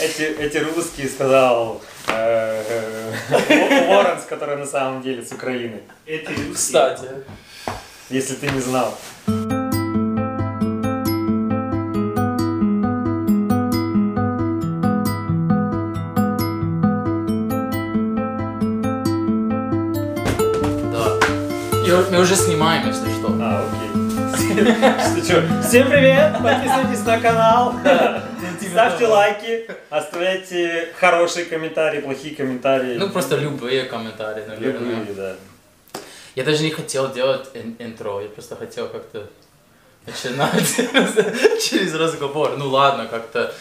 эти, эти русские сказал э, э, Лоренс, который на самом деле с Украины. Эти русские. Кстати. Если ты не знал. Да. И мы уже снимаем, если что. А, окей. Что? Всем привет! Подписывайтесь на канал. Ставьте лайки, оставляйте хорошие комментарии, плохие комментарии. Ну, просто любые комментарии, наверное. любые, да. Я даже не хотел делать ин- интро, я просто хотел как-то начинать через разговор. Ну ладно, как-то.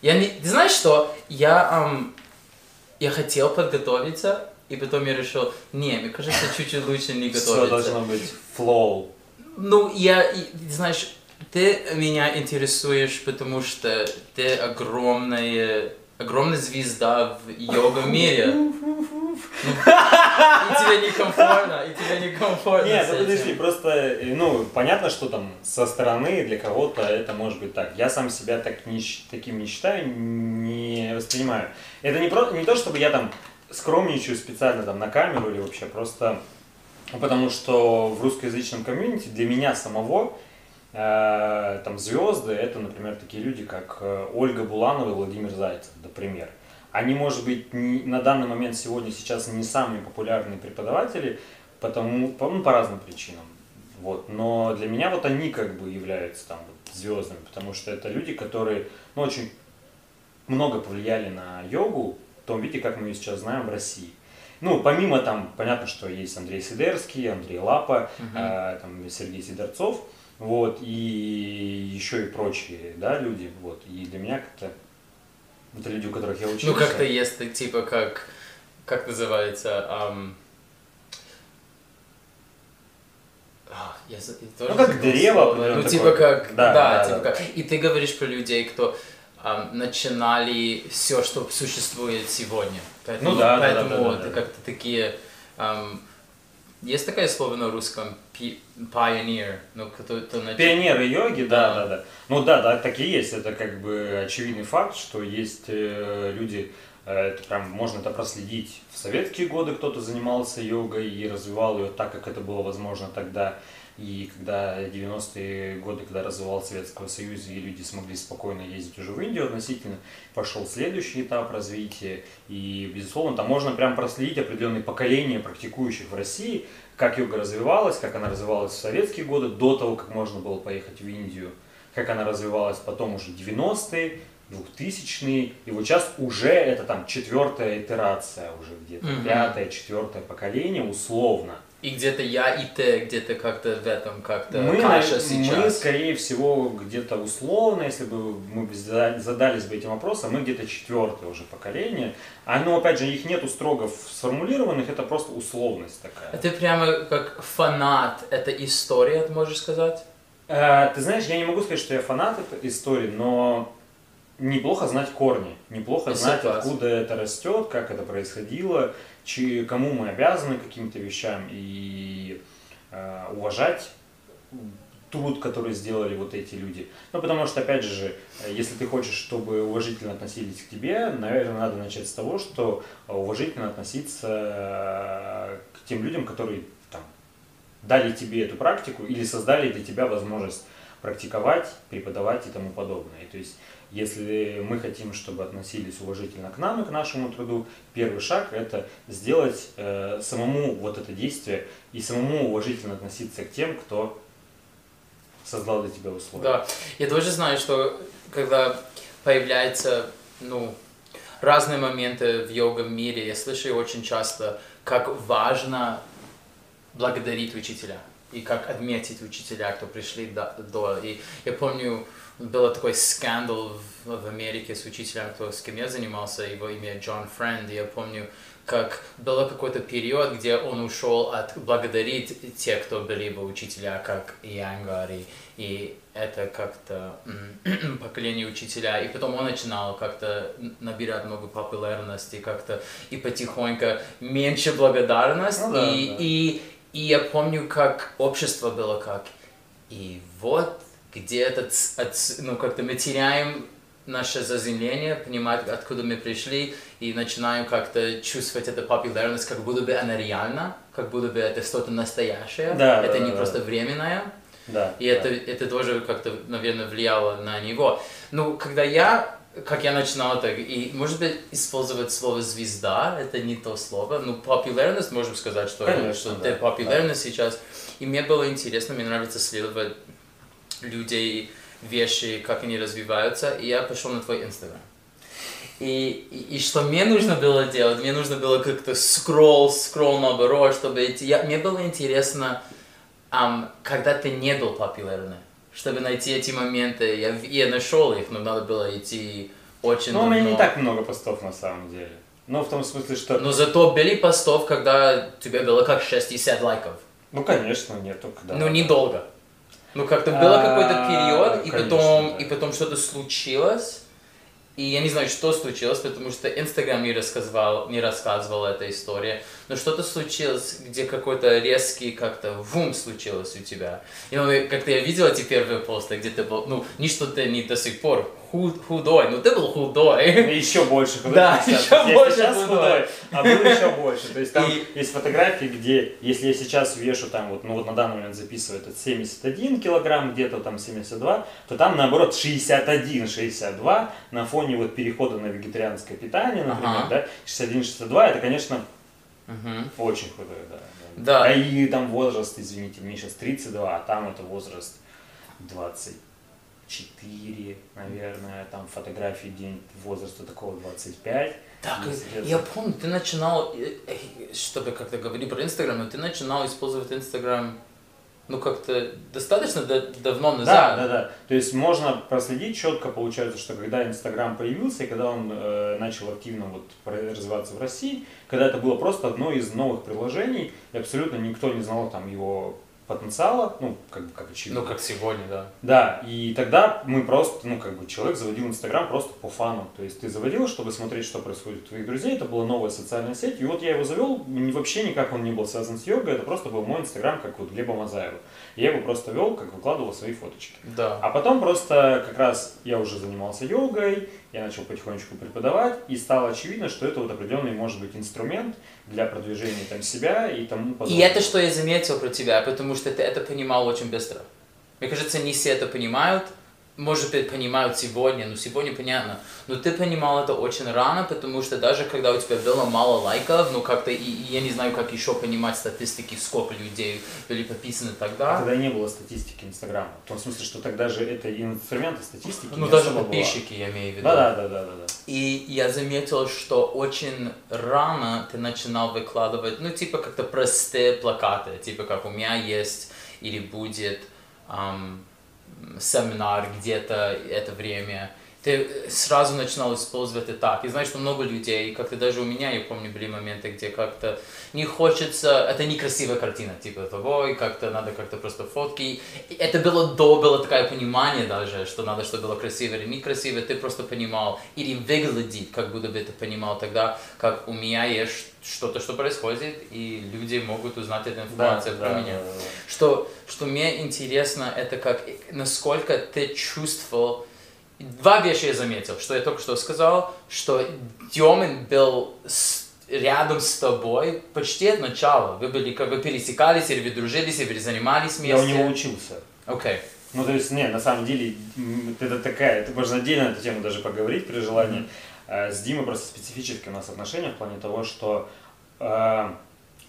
Я не... Ты знаешь что? Я, ам, я хотел подготовиться, и потом я решил, не, мне кажется, чуть-чуть лучше не Все готовиться. должно быть флоу. Ну, я, и, знаешь, ты меня интересуешь, потому что ты огромная, огромная звезда в йога-мире. И тебе некомфортно, и тебе некомфортно Нет, ну подожди, просто, э, ну, понятно, что там со стороны для кого-то это может быть так. Я сам себя так не, таким не считаю, не воспринимаю. Это не, про, не то, чтобы я там скромничаю специально там на камеру или вообще, просто потому что в русскоязычном комьюнити для меня самого там звезды это, например, такие люди, как э, Ольга Буланова и Владимир Зайцев, например. Они, может быть, не- на данный момент сегодня сейчас не самые популярные преподаватели, потому, по, ну, по разным причинам. Вот. Но для меня вот они как бы являются там вот звездами, потому что это люди, которые ну, очень много повлияли на йогу в том виде, как мы ее сейчас знаем в России. Ну, помимо там, понятно, что есть Андрей Сидерский, Андрей Лапа, Мгм. э, там Сергей Сидорцов, вот, и еще и прочие, да, люди, вот, и для меня как-то это люди, у которых я учился. Ну, как-то есть, так, типа, как, как называется, а, я, я Ну, как древо, Ну, типа, такое. как, Да, да, да, типа, да. как, и ты говоришь про людей, кто ам, начинали все, что существует сегодня. Поэтому, Ну да, да, поэтому да, да, да, это да. как-то такие, ам, есть такое слово на русском, pioneer, ну, кто, кто нач- Пионеры йоги, да, Да. да, да. Ну да, да, так и есть. Это как бы очевидный факт, что есть э, люди, э, это прям можно это проследить. В советские годы кто-то занимался йогой и развивал ее так, как это было возможно тогда. И когда 90-е годы, когда развивал Советский Союз, и люди смогли спокойно ездить уже в Индию относительно, пошел следующий этап развития. И, безусловно, там можно прям проследить определенные поколения практикующих в России, как йога развивалась, как она развивалась в советские годы, до того, как можно было поехать в Индию, как она развивалась потом уже 90-е, 2000-е, и вот сейчас уже это там четвертая итерация уже где-то, Мгм. пятое, четвертое поколение условно. И где-то я и ты где-то как-то в этом как-то мы, каша мы, сейчас. скорее всего, где-то условно, если бы мы задались бы этим вопросом, мы где-то четвертое уже поколение. Оно, опять же, их нету строго сформулированных, это просто условность такая. А ты прямо как фанат этой истории, ты можешь сказать? Э, Ты знаешь, я не могу сказать, что я фанат этой истории, но неплохо знать корни, неплохо Я знать, согласен. откуда это растет, как это происходило, чи- кому мы обязаны каким-то вещам и э, уважать труд, который сделали вот эти люди. Ну, потому что, опять же, если ты хочешь, чтобы уважительно относились к тебе, наверное, надо начать с того, что уважительно относиться э, к тем людям, которые там, дали тебе эту практику или создали для тебя возможность практиковать, преподавать и тому подобное. И то есть, если мы хотим, чтобы относились уважительно к нам и к нашему труду, первый шаг это сделать э, самому вот это действие и самому уважительно относиться к тем, кто создал для тебя условия. Да. Я тоже знаю, что когда появляются, ну, разные моменты в йога-мире, я слышу очень часто, как важно благодарить учителя и как отметить учителя, кто пришли до. до. И я помню, был такой скандал в, в Америке с учителем, кто, с кем я занимался, его имя Джон Френд, я помню, как был какой-то период, где он ушел от благодарить тех, кто были его учителя, как Янгар, и, и это как-то поколение учителя, и потом он начинал как-то набирать много популярности, как-то и потихоньку меньше благодарность, Ну да, и, да. и, и я помню, как общество было как, и вот где-то, от- ну, как-то мы теряем наше заземление, понимать, откуда мы пришли, и начинаем как-то чувствовать эту популярность, как будто бы она реальна, как будто бы это что-то настоящее, Да, это да, не да, просто да. временное. Да. И да. это, это тоже как-то, наверное, влияло на него. Ну, когда я, как я начинал это, и, может быть, использовать слово «звезда», это не то слово, ну, популярность, можем сказать, что, Конечно, что да, ты популярна сейчас. И мне было интересно, мне нравится следовать людей, вещи, как они развиваются, и я пошел на твой Инстаграм. И, и, и что мне нужно было делать? Мне нужно было как-то скролл, скролл наоборот, чтобы идти. Я, мне было интересно, ам, когда ты не был популярным, чтобы найти эти моменты. Я, я нашел их, но надо было идти очень Ну, у меня не так много постов на самом деле. Ну, в том смысле, что... Но зато были постов, когда у тебя было как 60 лайков. Ну, конечно, нет, только да. Ну, недолго. Ну, как-то было какой-то А, период, и потом, и потом что-то случилось. И я не знаю, что случилось, потому что Инстаграм не рассказывал, не рассказывал этой истории. Но что-то случилось, где какой-то резкий как-то вум случилось у тебя. И ну, как-то я видел эти первые посты, где ты был, ну, не что ты не до сих пор худ- худой, но ты был худой. Еще больше худой. Да, еще я больше сейчас худой. худой, а был еще больше. То есть там И- есть фотографии, где, если я сейчас вешу там вот, ну вот на данный момент записываю это 71 килограмм, где-то там 72, то там наоборот 61-62 на фоне вот перехода на вегетарианское питание, например, Ага. да, 61-62, это, конечно, Мгм. очень худой, да. Да. А и там возраст, извините, мне сейчас 32, а там это возраст 24, наверное, там фотографии день возраста такого 25. Так, Естественно. я помню, ты начинал, э, э, чтобы как-то говорить про Инстаграм, но ты начинал использовать Инстаграм, ну, как-то достаточно да- давно Да, назад. да, да. То есть можно проследить четко, получается, что когда Инстаграм появился и когда он э, начал активно вот развиваться в России, когда это было просто одно из новых приложений, и абсолютно никто не знал там его потенциала, ну, как, бы- как очевидно. Ну, как сегодня, да. Да, и тогда мы просто, ну, как бы человек заводил Инстаграм просто по фану. То есть ты заводил, чтобы смотреть, что происходит у твоих друзей. Это была новая социальная сеть. И вот я его завел, вообще никак он не был связан с йогой. Это просто был мой Инстаграм, как вот Глеба Мазаева. Я его просто вел, как выкладывал свои фоточки. Да. А потом просто как раз я уже занимался йогой, я начал потихонечку преподавать, и стало очевидно, что это вот определенный, может быть, инструмент для продвижения там себя и тому И подобное. это что я заметил про тебя, потому что ты это понимал очень быстро. Мне кажется, не все это понимают. Может быть, понимают сегодня, но сегодня понятно. Но ты понимал это очень рано, потому что даже когда у тебя было мало лайков, ну как-то, и, и я не знаю, как еще понимать статистики, сколько людей были подписаны А тогда. Тогда не было статистики Инстаграма. В том смысле, что тогда же это и инструменты статистики Ну даже подписчики, я имею в виду. Да, да, да, да, да, да. И я заметил, что очень рано ты начинал выкладывать, ну, типа как-то простые плакаты, типа как у меня есть или будет ам, семинар где-то это время. Ты сразу начинал использовать это так. И знаешь, что много людей, как-то даже у меня, я помню, были моменты, где как-то не хочется, это некрасивая картина, типа того, и как-то надо как-то просто фотки. И это было до, было такое понимание даже, что надо, чтобы было красиво или некрасиво, ты просто понимал, или выглядит, как будто бы ты понимал тогда, как у меня есть что-то, что происходит, и люди могут узнать эту Да, информацию про да, меня. да, да. Что, что мне интересно, это как, насколько ты чувствовал, Два вещи я заметил, что я только что сказал, что Демин был с- рядом с тобой почти от начала. Вы были, как вы пересекались, или вы дружились, или вы занимались вместе. Я у него учился. Окей. Ну, то есть, не, на самом деле, это такая, это можно отдельно эту тему даже поговорить при желании. Э, С Димой просто специфические у нас отношения в плане того, что э,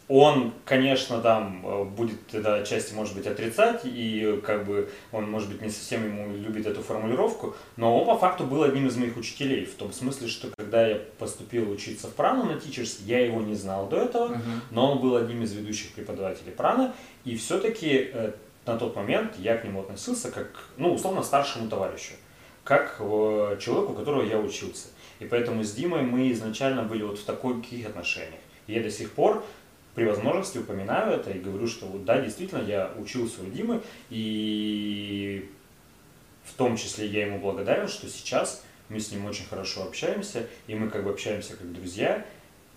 он, конечно, там э, будет тогда отчасти, может быть, отрицать, и как бы он, может быть, не совсем ему любит эту формулировку, но он по факту был одним из моих учителей, в том смысле, что когда я поступил учиться в Прану на Teachers, я его не знал до этого, Мгм. но он был одним из ведущих преподавателей праны, и все-таки э, на тот момент я к нему относился как, ну, условно, старшему товарищу, как э, человеку, у которого я учился. И поэтому с Димой мы изначально были вот в таких отношениях. И я до сих пор при возможности упоминаю это и говорю, что вот да, действительно, я учился у Димы, и в том числе я ему благодарен, что сейчас мы с ним очень хорошо общаемся, и мы как бы общаемся как друзья,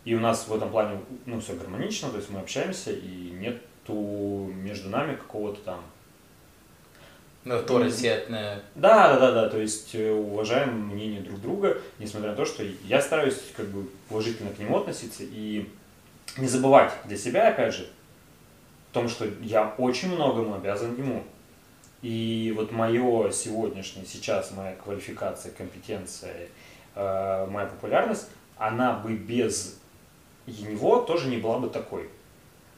и у нас в этом плане, ну, все гармонично, то есть мы общаемся, и нету между нами какого-то там Ну, авторитетное. Да, да, да, да, то есть э, уважаем мнение друг друга, несмотря на то, что я стараюсь как бы уважительно к нему относиться и не забывать для себя, опять же, в том, что я очень многому обязан ему. И вот мое сегодняшнее, сейчас моя квалификация, компетенция, э, моя популярность, она бы без него тоже не была бы такой.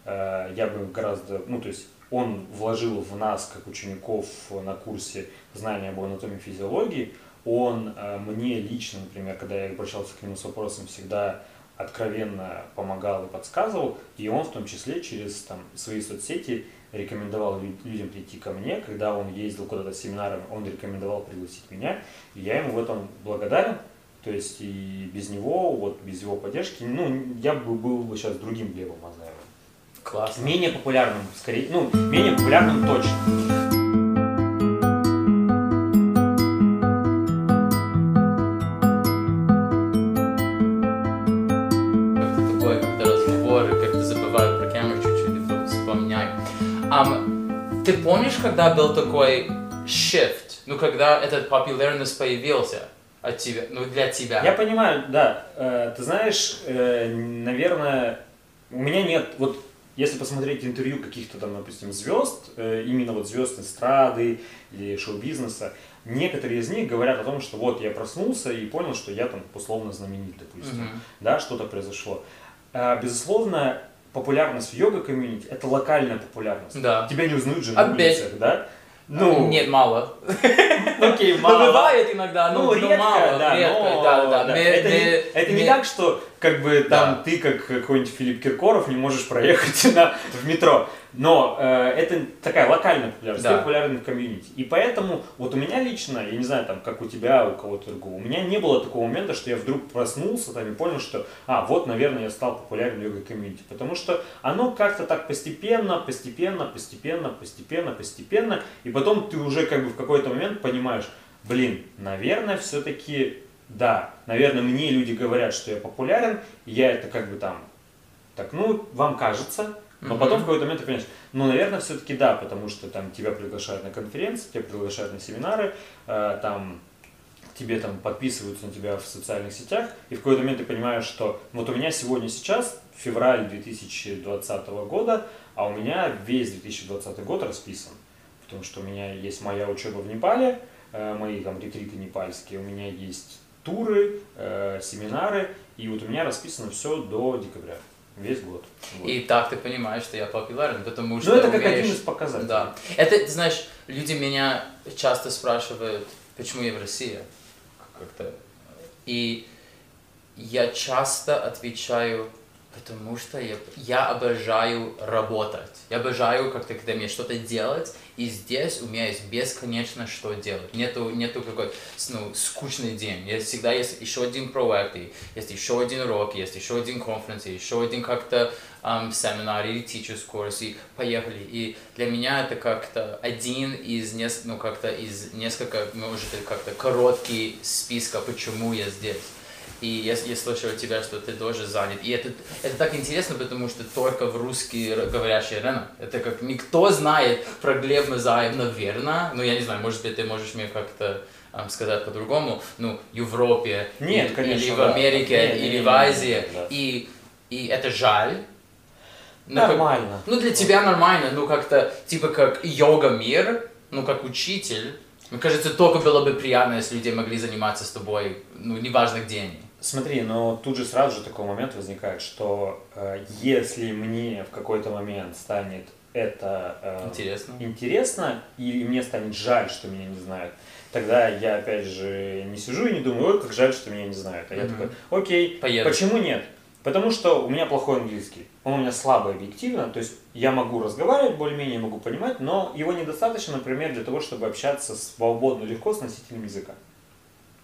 Э, я бы гораздо, ну то есть он вложил в нас, как учеников на курсе знания об анатомии и физиологии, он э, мне лично, например, когда я обращался к нему с вопросом, всегда откровенно помогал и подсказывал, и он в том числе через там, свои соцсети рекомендовал людям прийти ко мне, когда он ездил куда-то с семинаром, он рекомендовал пригласить меня, и я ему в этом благодарен, то есть и без него, вот без его поддержки, ну, я бы был сейчас другим Глебом Мазаевым. Классно. Менее популярным, скорее, ну, менее популярным точно. Помнишь, когда был такой shift, ну, когда этот популярность появился от тебя, ну, для тебя? Я понимаю, да. Э, ты знаешь, э, наверное, у меня нет, вот если посмотреть интервью каких-то там, допустим, звезд, э, именно вот звезд эстрады или шоу-бизнеса, некоторые из них говорят о том, что вот я проснулся и понял, что я там условно знаменит, допустим, Мгм. да, что-то произошло. А, Безусловно, популярность в йога-комьюнити – это локальная популярность. Да. Тебя не узнают же на Опять. улицах, да? Нет, мало. окей, Ну, бывает иногда, ну, ну, ну, редко, мало, да, редко, но, да, да, это, не, так, что как бы там Да. ты, как какой-нибудь Филипп Киркоров, не можешь проехать на, в метро. Но э, это такая локальная популярность, Да. ты популярный в комьюнити. И поэтому вот у меня лично, я не знаю, там, как у тебя, у кого-то другого, у меня не было такого момента, что я вдруг проснулся там и понял, что, а, вот, наверное, я стал популярным в йога-комьюнити. Потому что оно как-то так постепенно, постепенно, постепенно, постепенно, постепенно, и потом ты уже как бы в какой-то момент понимаешь, блин, наверное, все-таки, да, наверное, мне люди говорят, что я популярен, я это как бы там, так, ну, вам кажется, но Мгм. потом в какой-то момент ты понимаешь, ну, наверное, все-таки да, потому что там тебя приглашают на конференции, тебя приглашают на семинары, э, там тебе там подписываются на тебя в социальных сетях, и в какой-то момент ты понимаешь, что вот у меня сегодня сейчас февраль 2020 года, а у меня весь 2020 год расписан, потому что у меня есть моя учеба в Непале, э, мои там ретриты непальские, у меня есть туры, э, семинары, и вот у меня расписано все до декабря, весь год. Вот. И так ты понимаешь, что я популярен, потому что Ну, это как умеешь- один из показателей. Да. Это, ты знаешь, люди меня часто спрашивают, почему я в России. Как-то. И я часто отвечаю, потому что я, я обожаю работать. Я обожаю как-то, когда мне что-то делать, и здесь у меня есть бесконечно что делать. Нету, нету какой ну, скучный день. Есть, всегда есть еще один проект, и есть еще один урок, есть еще один конференц, еще один как-то ам, семинар или teachers course, и поехали. И для меня это как-то один из, нес- ну, как-то из несколько, может, это как-то короткий списка, почему я здесь. И я, я слышу от тебя, что ты тоже занят. И это, это так интересно, потому что только в русский говорящий арена. Это как никто знает про Глеб Мазаев, наверное. Ну, я не знаю, может быть, ты можешь мне как-то ам, сказать по-другому. Ну, в Европе. Нет, и- конечно, Или в да. Америке, не, или в Азии. да. И, и это жаль. Ну, как- Нормально. ну, для тебя нормально, ну, как-то, типа, как йога-мир, ну, как учитель. Мне кажется, только было бы приятно, если люди могли заниматься с тобой, ну, неважно где они. Смотри, но тут же сразу же такой момент возникает, что э, если мне в какой-то момент станет это э, Интересно. интересно, и мне станет жаль, что меня не знают, тогда я опять же не сижу и не думаю, ой, как жаль, что меня не знают. А я Мгм. такой, окей, Поеду. почему нет? Потому что у меня плохой английский. Он у меня слабый объективно, то есть я могу разговаривать, более-менее могу понимать, но его недостаточно, например, для того, чтобы общаться свободно, легко с носителем языка.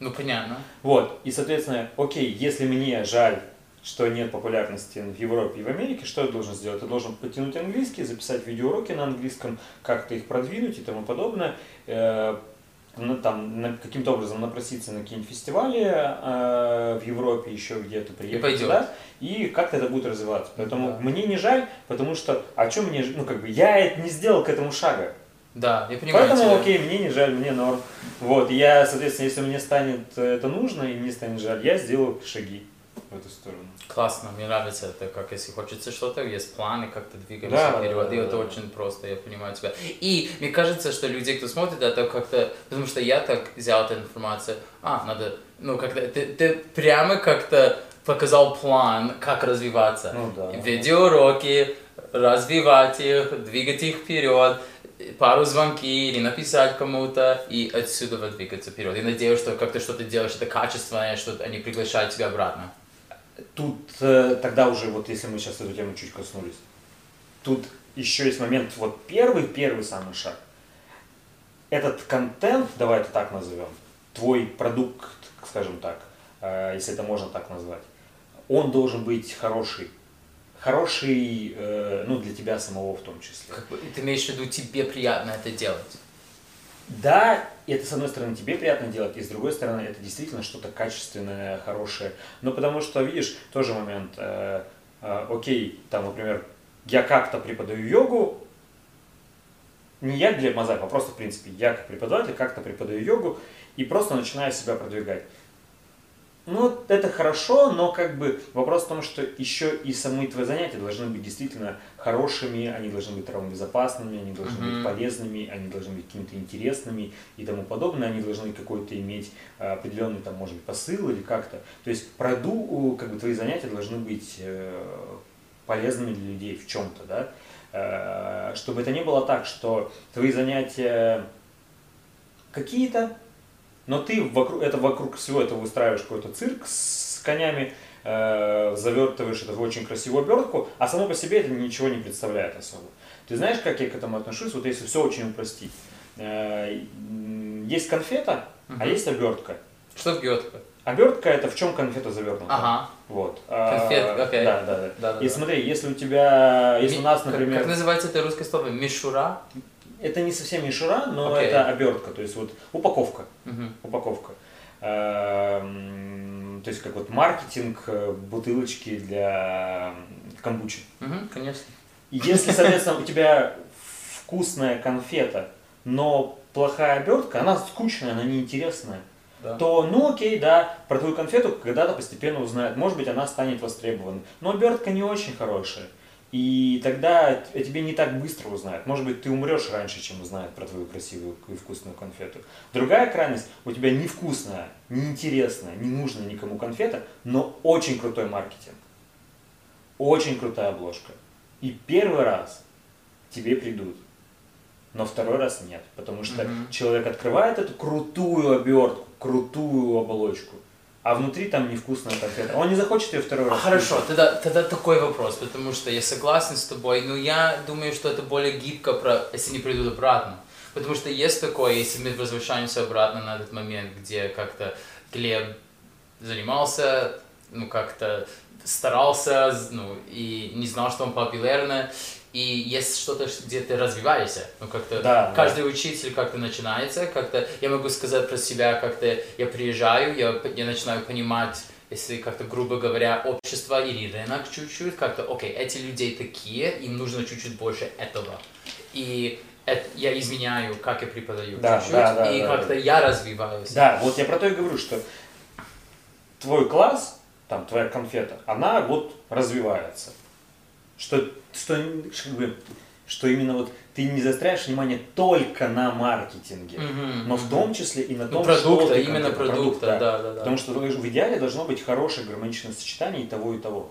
Ну, понятно. Вот, и, соответственно, окей, если мне жаль, что нет популярности в Европе и в Америке, что я должен сделать? Я должен подтянуть английский, записать видеоуроки на английском, как-то их продвинуть и тому подобное, э, ну, там, каким-то образом напроситься на какие-нибудь фестивали э, в Европе, еще где-то приехать пойдет. туда, и как-то это будет развиваться. Поэтому Да. мне не жаль, потому что, о чем мне, ну, как бы, я это не сделал к этому шага. Да, я понимаю Поэтому, тебя. окей, мне не жаль, мне норм. Вот, я, соответственно, если мне станет э, это нужно и мне станет жаль, я сделаю шаги в эту сторону. Классно, мне нравится это, как если хочется что-то, есть планы, как-то двигаемся Да, да, вперед, да, и да, это да. очень просто, я понимаю тебя. И мне кажется, что люди, кто смотрит это, как-то, потому что я так взял эту информацию, а, надо, ну, как-то, ты, ты прямо как-то показал план, как развиваться. Ну да. Видеоуроки, развивать их, двигать их вперед, пару звонки или написать кому-то и отсюда вот двигаться вперед. И надеюсь, что как ты что-то делаешь, это качественное, что они приглашают тебя обратно. Тут э, тогда уже, вот если мы сейчас эту тему чуть коснулись, тут еще есть момент, вот первый, первый самый шаг. Этот контент, давай это так назовем, твой продукт, скажем так, э, если это можно так назвать, он должен быть хороший. Хороший, э, ну, для тебя самого в том числе. Как бы, ты имеешь в виду, тебе приятно это делать. Да, это с одной стороны тебе приятно делать, и с другой стороны это действительно что-то качественное, хорошее. Но потому что, видишь, тоже момент, э, э, окей, там, например, я как-то преподаю йогу, не я Глеб Мазаев, а просто, в принципе, я как преподаватель как-то преподаю йогу и просто начинаю себя продвигать. Ну, это хорошо, но как бы вопрос в том, что еще и самые твои занятия должны быть действительно хорошими, они должны быть травмобезопасными, они должны Мгм. быть полезными, они должны быть какими-то интересными и тому подобное, они должны какой-то иметь э, определенный там, может быть, посыл или как-то. То есть проду, как бы твои занятия должны быть э, полезными для людей в чем-то, да, Э, чтобы это не было так, что твои занятия какие-то, но ты вокруг, это вокруг всего этого выстраиваешь какой-то цирк с конями, э, завертываешь это в очень красивую обертку, а само по себе это ничего не представляет особо. Ты знаешь, как я к этому отношусь, вот если все очень упростить. Э, есть конфета, а Мгм. есть обертка. Что в Гетка? Обертка это в чем конфета завернута. Ага. Вот. А, Конфетка, окей. Да, да, да. Да, да, И да. смотри, если у тебя, если Ми- у нас, как- например, Как, называется это русское слово? Мишура? Это не совсем мишура, но Окей. это обертка, то есть вот упаковка. Мгм. упаковка. Эм, То есть как вот маркетинг э, бутылочки для камбучи. Мгм, конечно. И если, соответственно, у тебя вкусная конфета, но плохая обертка, она скучная, она неинтересная, Да. то, ну окей, да, про твою конфету когда-то постепенно узнают. Может быть, она станет востребованной. Но обертка не очень хорошая. И тогда о тебе не так быстро узнают. Может быть, ты умрешь раньше, чем узнают про твою красивую и вкусную конфету. Другая крайность, у тебя невкусная, неинтересная, не нужная никому конфета, но очень крутой маркетинг. Очень крутая обложка. И первый раз тебе придут. Но второй раз нет, потому что Мгм. человек открывает эту крутую обертку, крутую оболочку, а внутри там невкусная конфета. Он не захочет ее второй раз. хорошо, кушать. тогда, тогда такой вопрос, потому что я согласен с тобой, но я думаю, что это более гибко, про, если не придут обратно. Потому что есть такое, если мы возвращаемся обратно на этот момент, где как-то Глеб занимался, ну как-то старался, ну и не знал, что он популярный, и есть что-то, где ты развиваешься, ну как-то Да, каждый учитель как-то начинается, как-то я могу сказать про себя, как-то я приезжаю, я, я начинаю понимать, если как-то, грубо говоря, общество или рынок чуть-чуть, как-то, окей, эти люди такие, им нужно чуть-чуть больше этого. И это- я изменяю, как я преподаю Да, чуть-чуть, да, да, и да, как-то да. я развиваюсь. Да, вот я про то и говорю, что твой класс, там твоя конфета, она вот развивается. Что, что, как бы, что именно вот ты не заостряешь внимание только на маркетинге, Мгм, но в том числе и на Ну, том, продукта, что ты именно продукта, продукт, да, да, да. Потому что в идеале должно быть хорошее гармоничное сочетание и того, и того.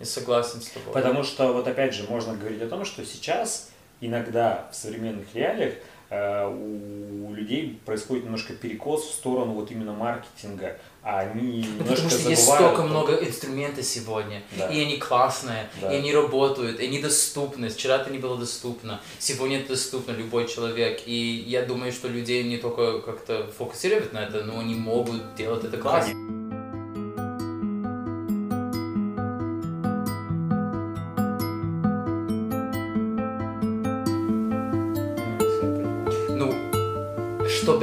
Я согласен с тобой. Потому что, вот опять же, можно говорить о том, что сейчас иногда в современных реалиях у людей происходит немножко перекос в сторону вот именно маркетинга, а они Ну, потому что есть столько о- много инструментов сегодня, Да. и они классные, Да. и они работают, и они доступны. Вчера это не было доступно, сегодня это доступно любой человек. И я думаю, что людей не только как-то фокусировать на это, но они могут делать это классно. Ну,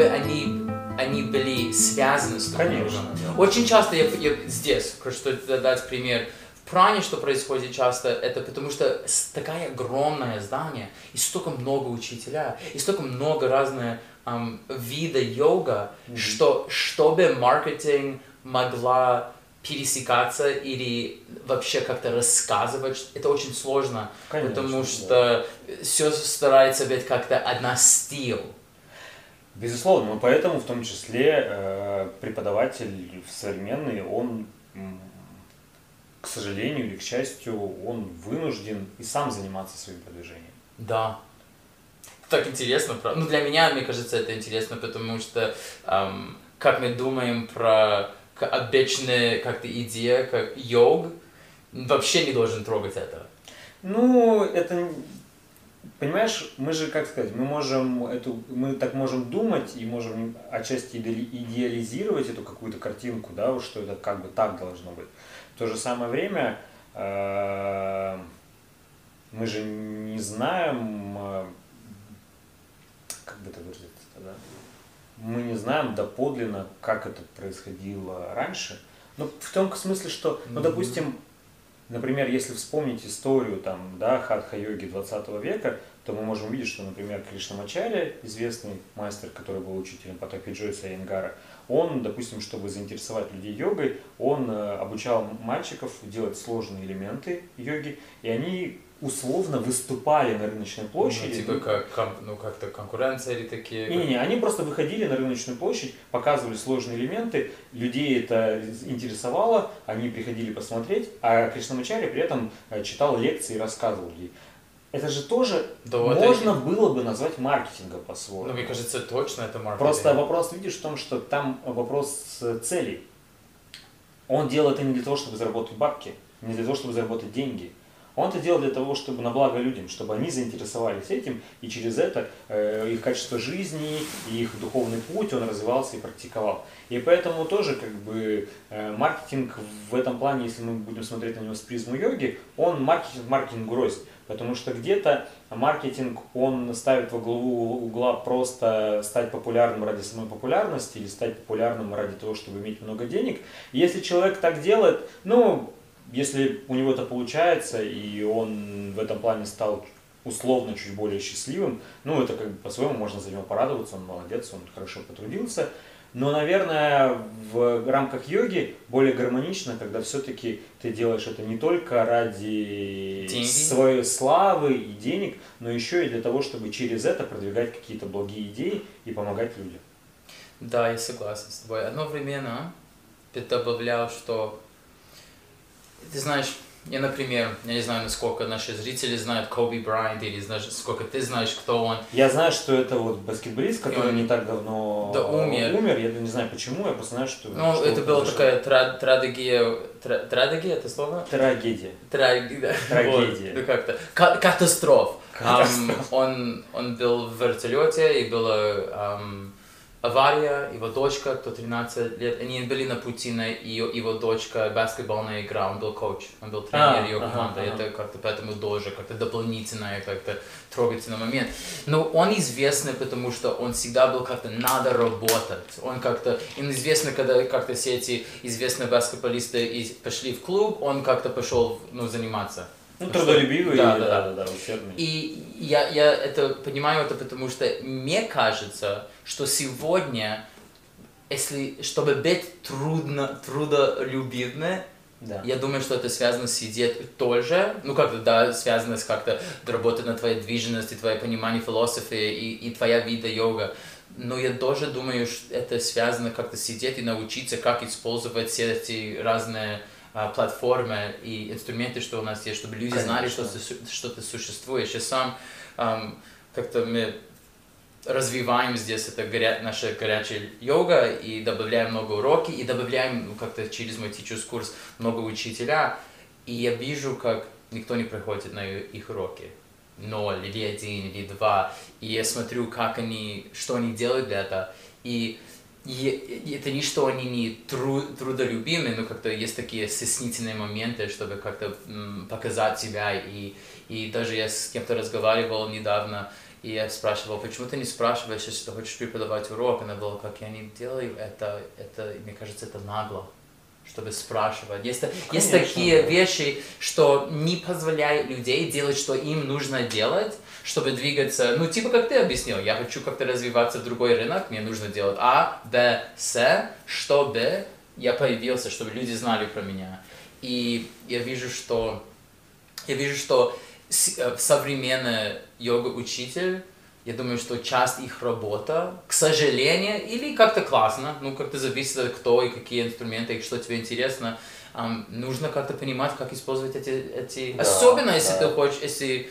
чтобы они, они были связаны с друг Конечно, другом. да. Очень часто я, я здесь, хочу дать пример, в пране, что происходит часто, это потому что такая огромное здание, и столько много учителя, и столько много разных um, вида йога, mm-hmm. что чтобы маркетинг могла пересекаться или вообще как-то рассказывать, это очень сложно, Конечно, потому что да. все старается быть как-то одна стиль. Безусловно, но поэтому в том числе э, преподаватель современный, он, к сожалению или к счастью, он вынужден и сам заниматься своим продвижением. Да. Так интересно, ну для меня, мне кажется, это интересно, потому что эм, как мы думаем про обычная как-то идея, как йог, вообще не должен трогать это. Ну, это Понимаешь, мы же, как сказать, мы можем эту, мы так можем думать и можем отчасти идеализировать эту какую-то картинку, да, что это как бы так должно быть. В то же самое время э, мы же не знаем, э, как бы это выразиться, да, мы не знаем доподлинно, как это происходило раньше. Ну, в том смысле, что, ну, допустим, например, если вспомнить историю там, да, хатха-йоги 20 века, то мы можем увидеть, что, например, Кришнамачаря, известный мастер, который был учителем Патапи Джойса Айенгара, он, допустим, чтобы заинтересовать людей йогой, он э, обучал мальчиков делать сложные элементы йоги, и они условно выступали на рыночной площади. Ну, типа как, ну, как-то конкуренция или такие? Не-не, они просто выходили на рыночную площадь, показывали сложные элементы, людей это интересовало, они приходили посмотреть, а Кришнамачари при этом э, читал лекции и рассказывал ей. Это же тоже да, можно это... было бы назвать маркетингом по-своему. Ну, мне кажется, точно это маркетинг. Просто вопрос, видишь, в том, что там вопрос целей. Он делает это не для того, чтобы заработать бабки, не для того, чтобы заработать деньги. Он это делал для того, чтобы на благо людям, чтобы они заинтересовались этим, и через это э, их качество жизни, их духовный путь он развивался и практиковал. И поэтому тоже как бы э, маркетинг в этом плане, если мы будем смотреть на него с призму йоги, он маркетинг маркетингу рознь. Потому что где-то маркетинг, он ставит во главу угла просто стать популярным ради самой популярности или стать популярным ради того, чтобы иметь много денег. Если человек так делает, ну, если у него это получается, и он в этом плане стал условно чуть более счастливым, ну, это как бы по-своему можно за него порадоваться, он молодец, он хорошо потрудился. Но, наверное, в рамках йоги более гармонично, когда все-таки ты делаешь это не только ради деньги. своей славы и денег, но еще и для того, чтобы через это продвигать какие-то благие идеи и помогать людям. Да, я согласен с тобой. Одновременно ты добавлял, что ты знаешь, я, например, я не знаю, насколько наши зрители знают Коби Брайант, или знаешь, сколько ты знаешь, кто он. Я знаю, что это вот баскетболист, который он... не так давно да, умер. умер. Я не знаю почему, я просто знаю, что... Ну, что это была такая тра трагедия... Тра трагедия это слово? Трагедия. Трагедия. Трагедия. Вот, ну как-то. Катастроф. Um, он, он был в вертолете, и было... Um, авария, его дочка, кто 13 лет, они были на пути на ее, его дочка баскетбольная игра, он был коуч, он был тренер а, ее команды, ага, это как-то поэтому тоже как-то дополнительное, как-то трогательный момент. Но он известный, потому что он всегда был как-то надо работать, он как-то, им известно, когда как-то все эти известные баскетболисты пошли в клуб, он как-то пошел, ну, заниматься. Ну, трудолюбивый да, и, да, да, да, да, усердный. И я, я это понимаю это потому, что мне кажется, что сегодня, если, чтобы быть трудно, трудолюбивым, да. Я думаю, что это связано с идеей тоже, ну как-то, да, связано с как-то работой на твоей движенности, твое понимание философии и, и твоя вида йога. Но я тоже думаю, что это связано как-то сидеть и научиться, как использовать все эти разные а, платформы и инструменты, что у нас есть, чтобы люди Конечно. знали, что, что ты существуешь. И сам um, как-то мы развиваем здесь это горя... наша горячая йога и добавляем много уроки и добавляем ну, как-то через мой teachers курс много учителя. И я вижу, как никто не приходит на их уроки. Ноль, или один, или два. И я смотрю, как они, что они делают для этого. И и это не что они не тру, трудолюбимые, но как-то есть такие стеснительные моменты, чтобы как-то показать себя. И, и даже я с кем-то разговаривал недавно, и я спрашивал, почему ты не спрашиваешь, если ты хочешь преподавать урок? Она была, как я не делаю это, это, мне кажется, это нагло. чтобы спрашивать. Есть, Конечно, есть такие да. вещи, что не позволяют людей делать, что им нужно делать, чтобы двигаться, ну, типа, как ты объяснил, я хочу как-то развиваться в другой рынок, мне нужно делать А, Б, С, чтобы я появился, чтобы люди знали про меня. И я вижу, что я вижу, что э, современный йога-учитель, я думаю, что часть их работа, к сожалению, или как-то классно, ну, как-то зависит от кто и какие инструменты, и что тебе интересно, ам, нужно как-то понимать, как использовать эти... эти... Да, Особенно, если да. ты хочешь, если...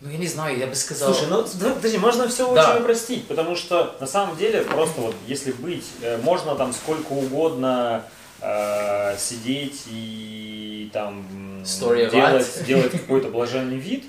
Ну, я не знаю, я бы сказал... Слушай, ну да, подожди, можно все Да. очень упростить, потому что на самом деле просто вот если быть, э, можно там сколько угодно э, сидеть и там Сториевать. делать, делать какой-то блаженный вид,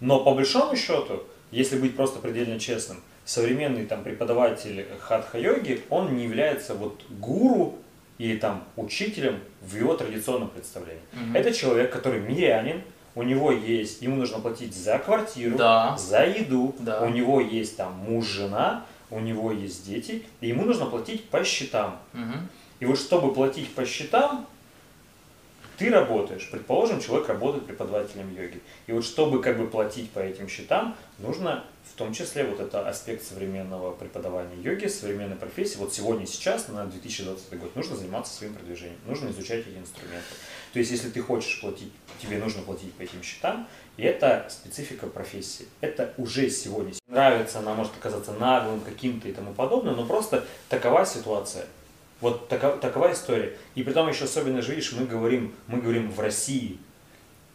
но по большому счету, если быть просто предельно честным, современный там преподаватель хатха-йоги, он не является вот гуру или там учителем в его традиционном представлении. Мгм. Это человек, который мирянин, у него есть, ему нужно платить за квартиру, Да. за еду, Да. у него есть там муж, жена, у него есть дети, и ему нужно платить по счетам. Мгм. И вот чтобы платить по счетам, ты работаешь. Предположим, человек работает преподавателем йоги. И вот чтобы как бы платить по этим счетам, нужно в том числе вот это аспект современного преподавания йоги, современной профессии. Вот сегодня, сейчас, на 2020 год, нужно заниматься своим продвижением, нужно изучать эти инструменты. То есть, если ты хочешь платить, тебе нужно платить по этим счетам, и это специфика профессии. Это уже сегодня. Нравится, она может оказаться наглым каким-то и тому подобное, но просто такова ситуация. Вот такова, такова история. И при том еще особенно же, видишь, мы говорим, мы говорим в России.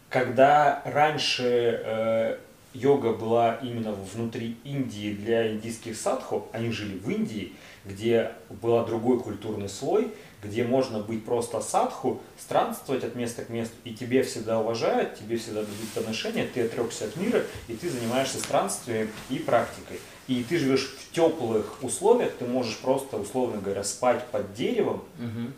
Когда раньше э, йога была именно внутри Индии для индийских садху, они жили в Индии, где был другой культурный слой, где можно быть просто садху, странствовать от места к месту, и тебе всегда уважают, тебе всегда дадут подношения, ты отрекся от мира, и ты занимаешься странствием и практикой. И ты живешь в теплых условиях, ты можешь просто, условно говоря, спать под деревом, Мгм.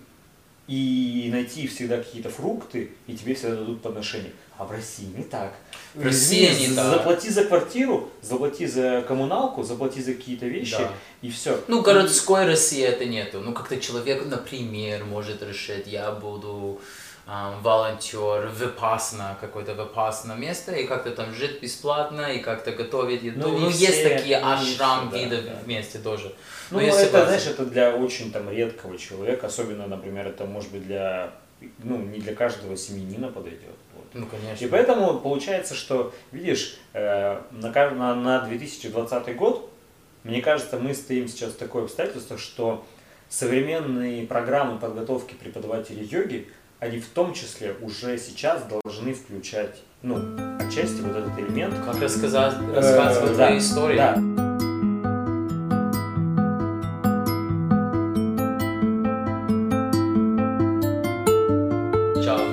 и найти всегда какие-то фрукты, и тебе всегда дадут подношения. А в России не так. В России Извини, не так. Заплати за квартиру, заплати за коммуналку, заплати за какие-то вещи, Да. и все. Ну, городской России это нету. Ну, как-то человек, например, может решить, я буду волонтер в Випассана, какое-то Випассана место, и как-то там жить бесплатно, и как-то готовить еду. Ну, Ну, не есть все, такие ашрам все, виды да. вместе тоже. Ну, Но я это, согласен. знаешь, это для очень там редкого человека, особенно, например, это может быть для, ну, не для каждого семьянина подойдет. Вот. Ну, конечно. И поэтому получается, что, видишь, э, на, на, на 2020 год, мне кажется, мы стоим сейчас в такое обстоятельство, что современные программы подготовки преподавателей йоги, они в том числе уже сейчас должны включать, ну, отчасти вот этот элемент. Как рассказать, Э, рассказывать да, твои истории. Да,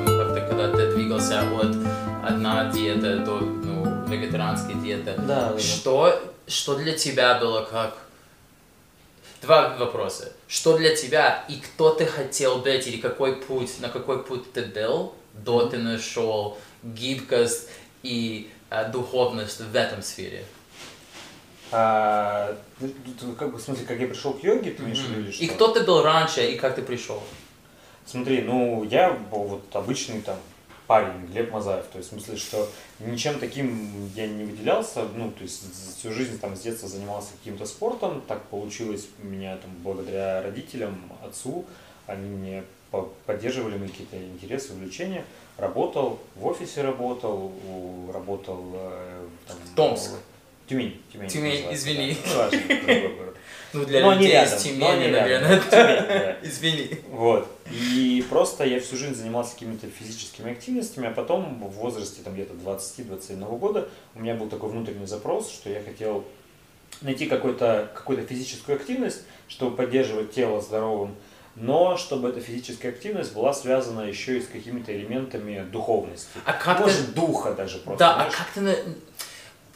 как-то, когда ты двигался от одна диета до, ну, вегетарианской диеты, да, да. Что, что для тебя было как... Два вопроса. Что для тебя и кто ты хотел быть, или какой путь, на какой путь ты был, до ты нашел гибкость и а, духовность в этом сфере? А, ну, как бы, в смысле, как я пришел к йоге, ты имеешь в виду что? И кто ты был раньше, и как ты пришел? Смотри, ну я был вот обычный там парень, Глеб Мазаев, то есть в смысле, что ничем таким я не выделялся, ну, то есть всю жизнь там с детства занимался каким-то спортом, так получилось у меня там благодаря родителям, отцу, они мне по- поддерживали мои какие-то интересы, увлечения, работал, в офисе работал, работал э, там, Томск. Тюмень, Тюмень. Тюмень, извини. да. Ну, важно. Ну, для Но людей рядом, из но Тюмени, наверное. Извини. Вот. И просто я всю жизнь занимался какими-то физическими активностями, а потом в возрасте там где-то 20-21 года у меня был такой внутренний запрос, что я хотел найти какую-то физическую активность, чтобы поддерживать тело здоровым, но чтобы эта физическая активность была связана еще и с какими-то элементами духовности. А как ты... Может, духа даже просто. Да, а знаешь? как ты...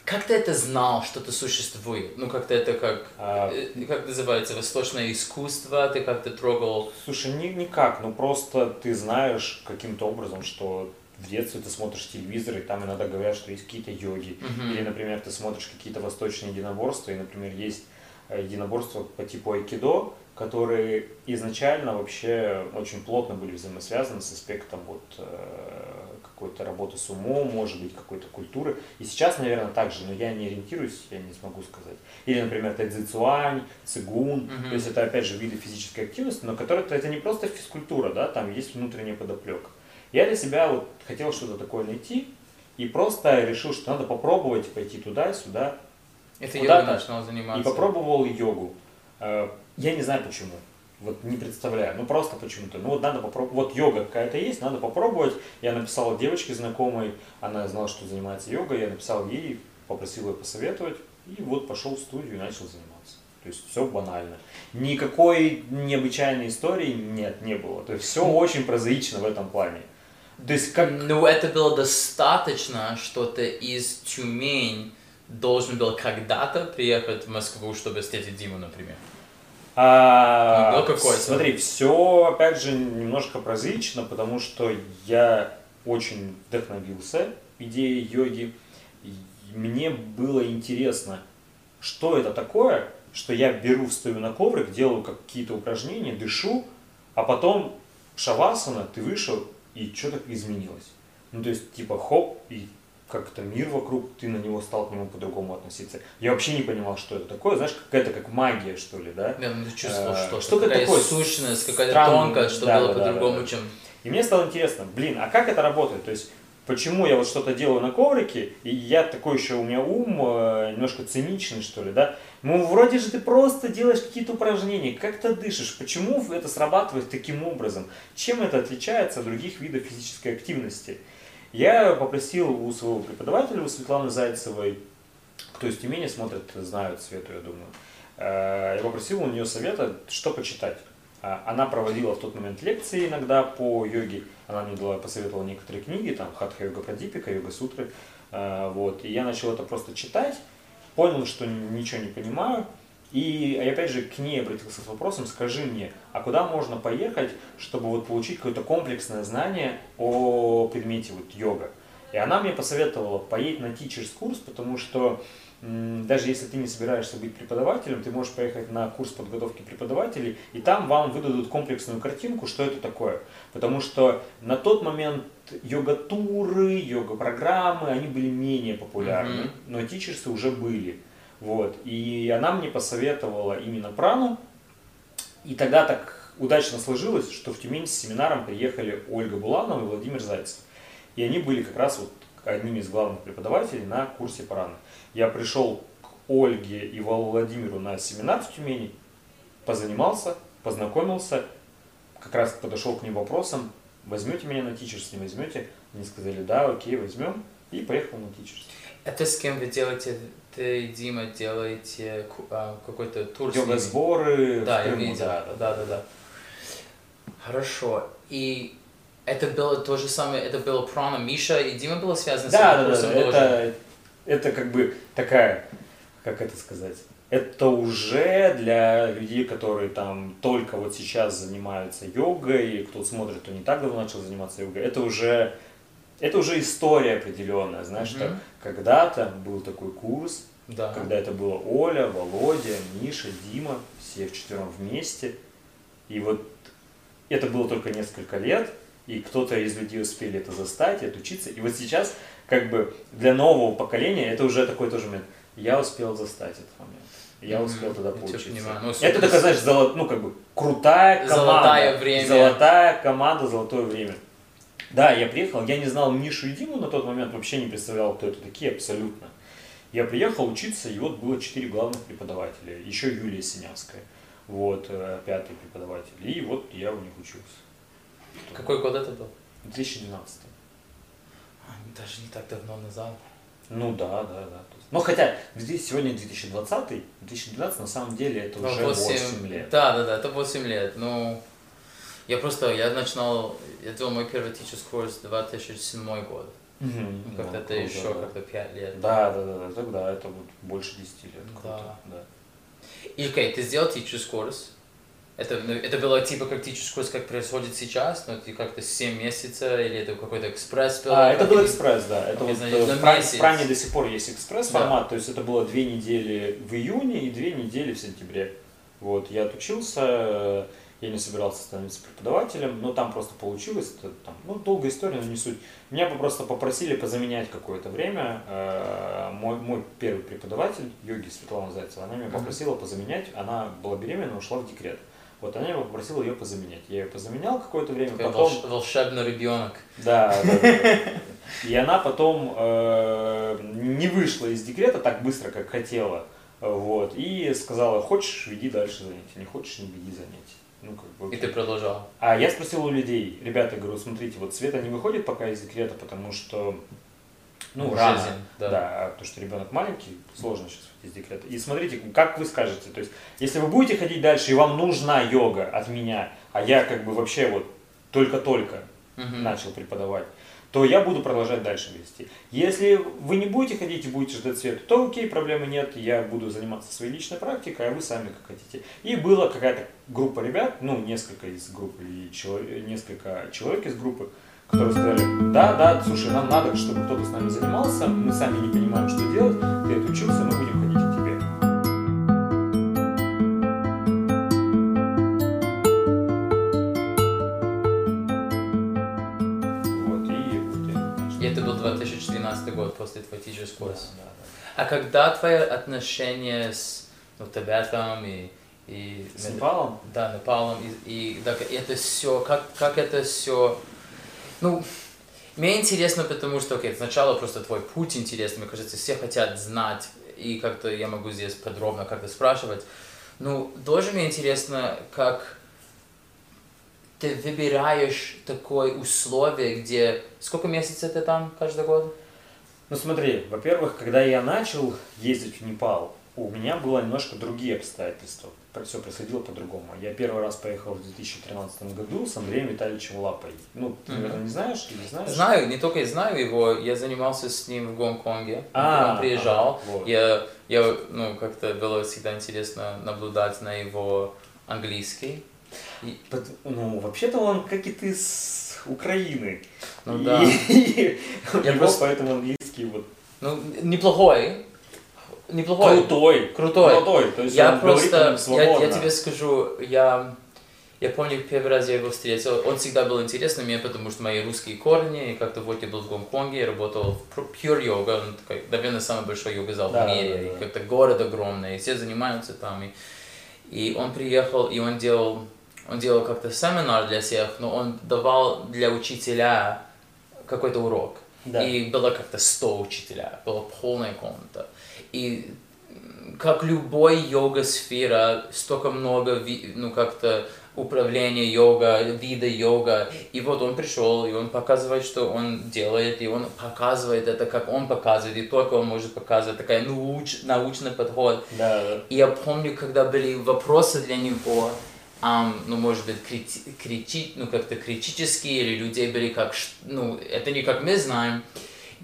Как ты это знал, что это существует? Ну, как-то это как... А, э, Как называется? Восточное искусство? Ты как-то трогал... Слушай, ни, никак, ну просто ты знаешь каким-то образом, что в детстве ты смотришь телевизор, и там иногда говорят, что есть какие-то йоги. Мгм. Или, например, ты смотришь какие-то восточные единоборства, и, например, есть э, единоборство по типу айкидо, которые изначально вообще очень плотно были взаимосвязаны с аспектом вот э, какой-то работы с умом, может быть, какой-то культуры. И сейчас, наверное, так же, но я не ориентируюсь, я не смогу сказать. Или, например, тайцзицуань, цигун, Мгм. то есть это, опять же, виды физической активности, но которые это не просто физкультура, да, там есть внутренняя подоплека. Я для себя вот хотел что-то такое найти, и просто решил, что надо попробовать пойти туда, сюда, Это йога начинал заниматься. и попробовал йогу. Э, Я не знаю почему. Вот не представляю. Ну просто почему-то. Ну вот надо попробовать. Вот йога какая-то есть, надо попробовать. Я написал девочке знакомой, она знала, что занимается йогой. Я написал ей, попросил ее посоветовать. И вот пошел в студию и начал заниматься. То есть все банально. Никакой необычайной истории нет, не было. То есть все очень прозаично в этом плане. То есть как Ну, это было достаточно, что ты из Тюмень должен был когда-то приехать в Москву, чтобы встретить Диму, например. А, Ну. Смотри, все опять же немножко прозаично, потому что я очень вдохновился идеей йоги. Мне было интересно, что это такое, что я беру, встаю на коврик, делаю какие-то упражнения, дышу, а потом шавасана, ты вышел, и что-то изменилось. Ну, то есть, типа, хоп, и как-то мир вокруг, ты на него стал к нему по-другому относиться. Я вообще не понимал, что это такое, знаешь, какая-то как магия, что ли, да? Да, ну, ты чувствовал Э, что-то, что-то какая такое сущность, какая-то тонкость, что да, было да, да, по-другому, да. чем... И мне стало интересно, блин, а как это работает? То есть, почему я вот что-то делаю на коврике, и я такой еще, у меня ум э, немножко циничный, что ли, да? Ну, вроде же ты просто делаешь какие-то упражнения, как ты дышишь, почему это срабатывает таким образом? Чем это отличается от других видов физической активности? Я попросил у своего преподавателя, у Светланы Зайцевой, кто из Тюмени смотрит, знают Свету, я думаю, э, я попросил у нее совета, что почитать. А, Она проводила в тот момент лекции иногда по йоге. Она мне дала, посоветовала некоторые книги, там Хатха Йога Прадипика, Йога Сутры. Э, Вот. И я начал это просто читать, понял, что ничего не понимаю. И опять же к ней обратился с вопросом, скажи мне, а куда можно поехать, чтобы вот получить какое-то комплексное знание о предмете вот йога? И она мне посоветовала поедь на teachers курс, потому что даже если ты не собираешься быть преподавателем, ты можешь поехать на курс подготовки преподавателей, и там вам выдадут комплексную картинку, что это такое. Потому что на тот момент йога-туры, йога-программы, они были менее популярны, Мгм. но тичерсы уже были. Вот. И она мне посоветовала именно прану, и тогда так удачно сложилось, что в Тюмень с семинаром приехали Ольга Буланова и Владимир Зайцев. И они были как раз вот одними из главных преподавателей на курсе праны. Я пришел к Ольге и Владимиру на семинар в Тюмени, позанимался, познакомился, как раз подошел к ним вопросом, возьмете меня на тичерс, не возьмете? Они сказали, да, окей, возьмем, и поехал на тичерс. Это с кем вы делаете, ты и Дима делаете а, какой-то тур с ними? Йога-сборы в Да, я Крыму, видел. да, да. Да, да, да. Хорошо. И это было то же самое, это было прана Миша и Дима было связано с Да, этим да, да, курсом тоже? это, это как бы такая, как это сказать, это уже для людей, которые там только вот сейчас занимаются йогой, и кто смотрит, кто не так давно начал заниматься йогой, это уже, это уже история определенная, знаешь, что Мгм. когда-то был такой курс, Да. когда это было Оля, Володя, Миша, Дима, все вчетвером вместе. И вот это было только несколько лет, и кто-то из людей успели это застать, и отучиться. И вот сейчас, как бы, для нового поколения это уже такой тоже момент. Я успел застать этот момент. Я успел тогда Я тебя поучиться. понимаю. Ну, это такая, знаешь, золо- ну, как бы, крутая команда. Золотое время. Золотая команда, золотое время. Да, я приехал, я не знал Мишу и Диму на тот момент, вообще не представлял, кто это такие абсолютно. Я приехал учиться, и вот было четыре главных преподавателя, еще Юлия Синявская, вот, э, пятый преподаватель, и вот я у них учился. Какой год это был? 2012. А, Даже не так давно назад. Ну да, да, да. Есть- Ну хотя здесь сегодня 2020, 2012 на самом деле это Ну, уже восемь- 8 лет. Да, да, да, это 8 лет. Ну, я просто, я начинал, я делал мой первый teacher's course 2007 год. Мгм. Ну, Как-то Да, это круто, еще да. как-то 5 лет. Да, да, да, да, тогда это вот больше 10 лет. Круто, Да. да. И окей, ты сделал teacher's course. Это, ну, это было типа как teacher's course, как происходит сейчас, но это как-то 7 месяцев, или это какой-то экспресс был? А, это был или- экспресс, да. Это вот это, э, в Пране до сих пор есть экспресс формат, Да. то есть это было две недели в июне и две недели в сентябре. Вот, я отучился, я не собирался становиться преподавателем, но там просто получилось, это, там, ну, долгая история, но не суть. Меня просто попросили позаменять какое-то время. Э, мой, мой первый преподаватель, йоги Светлана Зайцева, она меня попросила позаменять, она была беременна, ушла в декрет. Вот она меня попросила ее позаменять. Я ее позаменял какое-то время, Такой потом... волш- волшебный ребенок. Да, да, да, да. И она потом э, не вышла из декрета так быстро, как хотела. Вот, и сказала, хочешь, веди дальше занятия, не хочешь, не веди занятия. Ну, как бы, И окей. ты продолжал. А я спросил у людей, ребята, говорю, смотрите, вот Света не выходит пока из декрета, потому что, ну, Жизнь, рано, да. да. потому что ребенок маленький, сложно сейчас из декрета. И смотрите, как вы скажете, то есть, если вы будете ходить дальше, и вам нужна йога от меня, а я как бы вообще вот только-только Мгм. начал преподавать, то я буду продолжать дальше вести. Если вы не будете ходить и будете ждать света, то окей, проблемы нет, я буду заниматься своей личной практикой, а вы сами как хотите. И была какая-то группа ребят, ну, несколько из группы, и чело- несколько человек из группы, которые сказали, да, да, слушай, нам надо, чтобы кто-то с нами занимался, мы сами не понимаем, что делать, ты отучился, мы будем ходить 2012 год после твоей teacher's Да, course. да, да. А когда твои отношения с ну, Тибетом и, и С Непалом? да, Непалом и, и так, это все, как, как это все, ну, мне интересно, потому что, окей, сначала просто твой путь интересный, мне кажется, все хотят знать, и как-то я могу здесь подробно как-то спрашивать. Ну, тоже мне интересно, как ты выбираешь такое условие, где... Сколько месяцев ты там каждый год? Ну смотри, во-первых, когда я начал ездить в Непал, у меня было немножко другие обстоятельства. Все происходило по-другому. Я первый раз поехал в 2013 году с Андреем Витальевичем Лапой. Ну, ты, наверное, не знаешь или знаешь? Знаю, не только я знаю его, я занимался с ним в Гонконге. А, он приезжал. ага, вот. Я, я, ну, как-то было всегда интересно наблюдать на его английский. И, Ну, вообще-то он, как и ты, с Украины. Ну И- да. и Я просто- поэтому английский вот ну, неплохой. Неплохой. крутой. Крутой. Крутой. То есть Я просто, я, я тебе скажу, я, я помню, первый раз я его встретил, он всегда был интересный мне, потому что мои русские корни, и как-то вот я был в Гонконге, я работал в Pure- Yoga, он такой, наверное, самый большой йога-зал Да, в мире, да, да. и как-то город огромный, и все занимаются там, и, и он приехал, и он делал, он делал как-то семинар для всех, но он давал для учителя какой-то урок. Да. И было как-то 100 учителя, была полная комната. И как любой йога-сфера, столько много, ну, как-то управления йога, вида йога. И вот он пришел, и он показывает, что он делает, и он показывает это, как он показывает, и только он может показывать, такая науч, научный подход. Да. И я помню, когда были вопросы для него, ам, ну, может быть, крити, крити- ну, как-то критические, или людей были как, ну, это не как мы знаем.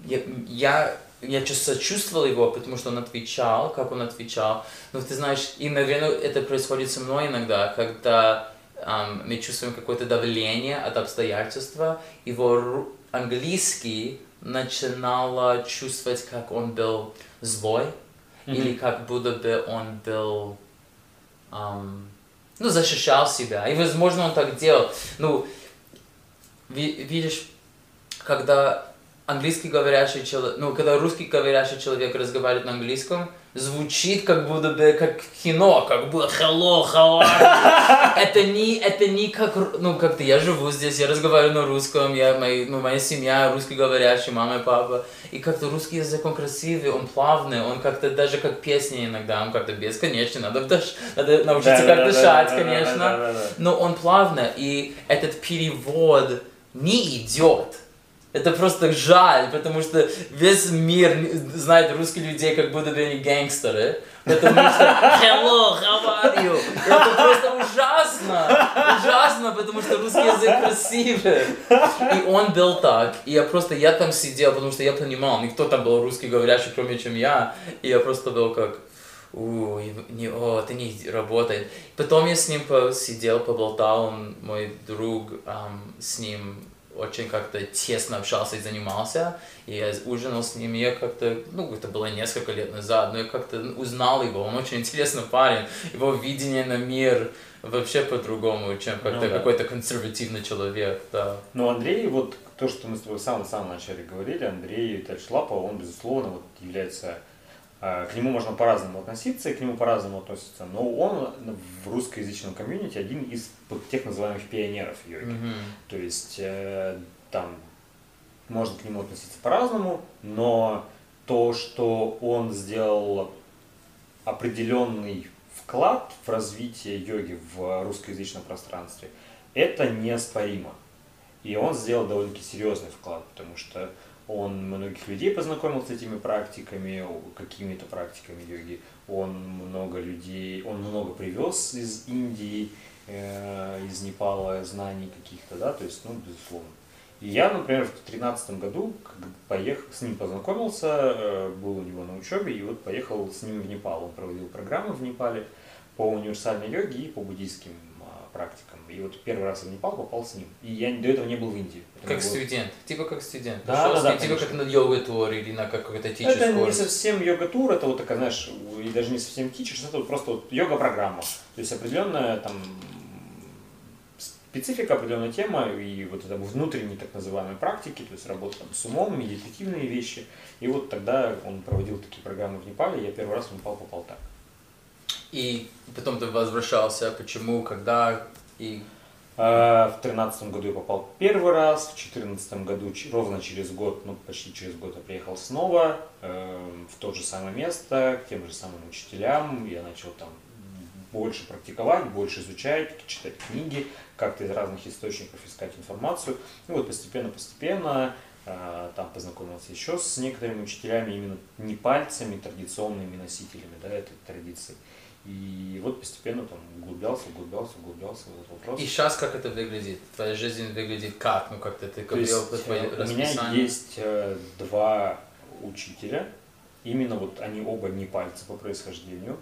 Я, я, я чувствовал, сочувствовал его, потому что он отвечал, как он отвечал. Но ты знаешь, и, наверное, это происходит со мной иногда, когда ам, мы чувствуем какое-то давление от обстоятельства, его английский начинала чувствовать, как он был злой, или как будто бы он был, ам, ну, защищал себя. И, возможно, он так делал. Ну, ви- видишь, когда английский говорящий человек, ну, когда русский говорящий человек разговаривает на английском, звучит как будто бы как кино, как бы hello, how are you? Это не, это не как, ну, как-то я живу здесь, я разговариваю на русском, я, мои, ну, моя семья русскоговорящая, мама и папа, и как-то русский язык, он красивый, он плавный, он как-то даже как песни иногда, он как-то бесконечный, надо, вдыш- надо научиться Да, как да, дышать, да, да, конечно, да, да, да. но он плавно, и этот перевод не идет. Это просто жаль, потому что весь мир знает русских людей, как будто бы они гангстеры. Потому что hello, how are you? Это просто ужасно, ужасно, потому что русский язык красивый. И он был так, и я просто, я там сидел, потому что я понимал, никто там был русский говорящий, кроме чем я, и я просто был как, у, не, о, это не работает. Потом я с ним посидел, поболтал, он мой друг, ам, с ним очень как-то тесно общался и занимался, и я ужинал с ним, и я как-то, ну, это было несколько лет назад, но я как-то узнал его, он очень интересный парень, его видение на мир вообще по-другому, чем как-то Ну да. какой-то консервативный человек, да. Но Андрей, вот то, что мы с тобой в самом, самом начале говорили, Андрей Витальевич Лапа, он, безусловно, вот является к нему можно по-разному относиться, и к нему по-разному относиться, но он в русскоязычном комьюнити один из тех называемых пионеров йоги. Мгм. То есть э, там можно к нему относиться по-разному, но то, что он сделал определенный вклад в развитие йоги в русскоязычном пространстве, это неоспоримо. И он сделал довольно-таки серьезный вклад, потому что он многих людей познакомил с этими практиками, какими-то практиками йоги. Он много людей, он много привез из Индии, э, из Непала знаний каких-то, да, то есть, ну, безусловно. И я, например, в 2013 году поехал, с ним познакомился, э, был у него на учебе, и вот поехал с ним в Непал. Он проводил программы в Непале по универсальной йоге и по буддийским а, практикам. И вот первый раз в Непал попал с ним. И я до этого не был в Индии. Как было- студент, типа как студент. Да, Пошел да, да, типа как конечно. на йога тур или на какой-то teachers Это не совсем йога-тур, это вот такая, знаешь, и даже не совсем teachers, это вот просто вот йога-программа. То есть определенная там специфика, определенная тема и вот это внутренние так называемые практики, то есть работа там, с умом, медитативные вещи. И вот тогда он проводил такие программы в Непале, я первый раз в Непал попал так. И потом ты возвращался, почему, когда, и А, В тринадцатом году я попал первый раз, в четырнадцатом году ровно через год, ну почти через год я приехал снова э, в то же самое место, к тем же самым учителям. Я начал там больше практиковать, больше изучать, читать книги, как-то из разных источников искать информацию. И вот постепенно-постепенно э, там познакомился еще с некоторыми учителями, именно не пальцами, традиционными носителями да, этой традиции. И вот постепенно там углублялся, углублялся, углублялся в этот вопрос. И сейчас как это выглядит? Твоя жизнь выглядит как? Ну, как-то ты говорил про твои э, у меня есть э, два учителя, именно вот они оба не пальцы по происхождению,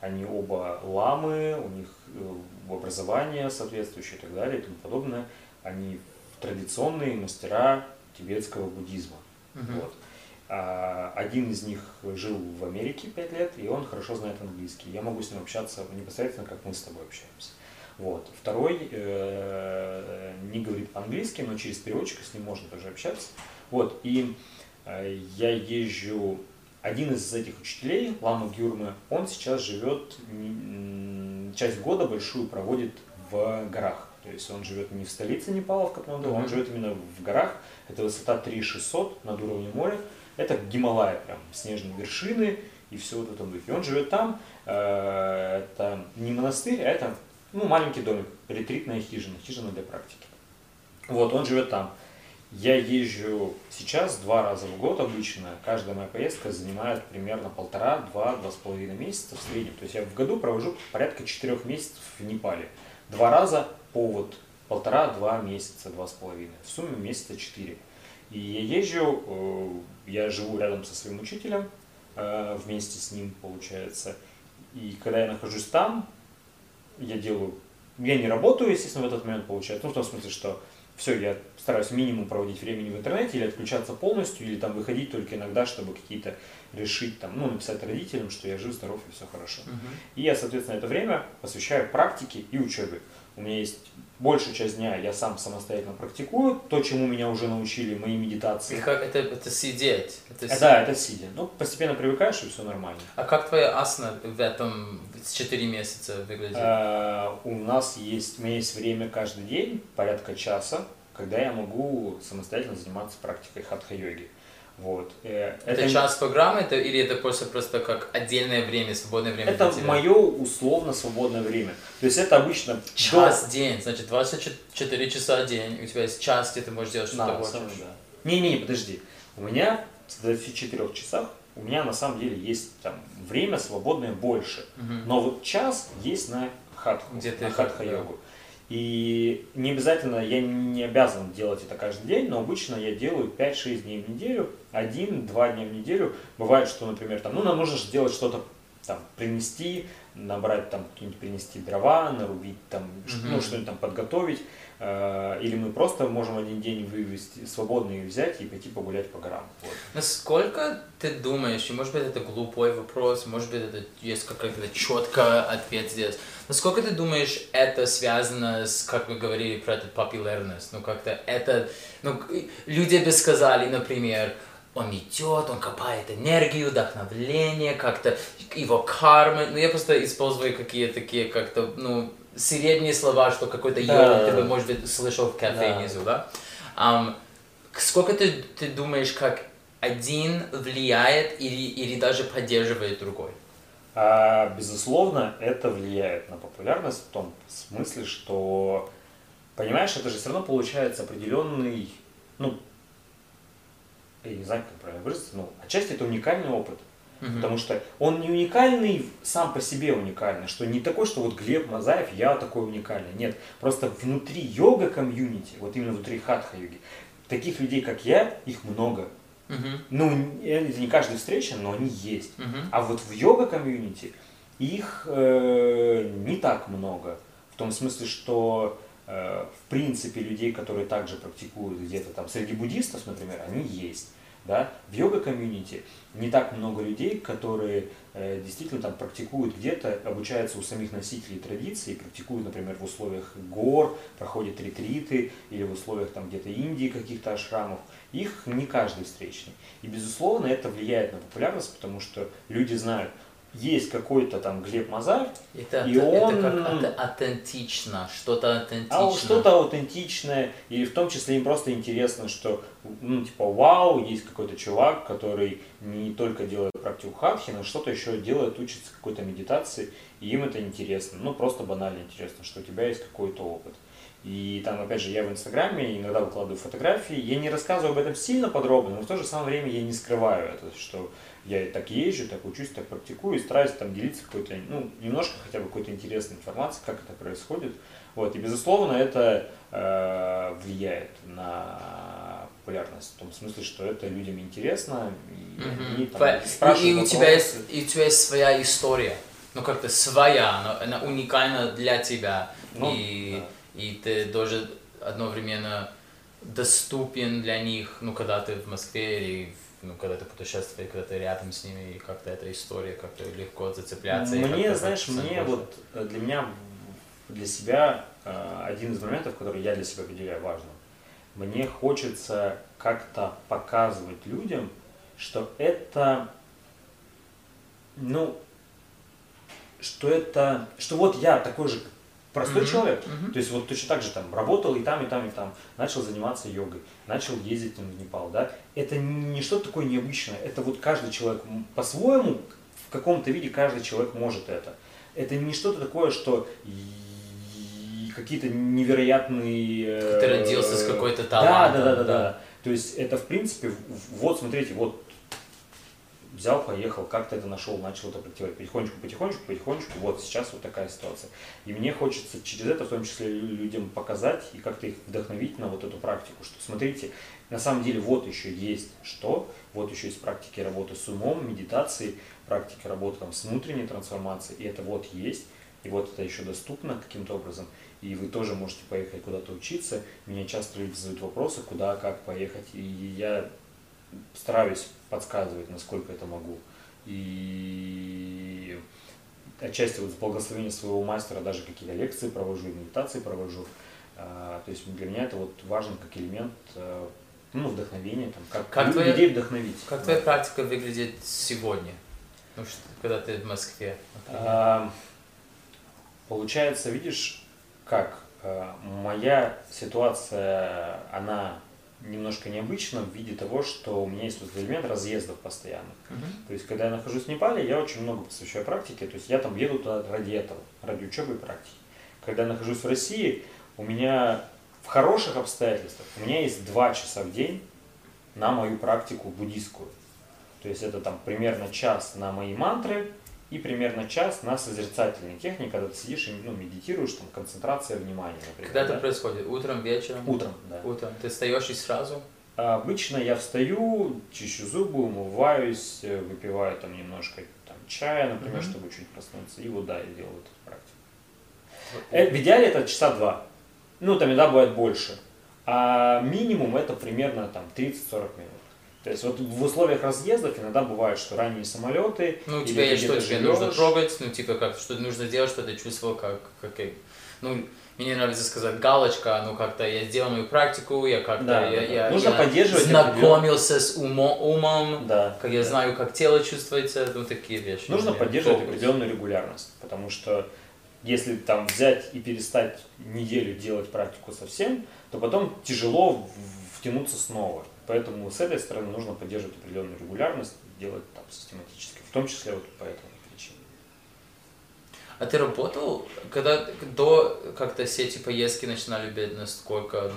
они оба ламы, у них э, образование соответствующее и так далее и тому подобное. Они традиционные мастера тибетского буддизма. Мгм. Вот. А, один из них жил в Америке пять лет, и он хорошо знает английский. Я могу с ним общаться непосредственно, как мы с тобой общаемся. Вот. Второй э, не говорит по-английски, но через переводчика с ним можно тоже общаться. Вот. И э, я езжу... Один из этих учителей, Лама Гюрмы, он сейчас живет, часть года большую проводит в горах. То есть он живет не в столице Непала, в Катманду, он Мгм. живет именно в горах. Это высота 3600 над уровнем моря. Это Гималая, прям снежные вершины и все вот в этом духе. Он живет там. э, Это не монастырь, а это ну, маленький домик, ретритная хижина, хижина для практики. Вот, он живет там. Я езжу сейчас два раза в год обычно. Каждая моя поездка занимает примерно полтора, два, два с половиной месяца в среднем. То есть я в году провожу порядка четырех месяцев в Непале. Два раза по вот полтора-два месяца, два с половиной. В сумме месяца четыре. И я езжу, э, я живу рядом со своим учителем, э, вместе с ним получается. И когда я нахожусь там, я делаю, я не работаю, естественно, в этот момент получается, ну, в том смысле, что все, я стараюсь минимум проводить времени в интернете или отключаться полностью, или там выходить только иногда, чтобы какие-то решить, там, ну, написать родителям, что я жив, здоров и все хорошо. Мгм. И я, соответственно, это время посвящаю практике и учебе. У меня есть большая часть дня, я сам самостоятельно практикую, то, чему меня уже научили мои И медитации. как это, это сидеть? Это Э, си- Да, это сидя. Ну, постепенно привыкаешь, и все нормально. А как твоя асана в этом с 4 месяца выглядит? Э, У нас есть, у меня есть время каждый день, порядка часа, когда я могу самостоятельно заниматься практикой хатха-йоги. Вот. Э, это, час программы это, или это просто, просто как отдельное время, свободное время Это мое условно свободное время. То есть это обычно Час в день, значит 24 часа в день, у тебя есть час, где ты можешь делать что Да, ты хочешь. да. Не-не, подожди. У меня в 24 часах, у меня на самом деле есть там время свободное больше. Мгм. Но вот час есть на хатху, Где на это- хатха-йогу. И не обязательно, я не обязан делать это каждый день, но обычно я делаю 5-6 дней в неделю, один-два дня в неделю. Бывает, что, например, там, ну, нам нужно сделать что-то там принести, набрать там какие-нибудь принести дрова, нарубить там, mm-hmm. ну что-нибудь там подготовить, э, или мы просто можем один день вывести свободный взять и пойти погулять по горам. Вот. Насколько ты думаешь, и может быть это глупой вопрос, может быть это есть какой-то четкий ответ здесь, насколько ты думаешь это связано с, как мы говорили про этот популярность, ну как-то это, ну люди бы сказали, например, он идет, он копает энергию, вдохновление, как-то его карма. Ну, я просто использую какие такие как-то, ну, средние слова, что какой-то йог ты бы, может быть, слышал в кафе да. внизу, да? Um, сколько ты, ты думаешь, как один влияет или, или даже поддерживает другой? А, безусловно, это влияет на популярность в том смысле, что, понимаешь, это же все равно получается определенный, ну, я не знаю, как правильно выразиться, но отчасти это уникальный опыт. Угу. Потому что он не уникальный сам по себе уникальный, что не такой, что вот Глеб Мазаев, я такой уникальный. Нет, просто внутри йога комьюнити, вот именно внутри хатха йоги, таких людей, как я, их много. Угу. Ну, это не каждая встреча, но они есть. Угу. А вот в йога комьюнити их э, не так много. В том смысле, что э, в принципе людей, которые также практикуют где-то там среди буддистов, например, они есть. Да? В йога-комьюнити не так много людей, которые э, действительно там практикуют где-то, обучаются у самих носителей традиции, практикуют, например, в условиях гор, проходят ретриты или в условиях там где-то Индии каких-то ашрамов. Их не каждый встречный. И, безусловно, это влияет на популярность, потому что люди знают, есть какой-то там Глеб Мазаев, это, и это, он... Это как аутентично, что-то аутентичное. А что-то аутентичное, и в том числе им просто интересно, что, ну, типа, вау, есть какой-то чувак, который не только делает практику хатхи, но что-то еще делает, учится какой-то медитации, и им это интересно, ну, просто банально интересно, что у тебя есть какой-то опыт. И там, опять же, я в Инстаграме иногда выкладываю фотографии, я не рассказываю об этом сильно подробно, но в то же самое время я не скрываю это, что я так езжу, так учусь, так практикую и стараюсь там делиться какой-то, ну, немножко хотя бы какой-то интересной информацией, как это происходит. Вот, и безусловно это э, влияет на популярность, в том смысле, что это людям интересно, и mm-hmm. они там, спрашивают и, и, у тебя есть, и у тебя есть своя история, ну как-то своя, но она уникальна для тебя, ну, и, да. и ты тоже одновременно доступен для них, ну когда ты в Москве или в ну, когда ты путешествуешь, когда ты рядом с ними, и как-то эта история, как-то легко зацепляться. Мне, знаешь, мне вот, э, для меня, для себя, э, один из моментов, который я для себя определяю важным, мне хочется как-то показывать людям, что это, ну, что это, что вот я такой же простой mm-hmm. человек. Mm-hmm. То есть вот точно так же там работал и там, и там, и там. Начал заниматься йогой, начал ездить в Непал, да. Это не что-то такое необычное. Это вот каждый человек по-своему, в каком-то виде каждый человек может это. Это не что-то такое, что какие-то невероятные... Ты родился с какой-то талантом. Да, да, да, да, да. То есть это в принципе, вот смотрите, вот взял, поехал, как-то это нашел, начал это практиковать. Потихонечку, потихонечку, потихонечку, вот сейчас вот такая ситуация. И мне хочется через это в том числе людям показать и как-то их вдохновить на вот эту практику, что смотрите, на самом деле вот еще есть что, вот еще есть практики работы с умом, медитации, практики работы там, с внутренней трансформацией, и это вот есть, и вот это еще доступно каким-то образом, и вы тоже можете поехать куда-то учиться. Меня часто люди задают вопросы, куда, как поехать, и я стараюсь подсказывать, насколько это могу. И отчасти вот с благословения своего мастера даже какие-то лекции провожу, медитации провожу. А, то есть для меня это вот важен как элемент э, ну, вдохновения, там, как, как твоя, людей вдохновить. Как да. твоя практика выглядит сегодня, ну, что, когда ты в Москве? А, получается, видишь, как а, моя ситуация, она немножко необычно в виде того, что у меня есть вот элемент разъездов постоянных. Uh-huh. То есть, когда я нахожусь в Непале, я очень много посвящаю практике, то есть я там еду туда ради этого, ради учебы и практики. Когда я нахожусь в России, у меня в хороших обстоятельствах, у меня есть два часа в день на мою практику буддийскую. То есть это там примерно час на мои мантры, и примерно час на созерцательной технике, когда ты сидишь и ну, медитируешь, там, концентрация внимания, например. Когда да? это происходит? Утром, вечером? Утром, да. Утром. Ты встаешь и сразу? А обычно я встаю, чищу зубы, умываюсь, э, выпиваю там немножко там, чая, например, Мгм. чтобы чуть проснуться. И вот да, я делаю эту практику. Э, В идеале это часа два. Ну, там иногда бывает больше. А минимум это примерно там 30-40 минут. То есть вот в условиях разъездов иногда бывает, что ранние самолеты. Ну, у тебя есть что тебе нужно трогать, ну, типа, как, что нужно делать, что ты чувствовал, как, как, ну, мне нравится сказать галочка, ну, как-то я сделал мою практику, я как-то, Да, я, да, я- Нужно я поддерживать знакомился с умо- умом, Да. как я да. знаю, как тело чувствуется, ну, такие вещи. Нужно поддерживать трогают. определенную регулярность, потому что если там взять и перестать неделю делать практику совсем, то потом тяжело втянуться снова. Поэтому с этой стороны нужно поддерживать определенную регулярность, делать там систематически, в том числе вот по этому причине. А ты работал, когда до как-то все эти поездки начинали быть насколько,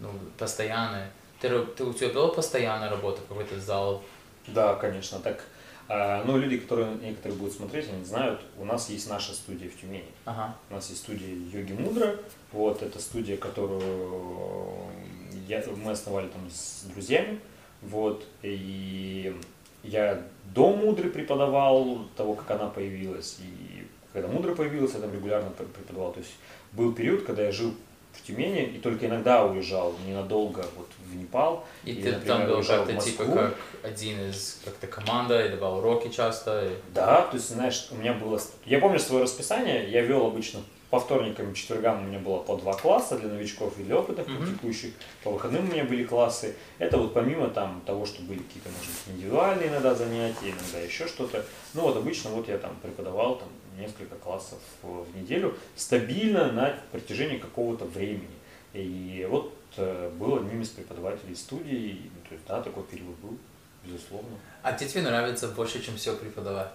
ну, ну, постоянные? Ты, ты, у тебя была постоянная работа, какой-то зал? Да, конечно, так. А, Ну, люди, которые некоторые будут смотреть, они знают, у нас есть наша студия в Тюмени. Ага. У нас есть студия Йоги Мудра. Вот, это студия, которую я, мы основали там с друзьями. Вот, и я до Мудры преподавал, того, как она появилась. И когда Мудра появилась, я там регулярно пр- преподавал. То есть был период, когда я жил в Тюмени и только иногда уезжал ненадолго вот в Непал. И Или, ты например, там был как-то типа как один из как-то команда и давал уроки часто. и- Да, то есть, знаешь, у меня было... Я помню свое расписание, я вел обычно по вторникам и четвергам у меня было по два класса для новичков и для опытных Мгм. практикующих. По выходным у меня были классы. Это вот помимо там того, что были какие-то, может быть, индивидуальные иногда занятия, иногда еще что-то. Ну вот обычно вот я там преподавал там несколько классов в неделю стабильно на протяжении какого-то времени. И вот э, был одним из преподавателей студии, ну, то есть, да, такой период был, безусловно. А где тебе нравится больше, чем все преподавать?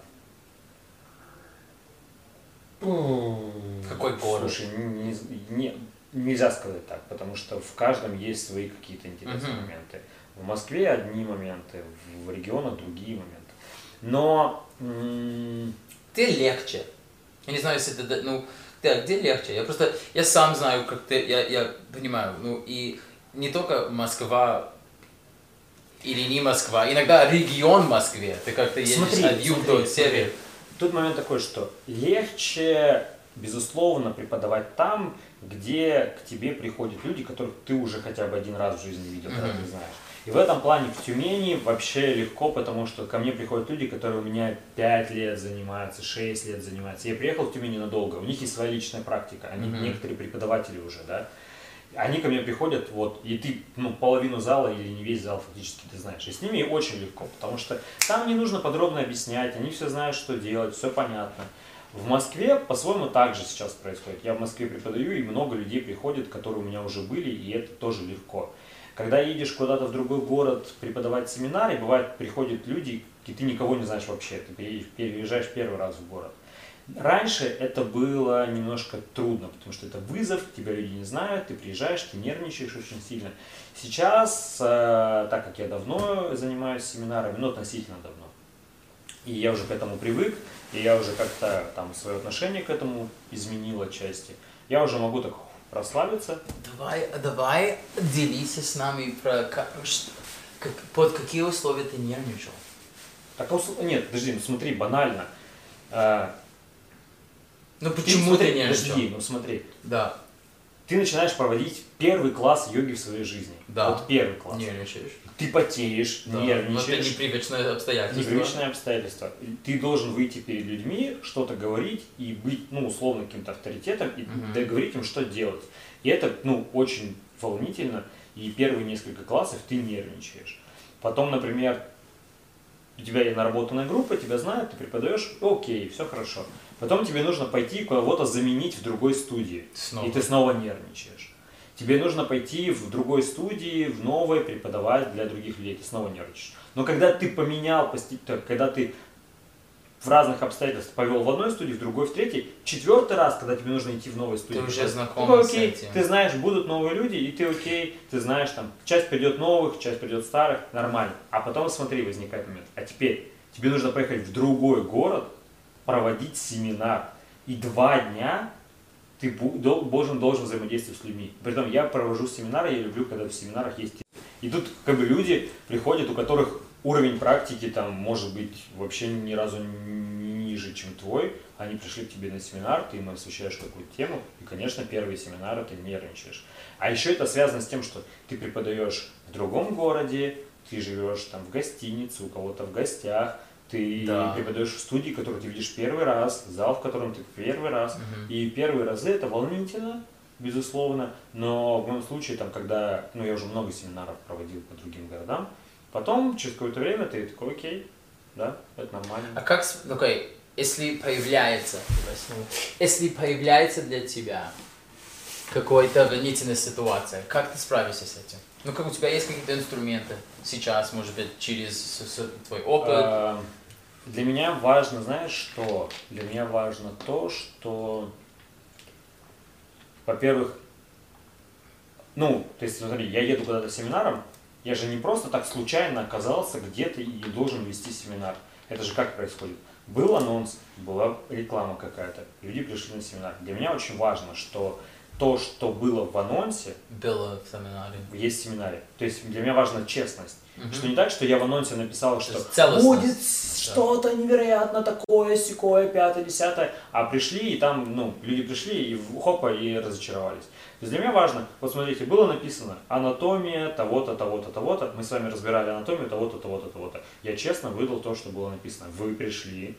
Какой город? Слушай, не, не- нельзя сказать так, потому что в каждом есть свои какие-то интересные Мгм. моменты. В Москве одни моменты, в регионах другие моменты. Но м, Где легче? Я не знаю, если это, ну, да, где легче? Я просто, я сам знаю, как ты, я, я понимаю, ну, и не только Москва или не Москва, иногда регион Москве, ты как-то едешь Смотри, от юга до севера. Тут момент такой, что легче, безусловно, преподавать там, где к тебе приходят люди, которых ты уже хотя бы один раз в жизни видел, когда Мгм. ты знаешь. И в этом плане в Тюмени вообще легко, потому что ко мне приходят люди, которые у меня 5 лет занимаются, 6 лет занимаются. Я приехал в Тюмень надолго, у них есть своя личная практика, они Мгм. некоторые преподаватели уже, да. Они ко мне приходят, вот, и ты, ну, половину зала или не весь зал фактически ты знаешь. И с ними очень легко, потому что там не нужно подробно объяснять, они все знают, что делать, все понятно. В Москве по-своему так же сейчас происходит. Я в Москве преподаю, и много людей приходят, которые у меня уже были, и это тоже легко. Когда едешь куда-то в другой город преподавать семинары, бывает, приходят люди, и ты никого не знаешь вообще, ты переезжаешь первый раз в город. Раньше это было немножко трудно, потому что это вызов, тебя люди не знают, ты приезжаешь, ты нервничаешь очень сильно. Сейчас, э, так как я давно занимаюсь семинарами, ну относительно давно, и я уже к этому привык, и я уже как-то там свое отношение к этому изменил отчасти, я уже могу так расслабиться. Давай, давай делись с нами про как, под какие условия ты нервничал. Так, а нет, подожди, ну смотри, банально. Э, Ну ты почему смотри, ты нервничал? Подожди, ну смотри, Да, ты начинаешь проводить первый класс йоги в своей жизни. Да. Вот первый класс. нервничаешь. Ты потеешь, Да. Но это нервничаешь. непривычное обстоятельство. Непривычные обстоятельства. И Ты должен выйти перед людьми, что-то говорить и быть, ну, условно, каким-то авторитетом и Мгм. договорить им, что делать. И это, ну, очень волнительно. И первые несколько классов ты нервничаешь. Потом, например, у тебя есть наработанная группа, тебя знают, ты преподаешь, окей, все хорошо. Потом тебе нужно пойти кого-то заменить в другой студии. Снова. И ты снова нервничаешь. Тебе нужно пойти в другой студии, в новой, преподавать для других людей, ты снова нервничаешь. Но когда ты поменял, когда ты в разных обстоятельствах повел в одной студии, в другой, в третьей, четвертый раз, когда тебе нужно идти в новую студию, уже ты знаком такой, с этим. ты знаешь, будут новые люди, и ты окей, ты знаешь, там, часть придет новых, часть придет старых, нормально. А потом, смотри, возникает момент, а теперь тебе нужно поехать в другой город, проводить семинар, и два дня ты должен, должен взаимодействовать с людьми. Притом я провожу семинары, я люблю, когда в семинарах есть... И тут как бы люди приходят, у которых уровень практики там может быть вообще ни разу ниже, чем твой. Они пришли к тебе на семинар, ты им освещаешь какую-то тему, и, конечно, первые семинары ты нервничаешь. А еще это связано с тем, что ты преподаешь в другом городе, ты живешь там в гостинице, у кого-то в гостях, ты Да. преподаешь в студии, которую ты видишь первый раз, зал, в котором ты первый раз. Мгм. И первые разы это волнительно, безусловно, но в моем случае, там, когда, ну, я уже много семинаров проводил по другим городам, потом, через какое-то время, ты такой, окей, да, это нормально. А как, ну, окей, если появляется, если появляется для тебя какая-то волнительная ситуация, как ты справишься с этим? Ну, как у тебя есть какие-то инструменты сейчас, может быть, через твой опыт? А, Для меня важно, знаешь что? Для меня важно то, что, во-первых, ну, то есть, смотри, я еду куда-то семинаром, я же не просто так случайно оказался где-то и должен вести семинар. Это же как происходит? Был анонс, была реклама какая-то, люди пришли на семинар. Для меня очень важно, что то, что было в анонсе, Было в семинаре. есть в семинаре. То есть для меня важна честность. Мгм. Что не так, что я в анонсе написал, что будет что-то невероятно такое, секое, пятое, десятое, а пришли, и там, ну, люди пришли, и хопа, и разочаровались. То есть для меня важно, вот смотрите, было написано анатомия того-то, того-то, того-то, мы с вами разбирали анатомию того-то, того-то, того-то. Я честно выдал то, что было написано. Вы пришли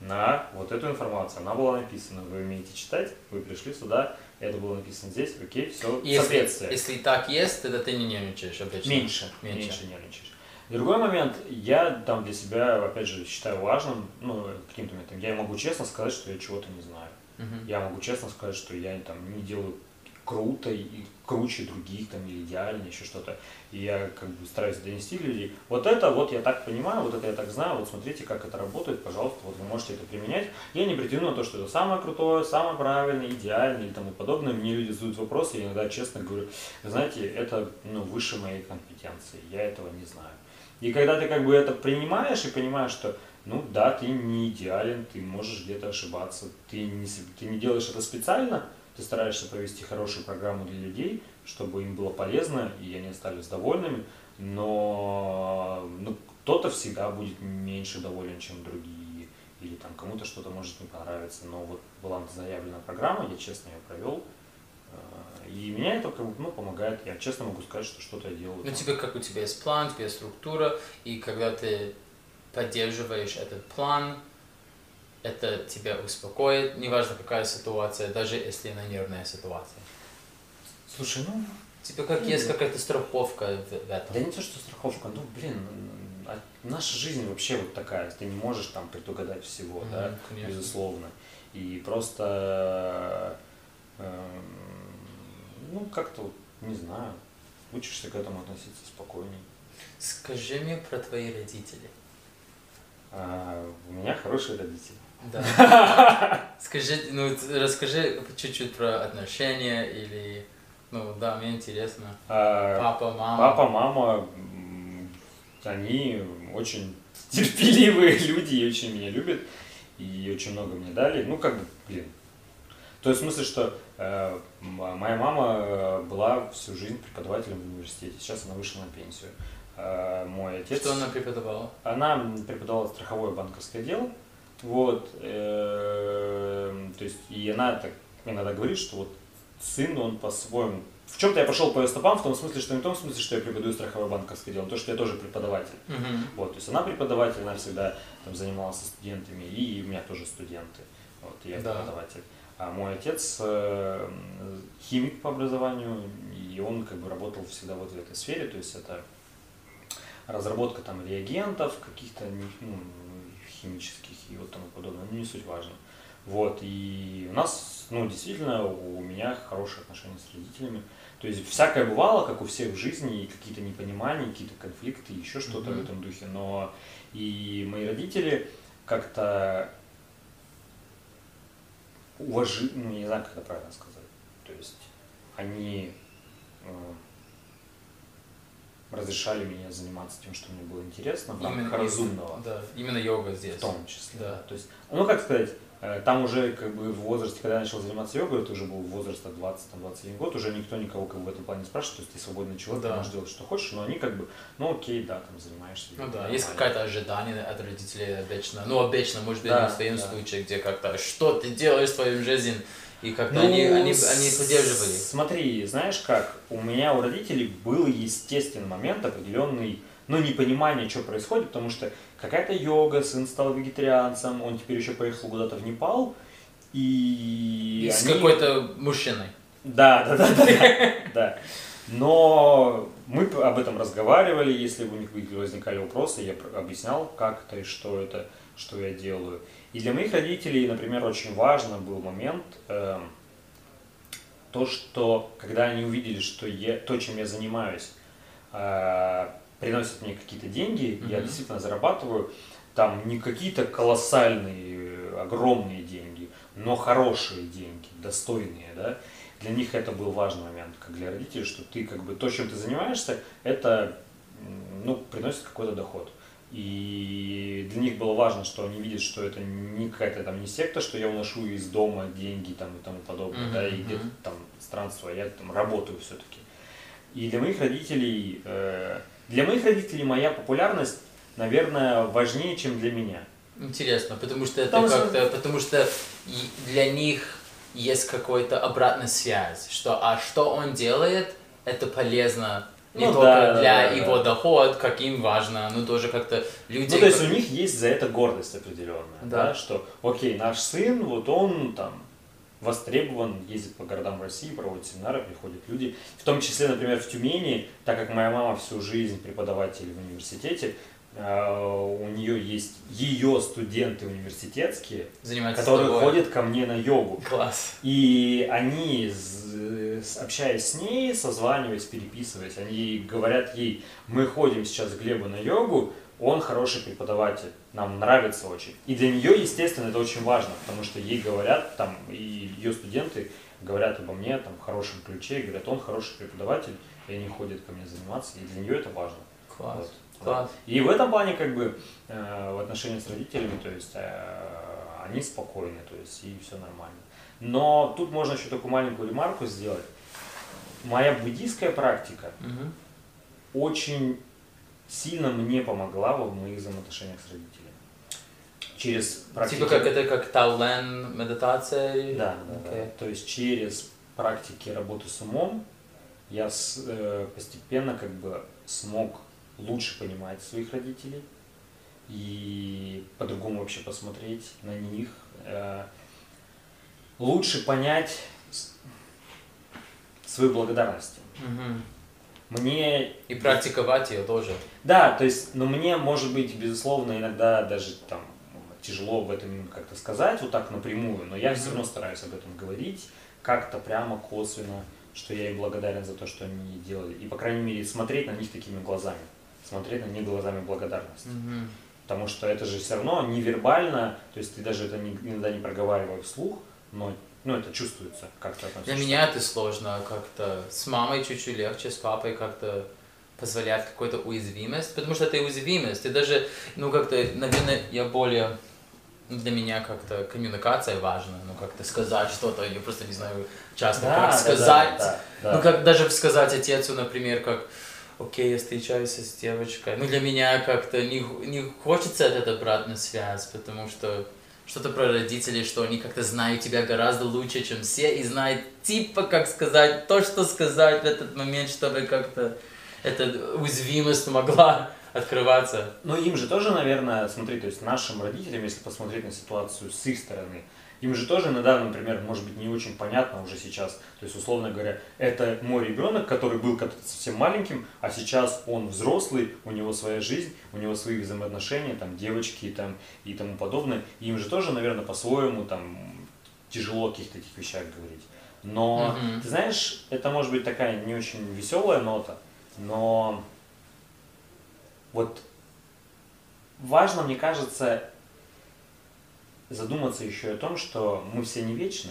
на вот эту информацию, она была написана, вы умеете читать, вы пришли сюда, это было написано здесь, окей, все, Если, соответствие. если так есть, тогда ты не нервничаешь обычно. Меньше, Меньше. меньше, нервничаешь. Другой момент, я там для себя, опять же, считаю важным, ну, каким-то моментом, я могу честно сказать, что я чего-то не знаю. Мгм. Я могу честно сказать, что я там не делаю круто и круче других там или идеально, еще что-то. И я как бы стараюсь донести до людей. Вот это вот я так понимаю, вот это я так знаю, вот смотрите, как это работает, пожалуйста, вот вы можете это применять. Я не претендую на то, что это самое крутое, самое правильное, идеальное и тому подобное. Мне люди задают вопросы, я иногда честно говорю, «Вы знаете, это ну, выше моей компетенции, я этого не знаю. И когда ты как бы это принимаешь и понимаешь, что ну да, ты не идеален, ты можешь где-то ошибаться, ты не, ты не делаешь это специально, ты стараешься провести хорошую программу для людей, чтобы им было полезно и они остались довольными, но ну, кто-то всегда будет меньше доволен, чем другие, или там кому-то что-то может не понравиться, но вот была заявлена программа, я честно ее провел, э, и меня это как бы, ну, помогает, я честно могу сказать, что что-то я делаю. Ну, тебе как у тебя есть план, у тебя есть структура, и когда ты поддерживаешь этот план, это тебя успокоит, неважно какая ситуация, даже если она нервная ситуация. Слушай, ну, Типа как есть какая-то страховка в, этом. Да не то, что страховка, ну, блин, а наша жизнь вообще вот такая, ты не можешь там предугадать всего, Мгм, да, конечно. безусловно. И просто, эм, ну, как-то, вот, не знаю, учишься к этому относиться спокойней. Скажи мне про твои родители. А, у меня хорошие родители. Да. Скажи, ну, расскажи чуть-чуть про отношения или, ну, да, мне интересно. А, Папа, мама. Папа, мама, они очень терпеливые люди и очень меня любят. И очень много мне дали. Ну, как бы, блин. То есть, в смысле, что э, м- моя мама э, была всю жизнь преподавателем в университете. Сейчас она вышла на пенсию. Э, мой отец... Что она преподавала? Она преподавала страховое банковское дело. Вот. э, То есть, и она так иногда говорит, что вот сын, он по-своему... В чем-то я пошел по ее стопам, в том смысле, что не в том смысле, что я преподаю страховое банковское дело, то, что я тоже преподаватель. Мгм. Вот, то есть она преподаватель, она всегда там занималась со студентами, и у меня тоже студенты. Вот, и я Да. преподаватель. А мой отец э, химик по образованию, и он как бы работал всегда вот в этой сфере, то есть это разработка там реагентов каких-то ну, химических и вот тому подобное, ну не суть важно. Вот, и у нас, ну, действительно, у меня хорошие отношения с родителями. То есть всякое бывало, как у всех в жизни, и какие-то непонимания, какие-то конфликты, еще что-то Мгм. в этом духе. Но и мои родители как-то уважи, ну, не знаю, как это правильно сказать. То есть они э, разрешали мне заниматься тем, что мне было интересно, в рамках Именно- разумного. Да, именно йога здесь. В том числе. Да. То есть, ну как сказать, Э, там уже как бы в возрасте, когда я начал заниматься йогой, это уже был возраст 20-21 год, уже никто никого как бы в этом плане не спрашивает, то есть ты свободный человек, Да. ты можешь делать, что хочешь, но они как бы, ну окей, да, там занимаешься. Ну да, есть какое-то ожидание от родителей обычно. Ну, обычно, может быть, Да, в твоем да. случае, где как-то, что ты делаешь в твоей жизни? И как-то Ну, они, они, с- они поддерживали. Смотри, знаешь как, у меня у родителей был естественный момент определенный, ну, непонимание, что происходит, потому что какая-то йога, сын стал вегетарианцем, он теперь еще поехал куда-то в Непал, и... И с они- какой-то мужчиной. Да, да, да, да, да. Но мы об этом разговаривали, если у них возникали вопросы, я объяснял, как это и что это, что я делаю. И для моих родителей, например, очень важно был момент, эм, то, что когда они увидели, что я, то, чем я занимаюсь, э, приносит мне какие-то деньги, я Мгм. действительно зарабатываю, там не какие-то колоссальные, э, огромные деньги, но хорошие деньги, достойные, да, для них это был важный момент, как для родителей, что ты как бы то, чем ты занимаешься, это ну, приносит какой-то доход. И для них было важно, что они видят, что это не какая-то там не секта, что я уношу из дома деньги там и тому подобное, Мгм, да, и где-то там странствую, а я там работаю все-таки. И для моих родителей, э, для моих родителей моя популярность, наверное, важнее, чем для меня. Интересно, потому что это Потому что- как-то, потому что для них есть какой-то обратная связь, что а что он делает, это полезно не Ну только да, для да, его да. доход, как им важно, но тоже как-то люди... Ну, то есть у них есть за это гордость определенная, Да. да. что, окей, наш сын, вот он там востребован, ездит по городам России, проводит семинары, приходят люди, в том числе, например, в Тюмени, так как моя мама всю жизнь преподаватель в университете, у нее есть ее студенты университетские, занимаются которые ходят ко мне на йогу. Класс. И они, с- общаясь с ней, созваниваясь, переписываясь, они говорят ей, мы ходим сейчас к Глебу на йогу, он хороший преподаватель, нам нравится очень. И для нее, естественно, это очень важно, потому что ей говорят, там, и ее студенты говорят обо мне там, в хорошем ключе, говорят, он хороший преподаватель, и они ходят ко мне заниматься, и для нее это важно. Класс. Вот. И в этом плане, как бы, э, в отношении с родителями, то есть, э, они спокойны, то есть, и все нормально. Но тут можно еще такую маленькую ремарку сделать. Моя буддийская практика Мгм. очень сильно мне помогла в моих взаимоотношениях с родителями. Через практики... Типа как это как тален медитация? Да, да, Окей. да. То есть через практики работы с умом я с- э, постепенно как бы смог лучше понимать своих родителей и по-другому вообще посмотреть на них, э, лучше понять свою благодарность. Мгм. Мне И практиковать ее тоже. да, то есть, но мне, может быть, безусловно, иногда даже там тяжело об этом как-то сказать вот так напрямую, но я все равно стараюсь об этом говорить как-то прямо, косвенно, что я им благодарен за то, что они делали. И, по крайней мере, смотреть на них такими глазами. Смотреть на них глазами благодарности. Мгм. Потому что это же все равно невербально, то есть ты даже это не- иногда не проговаривая вслух, но ну, это чувствуется, как ты Для меня это сложно как-то. С мамой чуть-чуть легче, с папой как-то позволять какую-то уязвимость, потому что это уязвимость. И даже, ну, как-то, наверное, я более... ну, Для меня как-то коммуникация важна, ну, как-то сказать что-то, я просто не знаю часто, Да, как да, сказать. да, да, Ну, да. как даже сказать отцу, например, как окей, я встречаюсь с девочкой. Ну, для меня как-то не, не хочется эта обратная связь, потому что что-то про родителей, что они как-то знают тебя гораздо лучше, чем все, и знают типа, как сказать, то, что сказать в этот момент, чтобы как-то эта уязвимость могла открываться. Но им же тоже, наверное, смотри, то есть нашим родителям, если посмотреть на ситуацию с их стороны, им же тоже иногда, например, может быть не очень понятно уже сейчас. То есть, условно говоря, это мой ребенок, который был когда-то совсем маленьким, а сейчас он взрослый, у него своя жизнь, у него свои взаимоотношения, там, девочки там, и тому подобное. И им же тоже, наверное, по-своему там тяжело о каких-то этих вещах говорить. Но, Мгм. ты знаешь, это может быть такая не очень веселая нота, но вот важно, мне кажется, задуматься еще о том, что мы все не вечны,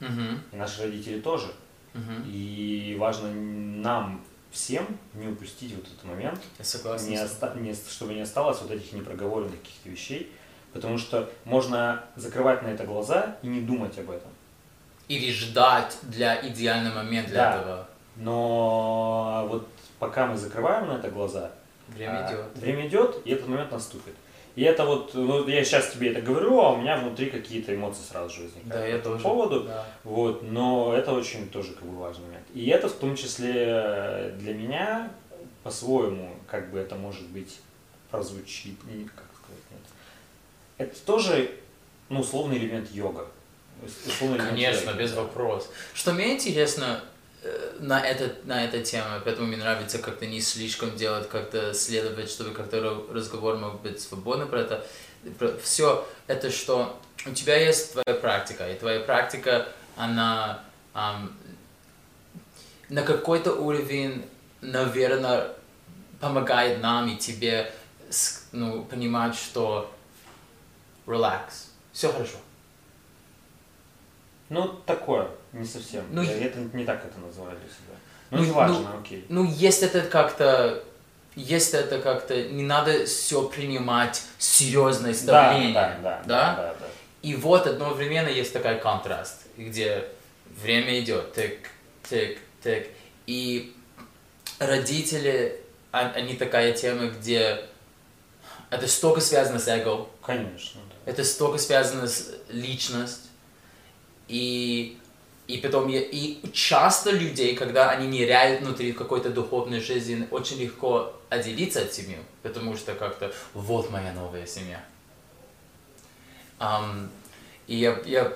Мгм, и наши родители тоже. мгм. И важно нам всем не упустить вот этот момент, Я согласен. не оста- не- чтобы не осталось вот этих непроговоренных каких-то вещей, Потому что можно закрывать на это глаза и не думать об этом. Или ждать для идеального момента для Да. этого. Но вот пока мы закрываем на это глаза, Время а, идет. Время идет, и этот момент наступит. И это вот, ну, я сейчас тебе это говорю, а у меня внутри какие-то эмоции сразу же возникают Да, по этому тоже. поводу. Да. Вот, но это очень тоже как бы важный момент. И это в том числе э, для меня по-своему, как бы это может быть прозвучит, как сказать, нет. Это тоже, ну, условный элемент йога. Условный элемент Конечно, йоги, без да. вопросов. Что мне интересно на, этот, на этой теме, поэтому мне нравится как-то не слишком делать, как-то следовать, чтобы как-то ра- разговор мог быть свободным про это. Все это, что у тебя есть твоя практика, и твоя практика, она ам, на какой-то уровень, наверное, помогает нам и тебе ну, понимать, что relax, все хорошо. Ну, такое, не совсем. Ну, я это не так это называю для себя. Ну, Ну, не важно, окей. Ну, есть это как-то, есть это как-то, не надо все принимать серьезное Да, давление. да, да, да, да, да. И вот одновременно есть такой контраст, где время идет, тик, тик, тик. И родители, а- они такая тема, где это столько связано с эго, Конечно, да. это столько связано с личность. И, и потом, я- и часто людей, когда они ныряют внутри какой-то духовной жизни, очень легко отделиться от семьи, потому что как-то вот моя новая семья. Ам, и я, я,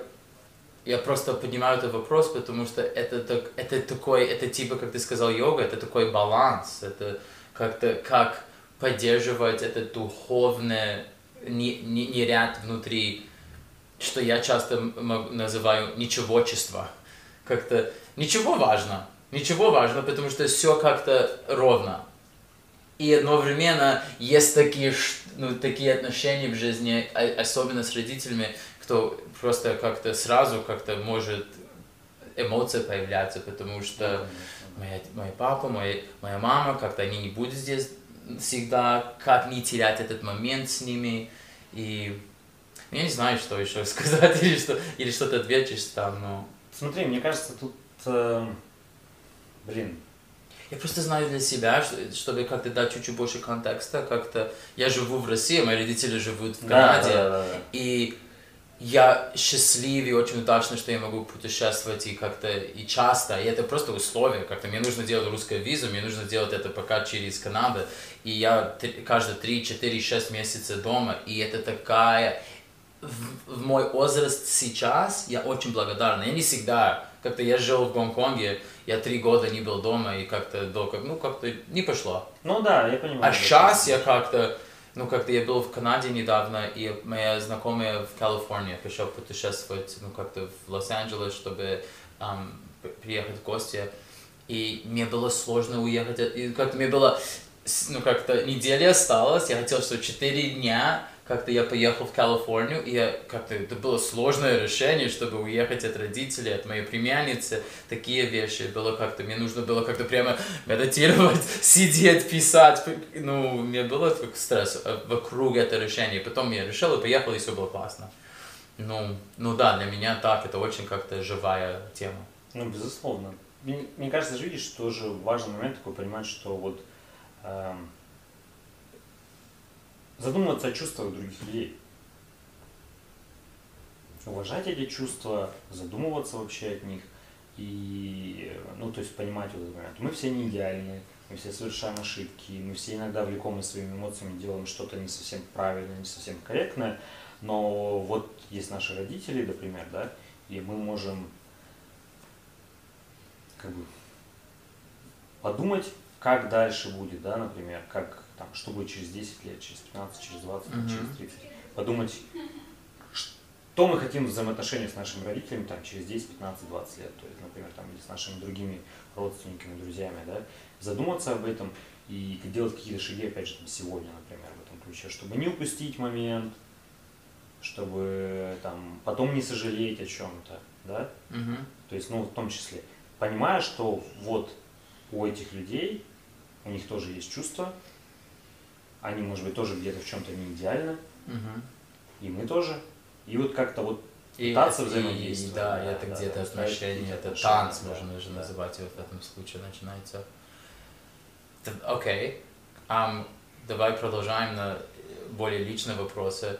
я просто поднимаю этот вопрос, потому что это, так, это такой, это типа, как ты сказал, йога, это такой баланс, это как-то как поддерживать это духовное не, не, не внутри, что я часто называю ничегочество. Как-то ничего важно, ничего важно, потому что все как-то ровно. И одновременно есть такие, ну, такие отношения в жизни, а- особенно с родителями, кто просто как-то сразу как-то может эмоции появляться, потому что моя, мой папа, мой, моя мама, как-то они не будут здесь всегда, как не терять этот момент с ними. И я не знаю, что еще сказать, или, что, или что-то ответишь там, но... Смотри, мне кажется, тут, э, блин, Я просто знаю для себя, что- чтобы как-то дать чуть-чуть больше контекста, как-то... Я живу в России, мои родители живут в да, Канаде, да, да, да. И я счастлив и очень удачно, что я могу путешествовать и как-то и часто. И это просто условие. Как-то мне нужно делать русскую визу, мне нужно делать это пока через Канаду. И я каждые 3, 4, 6 месяцев дома. И это такая... В, в мой возраст сейчас я очень благодарна. Я не всегда... Как-то я жил в Гонконге, я три года не был дома, и как-то до как, ну как-то не пошло. Ну да, я понимаю. А сейчас я как-то, ну как-то я был в Канаде недавно, и моя знакомая в Калифорнии пришел путешествовать, ну как-то в Лос-Анджелес, чтобы п- приехать в гости. И мне было сложно уехать, и как-то мне было, ну как-то неделя осталась, я хотел, что четыре дня как-то я поехал в Калифорнию, и как-то это было сложное решение, чтобы уехать от родителей, от моей племянницы, такие вещи. Было как-то, мне нужно было как-то прямо медитировать, сидеть, писать. Ну, мне было как стресс э, вокруг этого решения. Потом я решил и поехал, и все было классно. Ну, ну да, для меня так, это очень как-то живая тема. Ну, безусловно. Мне, мне кажется, же, видишь, тоже важный момент такой понимать, что вот эм, задумываться о чувствах других людей. Уважать эти чувства, задумываться вообще от них. И, ну, то есть понимать вот этот момент. Мы все не идеальны, мы все совершаем ошибки, мы все иногда влекомы своими эмоциями, делаем что-то не совсем правильное, не совсем корректное. Но вот есть наши родители, например, да, и мы можем как бы подумать, как дальше будет, да, например, как там, что будет через 10 лет, через 15, через 20, Мгм. через 30. Подумать, что мы хотим в взаимоотношениях с нашими родителями там, через 10, 15, 20 лет, то есть, например, там, или с нашими другими родственниками, друзьями, да, задуматься об этом и делать какие-то шаги, опять же, там, сегодня, например, в этом ключе, чтобы не упустить момент, чтобы там потом не сожалеть о чем-то, да, Мгм. то есть, ну, в том числе, понимая, что вот у этих людей, у них тоже есть чувства, они, может быть, тоже где-то в чем-то не идеальны, Мгм. и мы тоже. И вот как-то вот И, пытаться это- и- взаимодействовать. да, и это да, где-то да, отношения, это танц, да, можно же да. называть его в этом случае, начинается. Окей, Ам, давай продолжаем на более личные вопросы.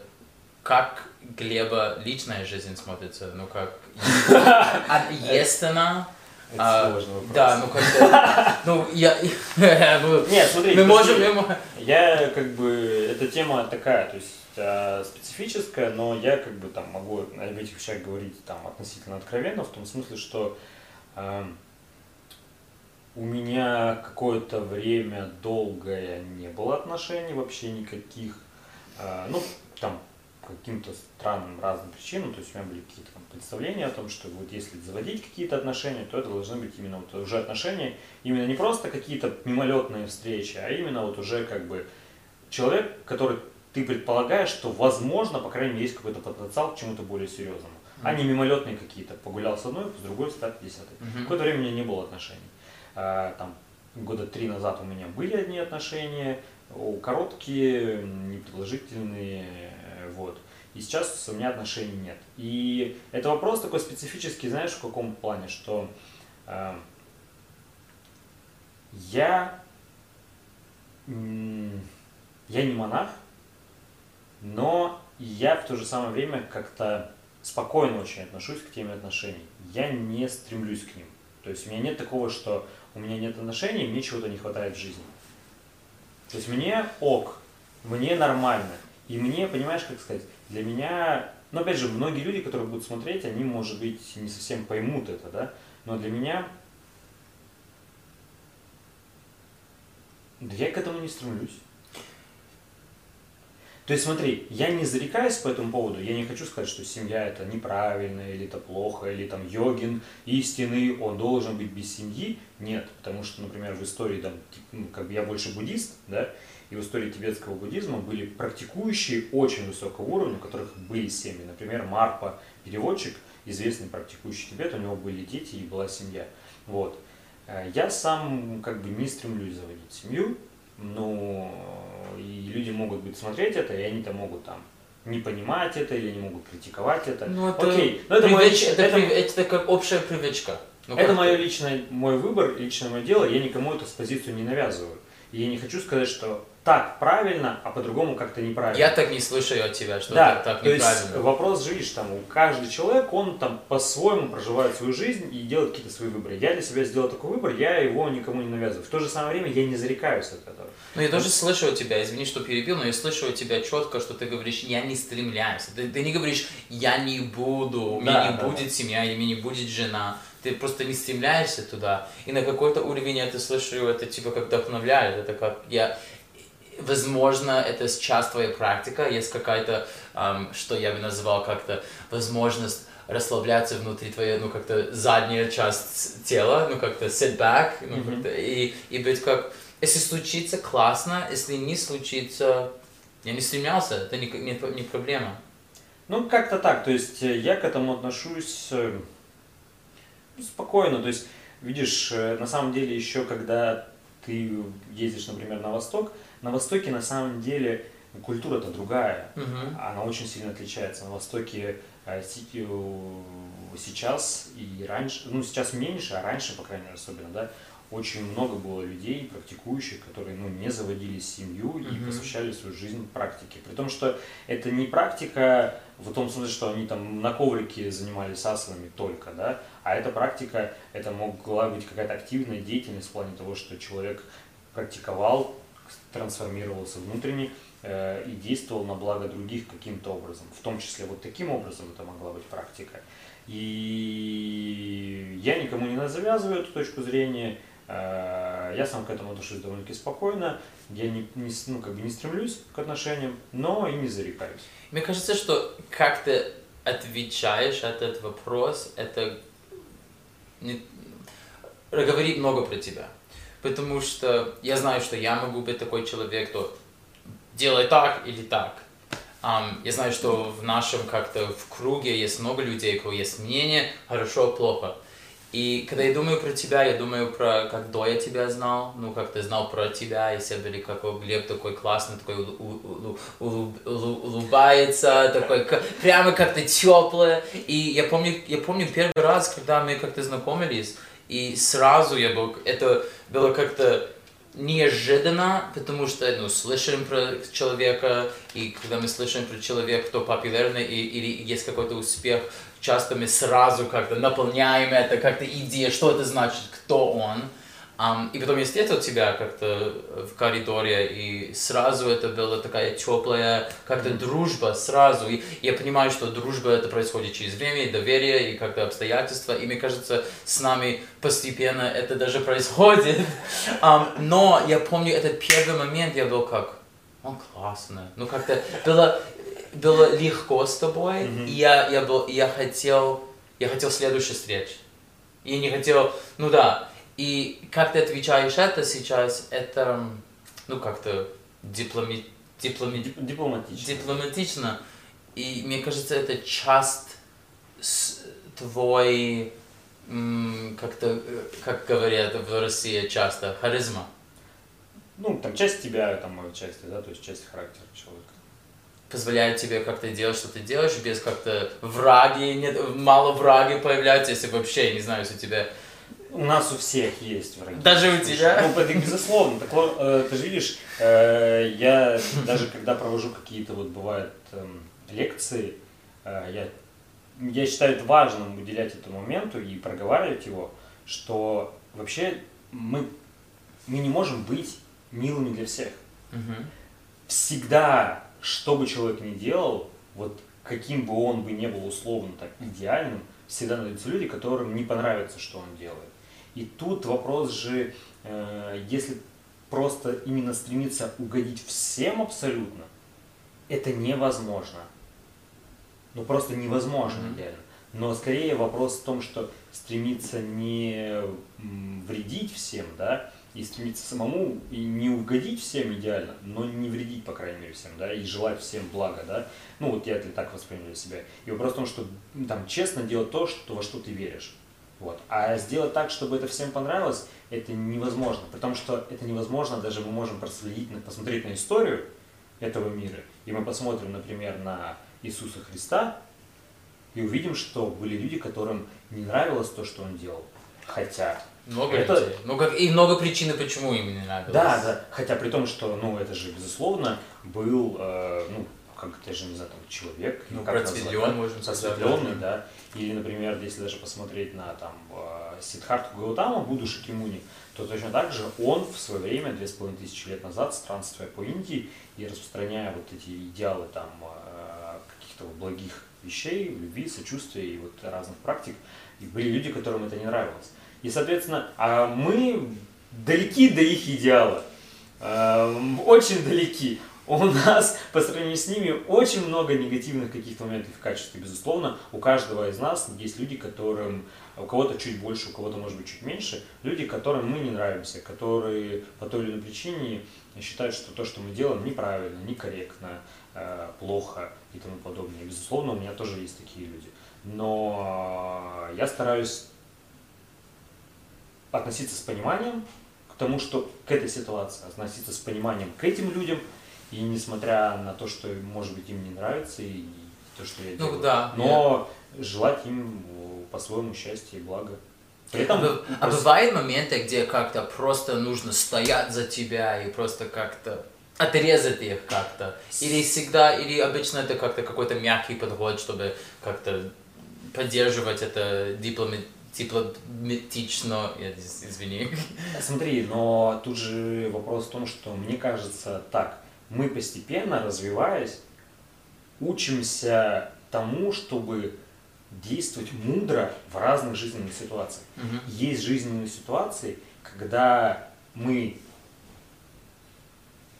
Как Глеба личная жизнь смотрится? Ну как, есть она? Это А, сложный вопрос. Да, ну как ну я, ну, Нет, смотри, мы можем, Я как бы, эта тема такая, то есть э, специфическая, но я как бы там могу об этих вещах говорить там относительно откровенно, в том смысле, что э, у меня какое-то время долгое не было отношений вообще никаких, Э, ну там каким-то странным разным причинам, то есть у меня были какие-то там представления о том, что вот если заводить какие-то отношения, то это должны быть именно вот уже отношения, именно не просто какие-то мимолетные встречи, а именно вот уже как бы человек, который ты предполагаешь, что возможно, по крайней мере, есть какой-то потенциал к чему-то более серьезному. А не мимолетные какие-то. Погулял с одной, с другой, с пятой, десятой. Мгм. Какое-то время у меня не было отношений. А, Там года три назад у меня были одни отношения, короткие, непродолжительные, вот. И сейчас у меня отношений нет. И это вопрос такой специфический, знаешь, в каком плане, что э, я, я не монах, но я в то же самое время как-то спокойно очень отношусь к теме отношений. Я не стремлюсь к ним. То есть у меня нет такого, что у меня нет отношений, мне чего-то не хватает в жизни. То есть мне ок, мне нормально. И мне, понимаешь, как сказать, для меня, ну опять же, многие люди, которые будут смотреть, они, может быть, не совсем поймут это, да, но для меня, да я к этому не стремлюсь. То есть смотри, я не зарекаюсь по этому поводу, я не хочу сказать, что семья это неправильно, или это плохо, или там йогин истинный, он должен быть без семьи. Нет, потому что, например, в истории, там, ну, как бы я больше буддист, да, и в истории тибетского буддизма были практикующие очень высокого уровня, у которых были семьи. Например, Марпа, переводчик, известный практикующий Тибет, у него были дети и была семья. Вот. Э, Я сам как бы не стремлюсь заводить семью, но и люди могут быть смотреть это, и они там могут там не понимать это или не могут критиковать это. Ну, это, Окей, но это, мое, привыч- это, это, прив- это как общая привычка. Ну, это мое личное, мой выбор, личное мое дело, я никому эту позицию не навязываю. И я не хочу сказать, что так правильно, а по-другому как-то неправильно. Я так не слышаю от тебя, что да, это так то есть неправильно. вопрос же, видишь, там, у каждый человек, он там по-своему проживает свою жизнь и делает какие-то свои выборы. Я для себя сделал такой выбор, я его никому не навязываю. В то же самое время я не зарекаюсь от этого. Ну, я тоже слышу от тебя, извини, что перебил, но я слышу от тебя четко, что ты говоришь, я не стремляюсь. Ты, ты не говоришь, я не буду, у меня Да, не да, будет семья, или у меня не будет жена. Ты просто не стремляешься туда. И на какой-то уровень я это слышу, это типа как вдохновляет. Это как я... Возможно, это сейчас твоя практика, есть какая-то, ам, что я бы назвал как-то возможность расслабляться внутри твоей, ну, как-то задняя часть тела, ну, как-то sit back, ну, Мгм. как-то, и, и быть как, если случится, классно, если не случится, я не стремлялся, это не, не, не проблема. Ну, как-то так. То есть э, я к этому отношусь э, ну, спокойно. То есть, видишь, э, на самом деле еще когда ты ездишь, например, на восток, на востоке на самом деле культура-то другая. Мгм. Она очень сильно отличается. На Востоке э, сейчас и раньше, ну сейчас меньше, а раньше, по крайней мере, особенно, да, очень много было людей, практикующих, которые ну, не заводили семью и Мгм. посвящали свою жизнь практике. При том, что это не практика в том смысле, что они там на коврике занимались асанами только, да, а эта практика, это могла быть какая-то активная деятельность в плане того, что человек практиковал, трансформировался внутренне э, и действовал на благо других каким-то образом. В том числе вот таким образом это могла быть практика. И я никому не завязываю эту точку зрения. Э, Я сам к этому отношусь довольно-таки спокойно. Я не, не ну, как бы не стремлюсь к отношениям, но и не зарекаюсь. Мне кажется, что как ты отвечаешь на этот вопрос, это не- говорит много про тебя. Потому что я знаю, что я могу быть такой человек, кто делай так или так. Ам, я знаю, что в нашем как-то в круге есть много людей, у кого есть мнение, хорошо, плохо. И когда я думаю про тебя, я думаю про как до я тебя знал, ну как ты знал про тебя, и все были какой Глеб такой классный, такой у, у, у, улыбается, такой прямо как-то теплый. И я помню, я помню первый раз, когда мы как-то знакомились, и сразу я был, это было как-то неожиданно, потому что, ну, слышим про человека, и когда мы слышим про человека, кто популярный, и, или есть какой-то успех, часто мы сразу как-то наполняем это, как-то идея, что это значит, кто он. Um, и потом я встретил тебя как-то в коридоре, и сразу это была такая теплая, как-то дружба сразу. И я понимаю, что дружба это происходит через время, и доверие, и как-то обстоятельства. И мне кажется, с нами постепенно это даже происходит. Um, но я помню этот первый момент, я был как, он классный. Ну как-то было, было легко с тобой, mm-hmm. и я, я, был, я хотел, я хотел следующую встречу. Я не хотел, ну да, и как ты отвечаешь это сейчас, это, ну, как-то дипломи, дипломи, дипломатично. дипломатично. И мне кажется, это часть твой, как-то, как говорят в России часто, харизма. Ну, там часть тебя, там, часть, да, то есть часть характера человека позволяет тебе как-то делать, что ты делаешь, без как-то враги, нет, мало враги появляются, если вообще, не знаю, если у тебя у нас у всех есть враги. Даже у тебя? Ну, это безусловно. Так, э, ты же видишь, э, я даже когда провожу какие-то вот бывают эм, лекции, э, я, я считаю важным уделять этому моменту и проговаривать его, что вообще мы, мы не можем быть милыми для всех. Угу. Всегда, что бы человек ни делал, вот каким бы он бы не был условно так идеальным, всегда найдутся люди, которым не понравится, что он делает. И тут вопрос же, э, если просто именно стремиться угодить всем абсолютно, это невозможно. Ну просто невозможно mm-hmm. реально. Но скорее вопрос в том, что стремиться не вредить всем, да, и стремиться самому и не угодить всем идеально, но не вредить, по крайней мере, всем, да, и желать всем блага, да. Ну, вот я это так воспринял себя. И вопрос в том, что там честно делать то, что, во что ты веришь. Вот. А сделать так, чтобы это всем понравилось, это невозможно. Потому что это невозможно, даже мы можем проследить, посмотреть на историю этого мира, и мы посмотрим, например, на Иисуса Христа, и увидим, что были люди, которым не нравилось то, что он делал. Хотя много это... людей. Ну, как... И много причин, почему им не нравилось. Да, да. Хотя при том, что, ну, это же, безусловно, был, э, ну, как это же, не знаю, там, человек. Ну, как просветлен, можно сказать. Просветленный, да. Или, например, если даже посмотреть на там э, Сидхарту Гаутама, Будду Шакимуни, то точно так же он в свое время, две с половиной тысячи лет назад, странствуя по Индии и распространяя вот эти идеалы там э, каких-то благих вещей, любви, сочувствия и вот разных практик, и были люди, которым это не нравилось. И, соответственно, а мы далеки до их идеала, э, очень далеки у нас по сравнению с ними очень много негативных каких-то моментов в качестве. Безусловно, у каждого из нас есть люди, которым у кого-то чуть больше, у кого-то может быть чуть меньше, люди, которым мы не нравимся, которые по той или иной причине считают, что то, что мы делаем, неправильно, некорректно, э, плохо и тому подобное. Безусловно, у меня тоже есть такие люди. Но я стараюсь относиться с пониманием к тому, что к этой ситуации, относиться с пониманием к этим людям – и несмотря на то, что, может быть, им не нравится, и то, что я ну, делаю, да, но я... желать им по-своему счастья и блага. При этом а, просто... бывают моменты, где как-то просто нужно стоять за тебя и просто как-то отрезать их как-то? Или всегда, или обычно это как-то какой-то мягкий подход, чтобы как-то поддерживать это дипломат дипломатично, я извини. Смотри, но тут же вопрос в том, что мне кажется так, мы постепенно, развиваясь, учимся тому, чтобы действовать мудро в разных жизненных ситуациях. Угу. Есть жизненные ситуации, когда мы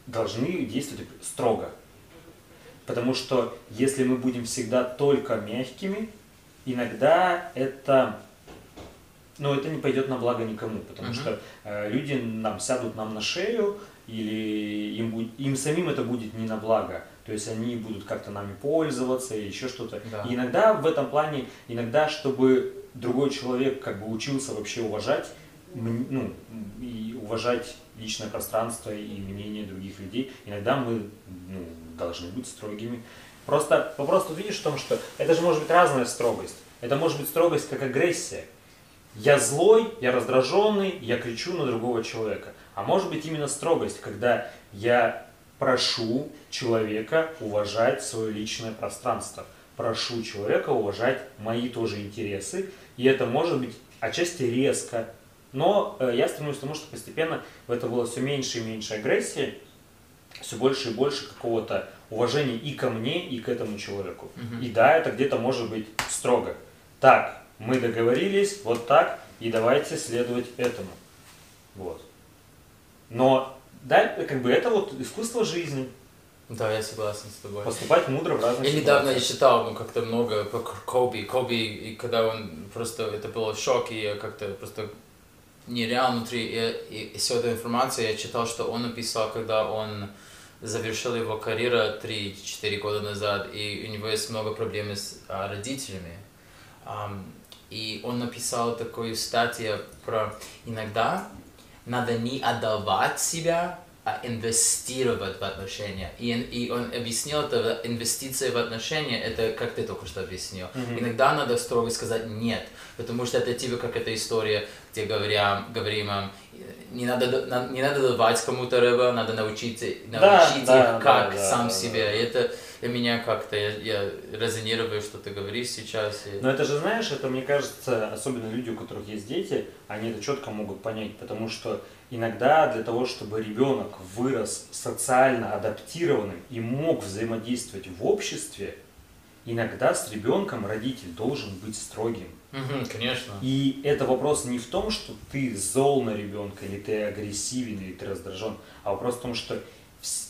должны действовать строго. Потому что если мы будем всегда только мягкими, иногда это, ну, это не пойдет на благо никому, потому угу. что э, люди нам сядут нам на шею, или им, им самим это будет не на благо. То есть они будут как-то нами пользоваться или еще что-то. Да. И иногда в этом плане, иногда, чтобы другой человек как бы учился вообще уважать, ну, и уважать личное пространство и мнение других людей, иногда мы ну, должны быть строгими. Просто вопрос тут видишь в том, что это же может быть разная строгость. Это может быть строгость как агрессия. Я злой, я раздраженный, я кричу на другого человека. А может быть именно строгость, когда я прошу человека уважать свое личное пространство. Прошу человека уважать мои тоже интересы. И это может быть отчасти резко. Но э, я стремлюсь к тому, что постепенно в это было все меньше и меньше агрессии, все больше и больше какого-то уважения и ко мне, и к этому человеку. Угу. И да, это где-то может быть строго. Так, мы договорились, вот так, и давайте следовать этому. Вот. Но да, как бы это вот искусство жизни. Да, я согласен с тобой. Поступать мудро в разных Я недавно я читал, ну, как-то много по Коби, Коби, и когда он просто, это было шок, и я как-то просто нереально внутри, и, и, и всю эту информацию я читал, что он написал, когда он завершил его карьеру 3-4 года назад, и у него есть много проблем с а, родителями. Um, и он написал такую статью про иногда надо не отдавать себя, а инвестировать в отношения. И, и он объяснил это, инвестиция в отношения, это как ты только что объяснил. Mm-hmm. Иногда надо строго сказать нет, потому что это типа как эта история, где говоря, говорим, не надо, не надо давать кому-то рыбу, надо научиться, научить да, их, да, как да, сам да, себе. Да. Это меня как-то, я, я резонирую, что ты говоришь сейчас. И... Но это же, знаешь, это, мне кажется, особенно люди, у которых есть дети, они это четко могут понять, потому что иногда для того, чтобы ребенок вырос социально адаптированным и мог взаимодействовать в обществе, иногда с ребенком родитель должен быть строгим. Угу, конечно. И это вопрос не в том, что ты зол на ребенка, или ты агрессивен, или ты раздражен, а вопрос в том, что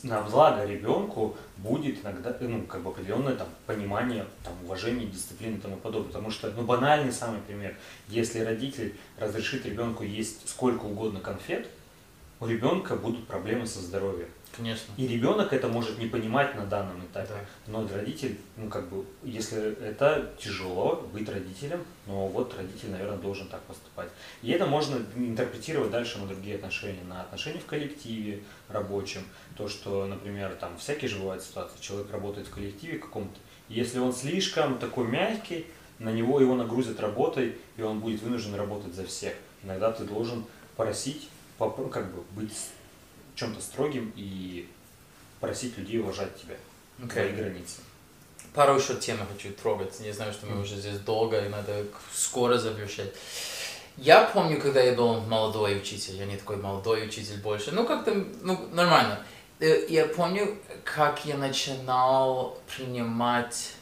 на благо ребенку будет иногда, ну, как бы определенное там понимание, там, уважение, дисциплины и тому подобное. Потому что, ну, банальный самый пример. Если родитель разрешит ребенку есть сколько угодно конфет, у ребенка будут проблемы со здоровьем. Конечно. И ребенок это может не понимать на данном этапе. Да. Но родитель, ну как бы, если это тяжело быть родителем, но вот родитель, наверное, должен так поступать. И это можно интерпретировать дальше на другие отношения, на отношения в коллективе рабочем. То, что, например, там всякие же бывают ситуации, человек работает в коллективе каком-то, если он слишком такой мягкий, на него его нагрузят работой, и он будет вынужден работать за всех. Иногда ты должен просить, как бы быть чем-то строгим и просить людей уважать тебя, okay. твои границы. Пару еще тем хочу трогать. Не знаю, что мы уже здесь долго, и надо скоро завершать. Я помню, когда я был молодой учитель, я не такой молодой учитель больше, ну как-то, ну нормально. Э, я помню, как я начинал принимать,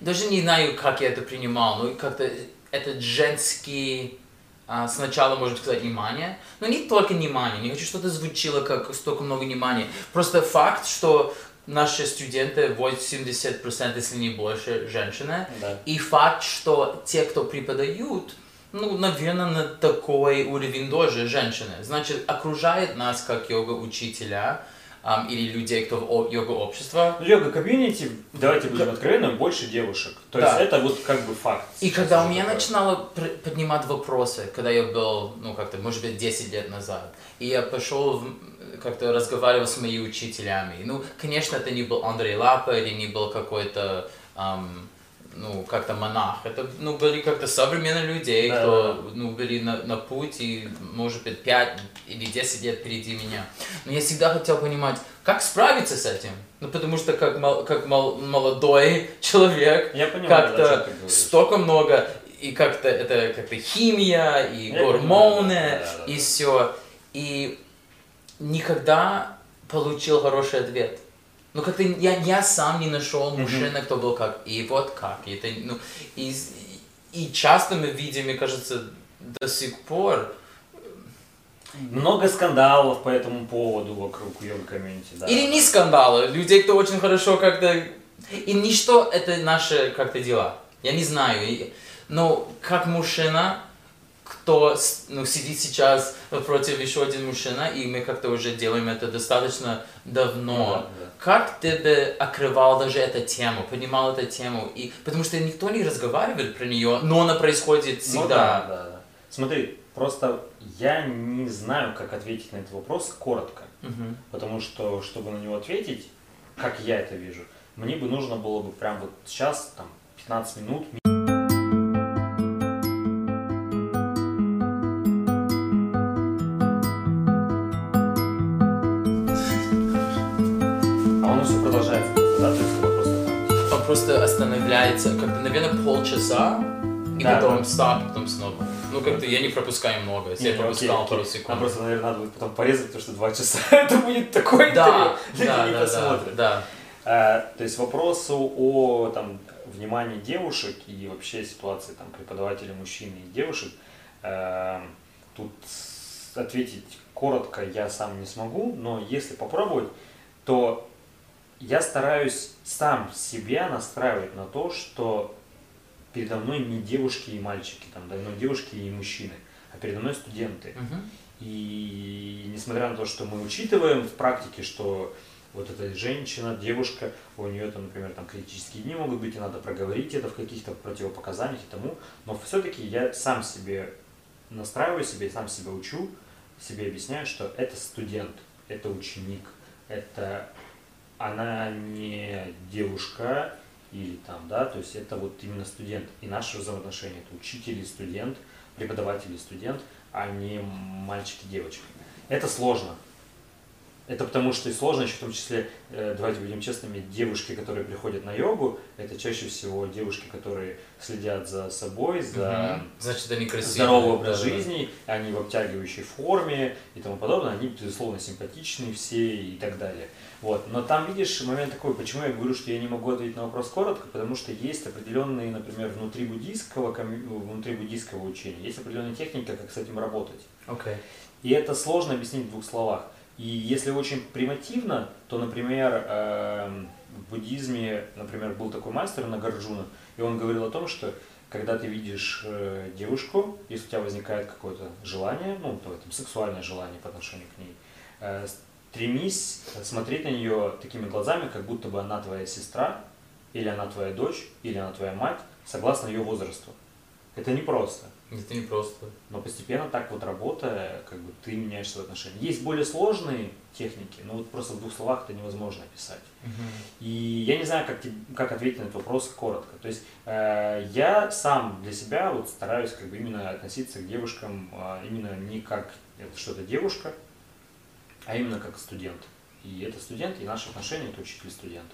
даже не знаю, как я это принимал, но как-то этот женский а, сначала, можно сказать, внимание, но не только внимание, не хочу, что-то звучало как столько много внимания, просто факт, что наши студенты 80%, если не больше, женщины, да. и факт, что те, кто преподают, ну, наверное, на такой уровень тоже женщины. Значит, окружает нас как йога-учителя, um, или людей, кто в йога-общество. Йога-комьюнити, давайте будем откровенны, больше девушек. То да. есть это вот как бы факт. И когда у меня такое. начинало поднимать вопросы, когда я был, ну как-то, может быть, 10 лет назад, и я пошел как-то разговаривал с моими учителями. Ну, конечно, это не был Андрей Лапа или не был какой-то um, ну, как-то монах. Это, ну, были как-то современные людей, да, кто, да. ну, были на, на путь и, может быть, 5 или 10 лет впереди меня. Но я всегда хотел понимать, как справиться с этим. Ну, потому что как, мол, как мол, молодой человек, как-то столько много, и как-то это как-то химия, и я гормоны, понимаю, да, да, да. и все. И никогда получил хороший ответ. Ну, как-то я, я сам не нашел мужчины, кто был как, и вот как. И, это, ну, и, и часто мы видим, мне кажется, до сих пор, много скандалов по этому поводу вокруг йога комьюнити, да. Или не скандалы, людей, кто очень хорошо как-то... И ничто это наши как-то дела. Я не знаю. Но как мужчина, кто ну, сидит сейчас напротив еще один мужчина, и мы как-то уже делаем это достаточно давно. Ну да, да. Как ты бы открывал даже эту тему, понимал эту тему? И, потому что никто не разговаривает про нее, но она происходит всегда. Ну да, да, да. Смотри, просто я не знаю, как ответить на этот вопрос коротко. Мгм. Потому что, чтобы на него ответить, как я это вижу, мне бы нужно было бы прям вот сейчас, там, 15 минут. Просто останавливается, как-то, наверное, полчаса, и Да, потом да. стоп, потом снова. Ну, как-то я не пропускаю много, если я Не, окей, пропускал окей. пару Нам секунд. просто, наверное, надо будет потом порезать, потому что два часа это будет такой Да, интервью, да, не да, да, посмотрят. да. А, то есть вопросу о там, внимании девушек и вообще ситуации там, преподавателей мужчин и девушек, э, тут ответить коротко я сам не смогу, но если попробовать, то я стараюсь сам себя настраивать на то, что передо мной не девушки и мальчики, там, передо мной девушки и мужчины, а передо мной студенты. Мгм. И несмотря на то, что мы учитываем в практике, что вот эта женщина, девушка, у нее там, например, там критические дни могут быть, и надо проговорить это в каких-то противопоказаниях и тому, но все-таки я сам себе настраиваю себе, сам себя учу, себе объясняю, что это студент, это ученик, это она не девушка или там, да, то есть это вот именно студент. И наши взаимоотношения это учитель и студент, преподаватель и студент, а не мальчики и девочки. Это сложно. Это потому что и сложно, еще в том числе, э, давайте будем честными, девушки, которые приходят на йогу, это чаще всего девушки, которые следят за собой, за Мгм. Значит, они здоровый образ да, да. жизни, они в обтягивающей форме и тому подобное, они, безусловно, симпатичные все и так далее. Вот. Но там, видишь, момент такой, почему я говорю, что я не могу ответить на вопрос коротко, потому что есть определенные, например, внутри буддийского, внутри буддийского учения, есть определенная техника, как с этим работать. Окей. И это сложно объяснить в двух словах. И если очень примитивно, то, например, эм, в буддизме, например, был такой мастер Нагарджуна, и он говорил о том, что когда ты видишь э, девушку, если у тебя возникает какое-то желание, ну, то этом сексуальное желание по отношению к ней, э, стремись смотреть на нее такими глазами, как будто бы она твоя сестра, или она твоя дочь, или она твоя мать, согласно ее возрасту. Это непросто. Это не просто. Но постепенно так вот работая, как бы ты меняешь свои отношения. Есть более сложные техники, но вот просто в двух словах это невозможно описать. И я не знаю, как, тебе- как ответить на этот вопрос коротко. То есть э, я сам для себя вот стараюсь как бы именно относиться к девушкам э, именно не как это что-то девушка, а именно как студент. И это студент, и наши отношения это учитель-студент.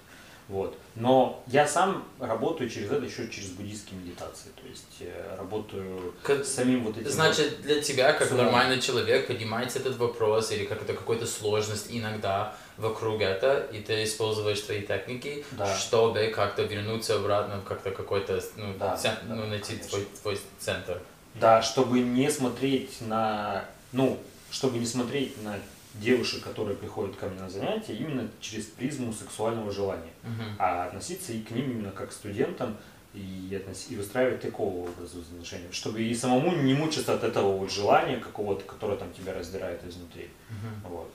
Вот. Но я сам работаю через это еще через буддийские медитации. То есть э, работаю Как- с самим вот этим. вот- Значит, для тебя, как Сумма. нормальный человек, поднимается этот вопрос или как это какая-то сложность иногда вокруг это, и ты используешь твои техники, Да. чтобы как-то вернуться обратно в как-то какой-то, ну, Да, цен- да, ну, найти конечно. твой, твой центр. Да, чтобы не смотреть на, ну, чтобы не смотреть на девушек, которые приходят ко мне на занятия, именно через призму сексуального желания, Мгм. а относиться и к ним именно как к студентам и, относ- и выстраивать такого образа взаимоотношений, чтобы и самому не мучиться от этого вот желания какого-то, которое там тебя раздирает изнутри. Мгм. Вот.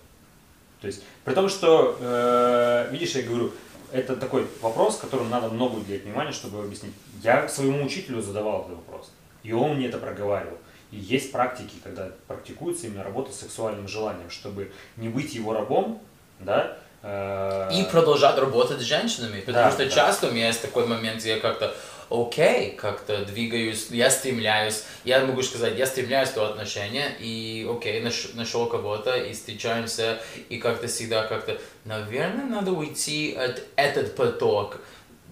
То есть, при том, что, э, видишь, я говорю, это такой вопрос, которым надо много уделять внимания, чтобы объяснить. Я своему учителю задавал этот вопрос, и он мне это проговаривал. И есть практики, когда практикуется именно работа с сексуальным желанием, чтобы не быть его рабом, да, э, И продолжать работать с женщинами, потому Да, что да. часто у меня есть такой момент, где я как-то окей, как-то двигаюсь, я стремляюсь, я могу сказать, я стремляюсь до отношения, и окей, наш- нашел кого-то, и встречаемся, и как-то всегда как-то, наверное, надо уйти от этот поток,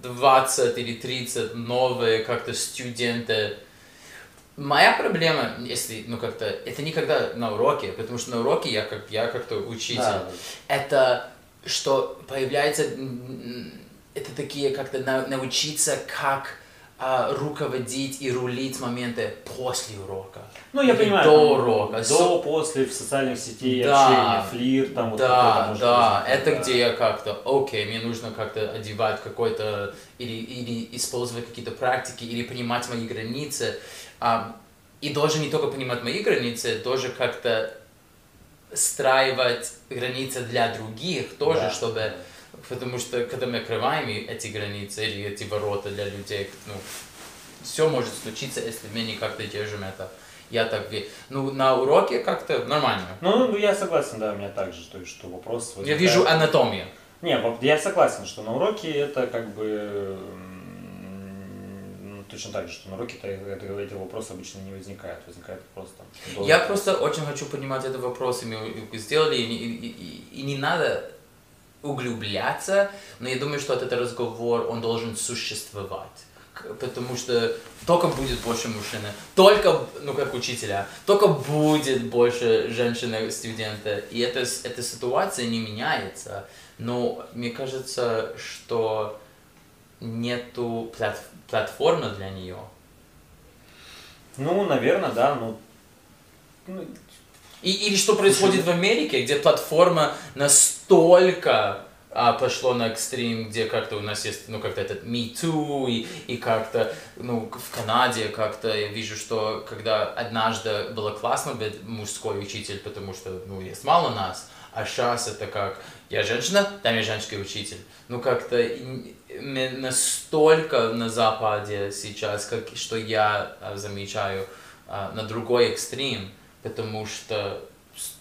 20 или 30 новые как-то студенты, Моя проблема, если, ну как-то, это никогда на уроке, потому что на уроке я как я как-то учитель да, это что появляется, это такие как-то на- научиться, как а, руководить и рулить моменты после урока. Ну, я Или понимаю, до урока. до, после, в социальных сетей, Да. общения, флирт, там вот да, может да, возникнуть, это да. где я как-то, окей, мне нужно как-то одевать какой-то, или, или использовать какие-то практики, или понимать мои границы. А, и должен не только понимать мои границы, тоже как-то страивать границы для других тоже, Да. чтобы... Потому что когда мы открываем эти границы или эти ворота для людей, ну, все может случиться, если мы не как-то держим это. Я так ве- Ну, на уроке как-то нормально. Ну, ну, я согласен, да, у меня также, то есть, что вопрос Я возникает- вижу анатомию. Не, я согласен, что на уроке это как бы точно так же, что на уроке-то это- эти вопросы обычно не возникают, возникает просто. долго. Я просто очень хочу понимать этот вопрос, и мы сделали, и, и- и- не надо углубляться, но я думаю, что этот разговор, он должен существовать. Потому что только будет больше мужчины, только, ну как учителя, только будет больше женщины-студента, и эта, эта ситуация не меняется. Но мне кажется, что нету плат- платформы для нее. Ну, наверное, да, ну, ну, И, или что происходит в Америке, где платформа настолько а, пошло на экстрим, где как-то у нас есть, ну, как-то этот Me Too, и, и как-то, ну, в Канаде как-то я вижу, что когда однажды было классно быть мужской учитель, потому что, ну, есть мало нас, а сейчас это как, я женщина, там я женский учитель. Ну, как-то настолько на Западе сейчас, как, что я а, замечаю а, на другой экстрим, потому что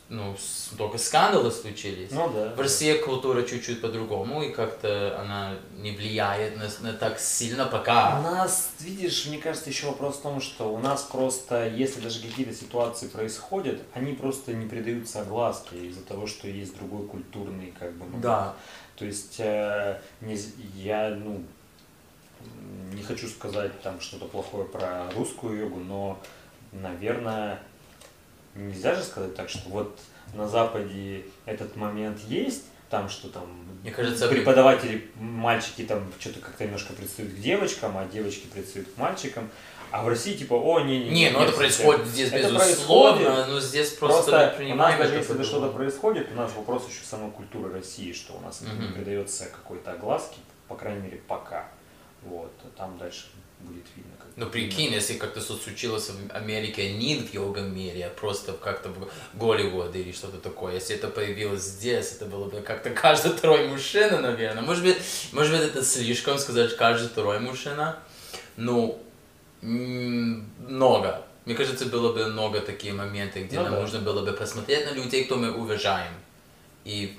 ну, только скандалы случились. ну да. В России культура чуть-чуть по-другому, и как-то она не влияет на, на так сильно У пока. нас, видишь, мне кажется, еще вопрос в том, что у нас просто, если даже какие-то ситуации происходят, они просто не придаются огласке из-за того, что есть другой культурный, как бы, момент. Да. То есть э, не я, ну, не хочу сказать там что-то плохое про русскую йогу, но, наверное, нельзя же сказать так, что вот на Западе этот момент есть, там что там Мне кажется, преподаватели, мальчики там что-то как-то немножко предстают к девочкам, а девочки предстают к мальчикам, а в России типа, о, не-не. Не, ну это происходит здесь Это безусловно, происходит. но здесь просто, Просто у нас даже если что-то происходит, у нас вопрос еще самой культуры России, что у нас это не придается какой-то огласки, по крайней мере, пока. Вот, а там дальше будет видно. Ну прикинь, если как-то что случилось в Америке не в йогом мире, а просто как-то в Голливуде или что-то такое. Если это появилось здесь, это было бы как-то каждый второй мужчина, наверное. Может быть, может быть это слишком сказать каждый второй мужчина. Ну, много. Мне кажется, было бы много таких моментов, где Ну нам да. нужно было бы посмотреть на людей, кто мы уважаем. И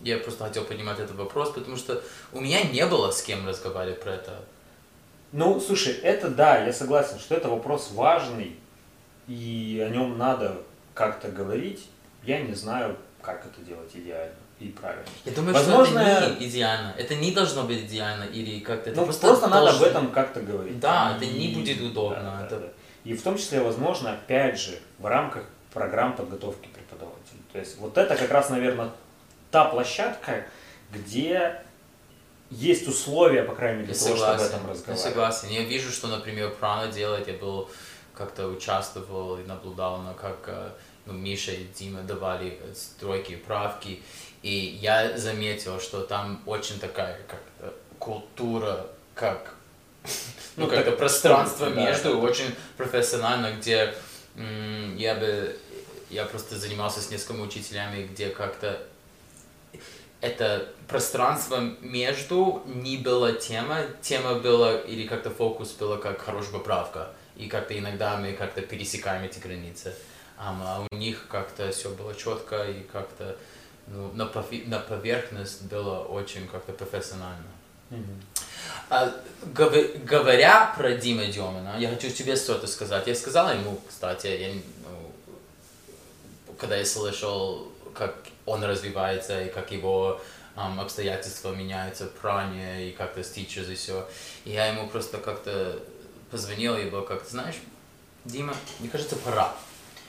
я просто хотел поднимать этот вопрос, потому что у меня не было с кем разговаривать про это. Ну, слушай, это да, я согласен, что это вопрос важный, и о нем надо как-то говорить. Я не знаю, как это делать идеально и правильно. Я думаю, Возможно, что это не идеально. Это не должно быть идеально или как-то. Это Ну, просто, надо об должно- этом как-то говорить. Да, И- это не будет удобно, да, да, это- да. И в том числе, возможно, опять же, в рамках программ подготовки преподавателей. То есть вот это как раз, наверное, та площадка, где есть условия, по крайней мере, Я для того, чтобы об этом Я разговаривать. согласен. Я вижу, что, например, Прана делает. Я был как-то участвовал и наблюдал, на как э, ну, Миша и Дима давали э, стройки правки. И я заметил, что там очень такая как культура, как ну, Ну, как-то пространство да, между, очень профессионально, где я бы, я просто занимался с несколькими учителями, где как-то это пространство между не была тема, тема была, или как-то фокус было как хорошая поправка, и как-то иногда мы как-то пересекаем эти границы. А у них как-то все было четко и как-то ну, на, пови- на поверхность было очень как-то профессионально. Мгм. А, гов- говоря про Дима Демина, я хочу тебе что-то сказать. Я сказал ему, кстати, я, ну, когда я слышал, как он развивается и как его ам, обстоятельства меняются пране и как-то стичес и все. И я ему просто как-то позвонил и был как-то, знаешь, Дима, мне кажется, пора.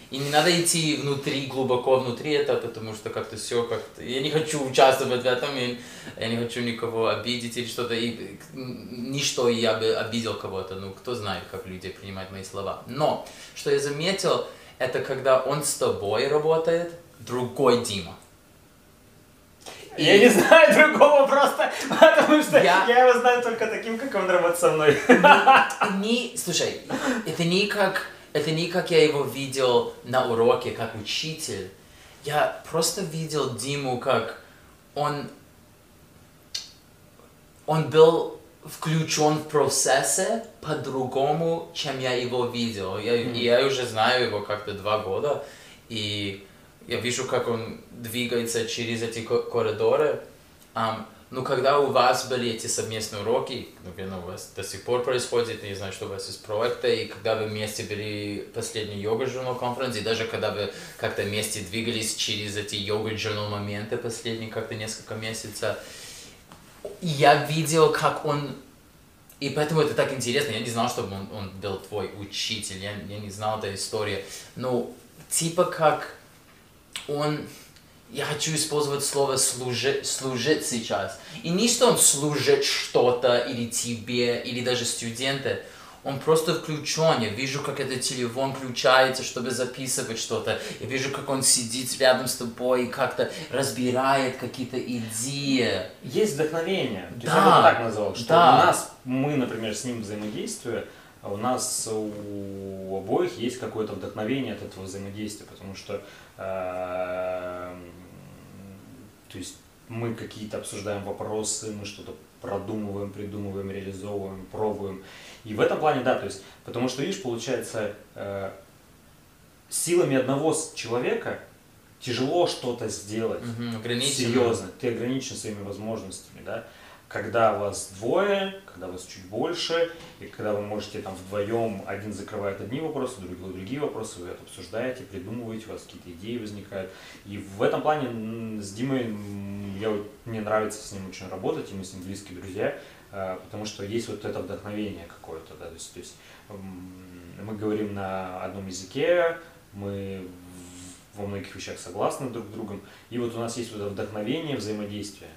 И не надо идти внутри, глубоко внутри это, потому что как-то все как-то... Я не хочу участвовать в этом, и я не хочу никого обидеть или что-то. И ничто я бы обидел кого-то. Ну, кто знает, как люди принимают мои слова. Но, что я заметил, это когда он с тобой работает, другой Дима. Я не знаю другого просто, потому что Я- я, его знаю только таким, как он работает со мной. Не, слушай, это не как это не как я его видел на уроке, как учитель. Я просто видел Диму как он... Он был включен в процессы по-другому, чем я его видел. Я, mm. я уже знаю его как-то два года, и я вижу, как он двигается через эти коридоры. Um, ну, когда у вас были эти совместные уроки, наверное, у вас до сих пор происходит, я знаю, что у вас есть проекты, и когда вы вместе были последний йога журнал конференции, и даже когда вы как-то вместе двигались через эти йога журнал моменты последние как-то несколько месяцев, я видел, как он и поэтому это так интересно. Я не знал, что он, он был твой учитель. Я, я не знал этой истории. Ну, типа как он я хочу использовать слово служить, служить сейчас. И не что он служит что-то, или тебе, или даже студенты. Он просто включен. Я вижу, как этот телефон включается, чтобы записывать что-то. Я вижу, как он сидит рядом с тобой и как-то разбирает какие-то идеи. Есть вдохновение. Да. я бы так назвал, что да. у нас, мы, например, с ним взаимодействуя, у нас у обоих есть какое-то вдохновение от этого взаимодействия, потому что э, то есть мы какие-то обсуждаем вопросы, мы что-то продумываем, придумываем, реализовываем, пробуем. И в этом плане, да, то есть, потому что, видишь, получается, э, силами одного человека тяжело что-то сделать угу, серьезно. Ты ограничен своими возможностями, да когда вас двое, когда вас чуть больше, и когда вы можете там вдвоем, один закрывает одни вопросы, другой другие вопросы, вы это обсуждаете, придумываете, у вас какие-то идеи возникают. И в этом плане с Димой я, мне нравится с ним очень работать, и мы с ним близкие друзья, э, потому что есть вот это вдохновение какое-то, да, то есть, то есть мы говорим на одном языке, мы во многих вещах согласны друг с другом, и вот у нас есть вот это вдохновение, взаимодействие.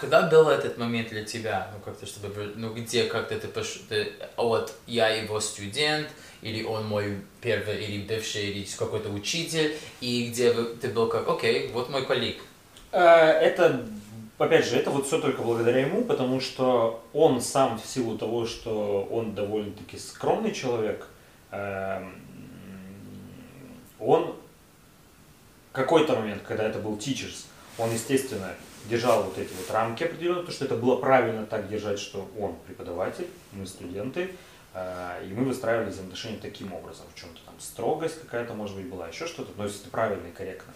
Когда был этот момент для тебя, ну как-то чтобы, ну где как-то ты, пош... ты вот я его студент, или он мой первый, или бывший, или какой-то учитель, и где ты был как, окей, вот мой коллег. Э, это, опять же, это вот все только благодаря ему, потому что он сам в силу того, что он довольно-таки скромный человек, эм, он какой-то момент, когда это был teachers, он, естественно, держал вот эти вот рамки определенно, то, что это было правильно так держать, что он преподаватель, мы студенты, э, и мы выстраивали взаимоотношения таким образом, в чем-то там строгость какая-то, может быть, была, еще что-то, но если это правильно и корректно.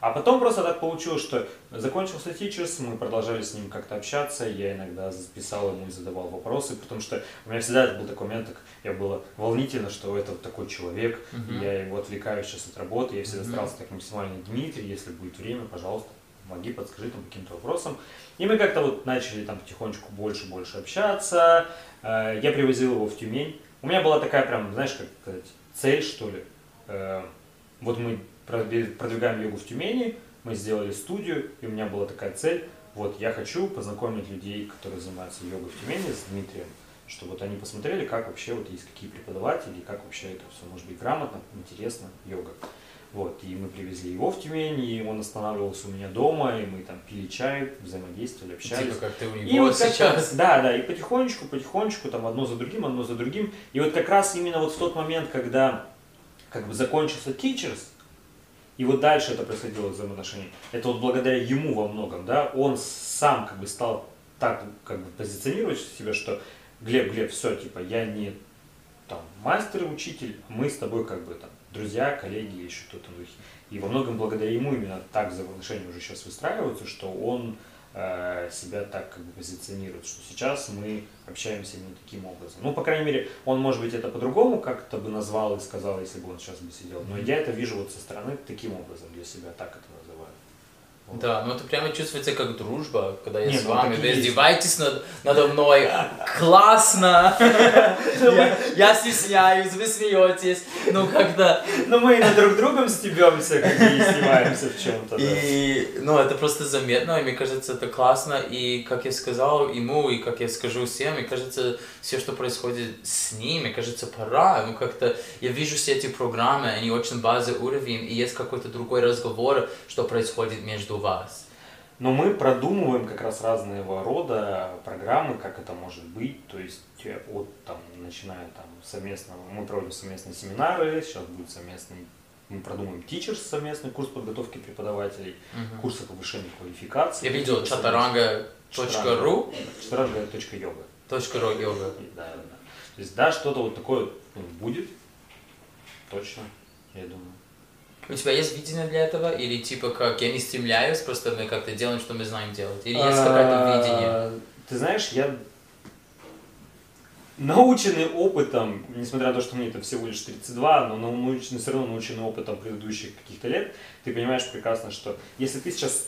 А потом просто так получилось, что закончился Teachers, мы продолжали с ним как-то общаться, я иногда писал ему и задавал вопросы, потому что у меня всегда был такой момент, как я было волнительно, что это вот такой человек, uh-huh. я его отвлекаю сейчас от работы, я всегда uh-huh. старался так максимально, Дмитрий, если будет время, пожалуйста, помоги, подскажи там каким-то вопросам. И мы как-то вот начали там потихонечку больше-больше общаться. Э, я привозил его в Тюмень. У меня была такая прям, знаешь, как сказать, цель, что ли. Э, вот мы продвигаем йогу в Тюмени, мы сделали студию, и у меня была такая цель. Вот я хочу познакомить людей, которые занимаются йогой в Тюмени с Дмитрием, чтобы вот они посмотрели, как вообще вот есть какие преподаватели, как вообще это все может быть грамотно, интересно, йога. Вот, и мы привезли его в Тюмень, и он останавливался у меня дома, и мы там пили чай, взаимодействовали, общались. Типа как ты у него и вот сейчас. Да, да, и потихонечку, потихонечку, там одно за другим, одно за другим. И вот как раз именно вот в тот момент, когда как бы закончился Teachers, и вот дальше это происходило взаимоотношения, это вот благодаря ему во многом, да, он сам как бы стал так как бы позиционировать себя, что Глеб, Глеб, все, типа, я не там мастер учитель, мы с тобой как бы там друзья, коллеги, еще кто-то. И во многом благодаря ему именно так взаимоотношения уже сейчас выстраиваются, что он э, себя так как бы позиционирует, что сейчас мы общаемся именно таким образом. Ну, по крайней мере, он, может быть, это по-другому как-то бы назвал и сказал, если бы он сейчас бы сидел. Но я это вижу вот со стороны таким образом, для себя так это да, ну это прямо чувствуется как дружба, когда я Не, с ну, вами, вы издеваетесь над, надо мной, классно, я стесняюсь, вы смеетесь, ну когда... Ну мы и над друг другом стебемся, как и издеваемся в чем-то. И, ну это просто заметно, и мне кажется, это классно, и как я сказал ему, и как я скажу всем, мне кажется, все, что происходит с ним, мне кажется, пора, ну как-то, я вижу все эти программы, они очень базовый уровень, и есть какой-то другой разговор, что происходит между вас. Но мы продумываем как раз разного рода программы, как это может быть, то есть э, от там, начиная там совместно, мы проводим совместные семинары, сейчас будет совместный, мы продумаем teachers совместный курс подготовки преподавателей, Мгм. курсы повышения квалификации. Я видел chaturanga.ru Chaturanga.yoga. .ru йога. Да, да, да. То есть, да, что-то вот такое ну, будет, точно, я думаю. У тебя есть видение для этого? Или типа как я не стремляюсь, просто мы как-то делаем, что мы знаем делать? Или есть какое-то видение? А, Ты знаешь, я наученный опытом, несмотря на то, что мне это всего лишь 32, но наученный, все равно наученный опытом предыдущих каких-то лет, ты понимаешь прекрасно, что если ты сейчас,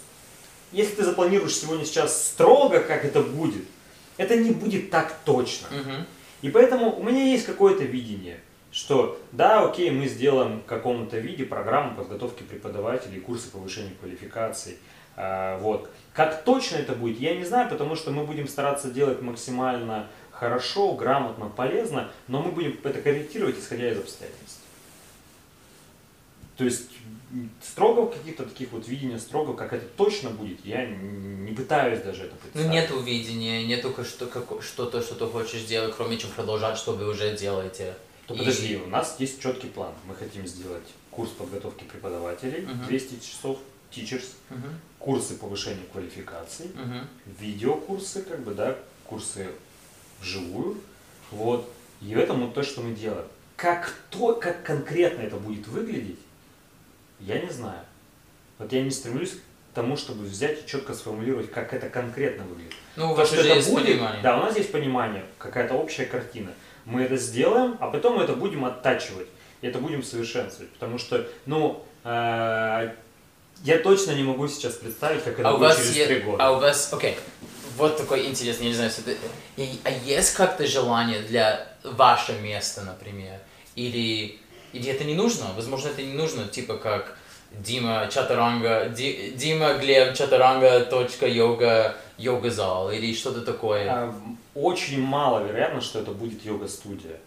если ты запланируешь сегодня сейчас строго, как это будет, это не будет так точно. Мгм. И поэтому у меня есть какое-то видение, что да, окей, мы сделаем в каком-то виде программу подготовки преподавателей, курсы повышения квалификации. А, Вот. Как точно это будет, я не знаю, потому что мы будем стараться делать максимально хорошо, грамотно, полезно, но мы будем это корректировать, исходя из обстоятельств. То есть строго каких-то таких вот видения, строго, как это точно будет, я не пытаюсь даже это Ну представить. нету видения, нету что, что-то, что ты хочешь делать, кроме чем продолжать, что вы уже делаете. То И- подожди, у нас есть четкий план. Мы хотим сделать курс подготовки преподавателей, Мгм. 200 часов, teachers, Мгм. курсы повышения квалификации, Мгм. видеокурсы, как бы, да, курсы вживую. Вот. И это вот то, что мы делаем. Как то, как конкретно это будет выглядеть, я не знаю. Вот я не стремлюсь к тому, чтобы взять и четко сформулировать, как это конкретно выглядит. Ну, у То, вас что уже это есть будет, понимание. да, у нас есть понимание, какая-то общая картина. Мы это сделаем, а потом мы это будем оттачивать, и это будем совершенствовать. Потому что, ну, э, я точно не могу сейчас представить, как это А будет через три года. А у вас, окей, вот такой интересный, я не знаю, это- а есть как-то желание для ваше место, например? Или, или это не нужно? Возможно, это не нужно, типа как Дима Чатаранга, Ди- Дима Глеб Чатаранга точка йога, йога зал или что-то такое. А, Очень маловероятно, что это будет йога-студия.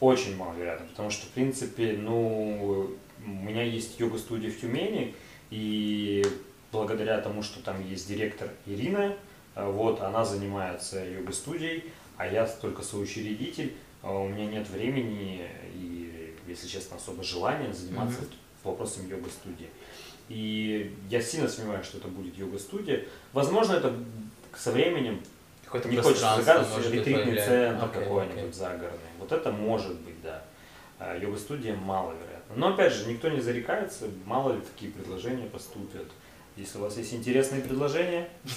Очень маловероятно, потому что, в принципе, ну, у меня есть йога-студия в Тюмени, и благодаря тому, что там есть директор Ирина, а, вот, она занимается йога-студией, а я только соучредитель, а у меня нет времени и, если честно, особо желания заниматься Мгм. вопросами йога-студии. И я сильно сомневаюсь, что это будет йога-студия. Возможно, это со временем Какое-то не хочется загадывать, ретритный центр Окей, какой-нибудь окей. загородный. Вот это может быть, да. А Йога-студия маловероятно. Но опять же, никто не зарекается, мало ли такие предложения поступят. Если у вас есть интересные предложения,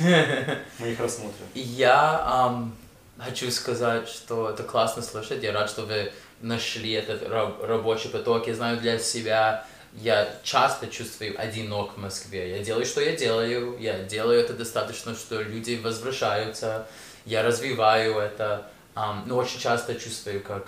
мы их рассмотрим. Я ам, хочу сказать, что это классно слышать. Я рад, что вы нашли этот раб- рабочий поток. Я знаю для себя, я часто чувствую одинок в Москве. Я делаю, что я делаю. Я делаю это достаточно, что люди возвращаются. Я развиваю это. Ам, но очень часто чувствую, как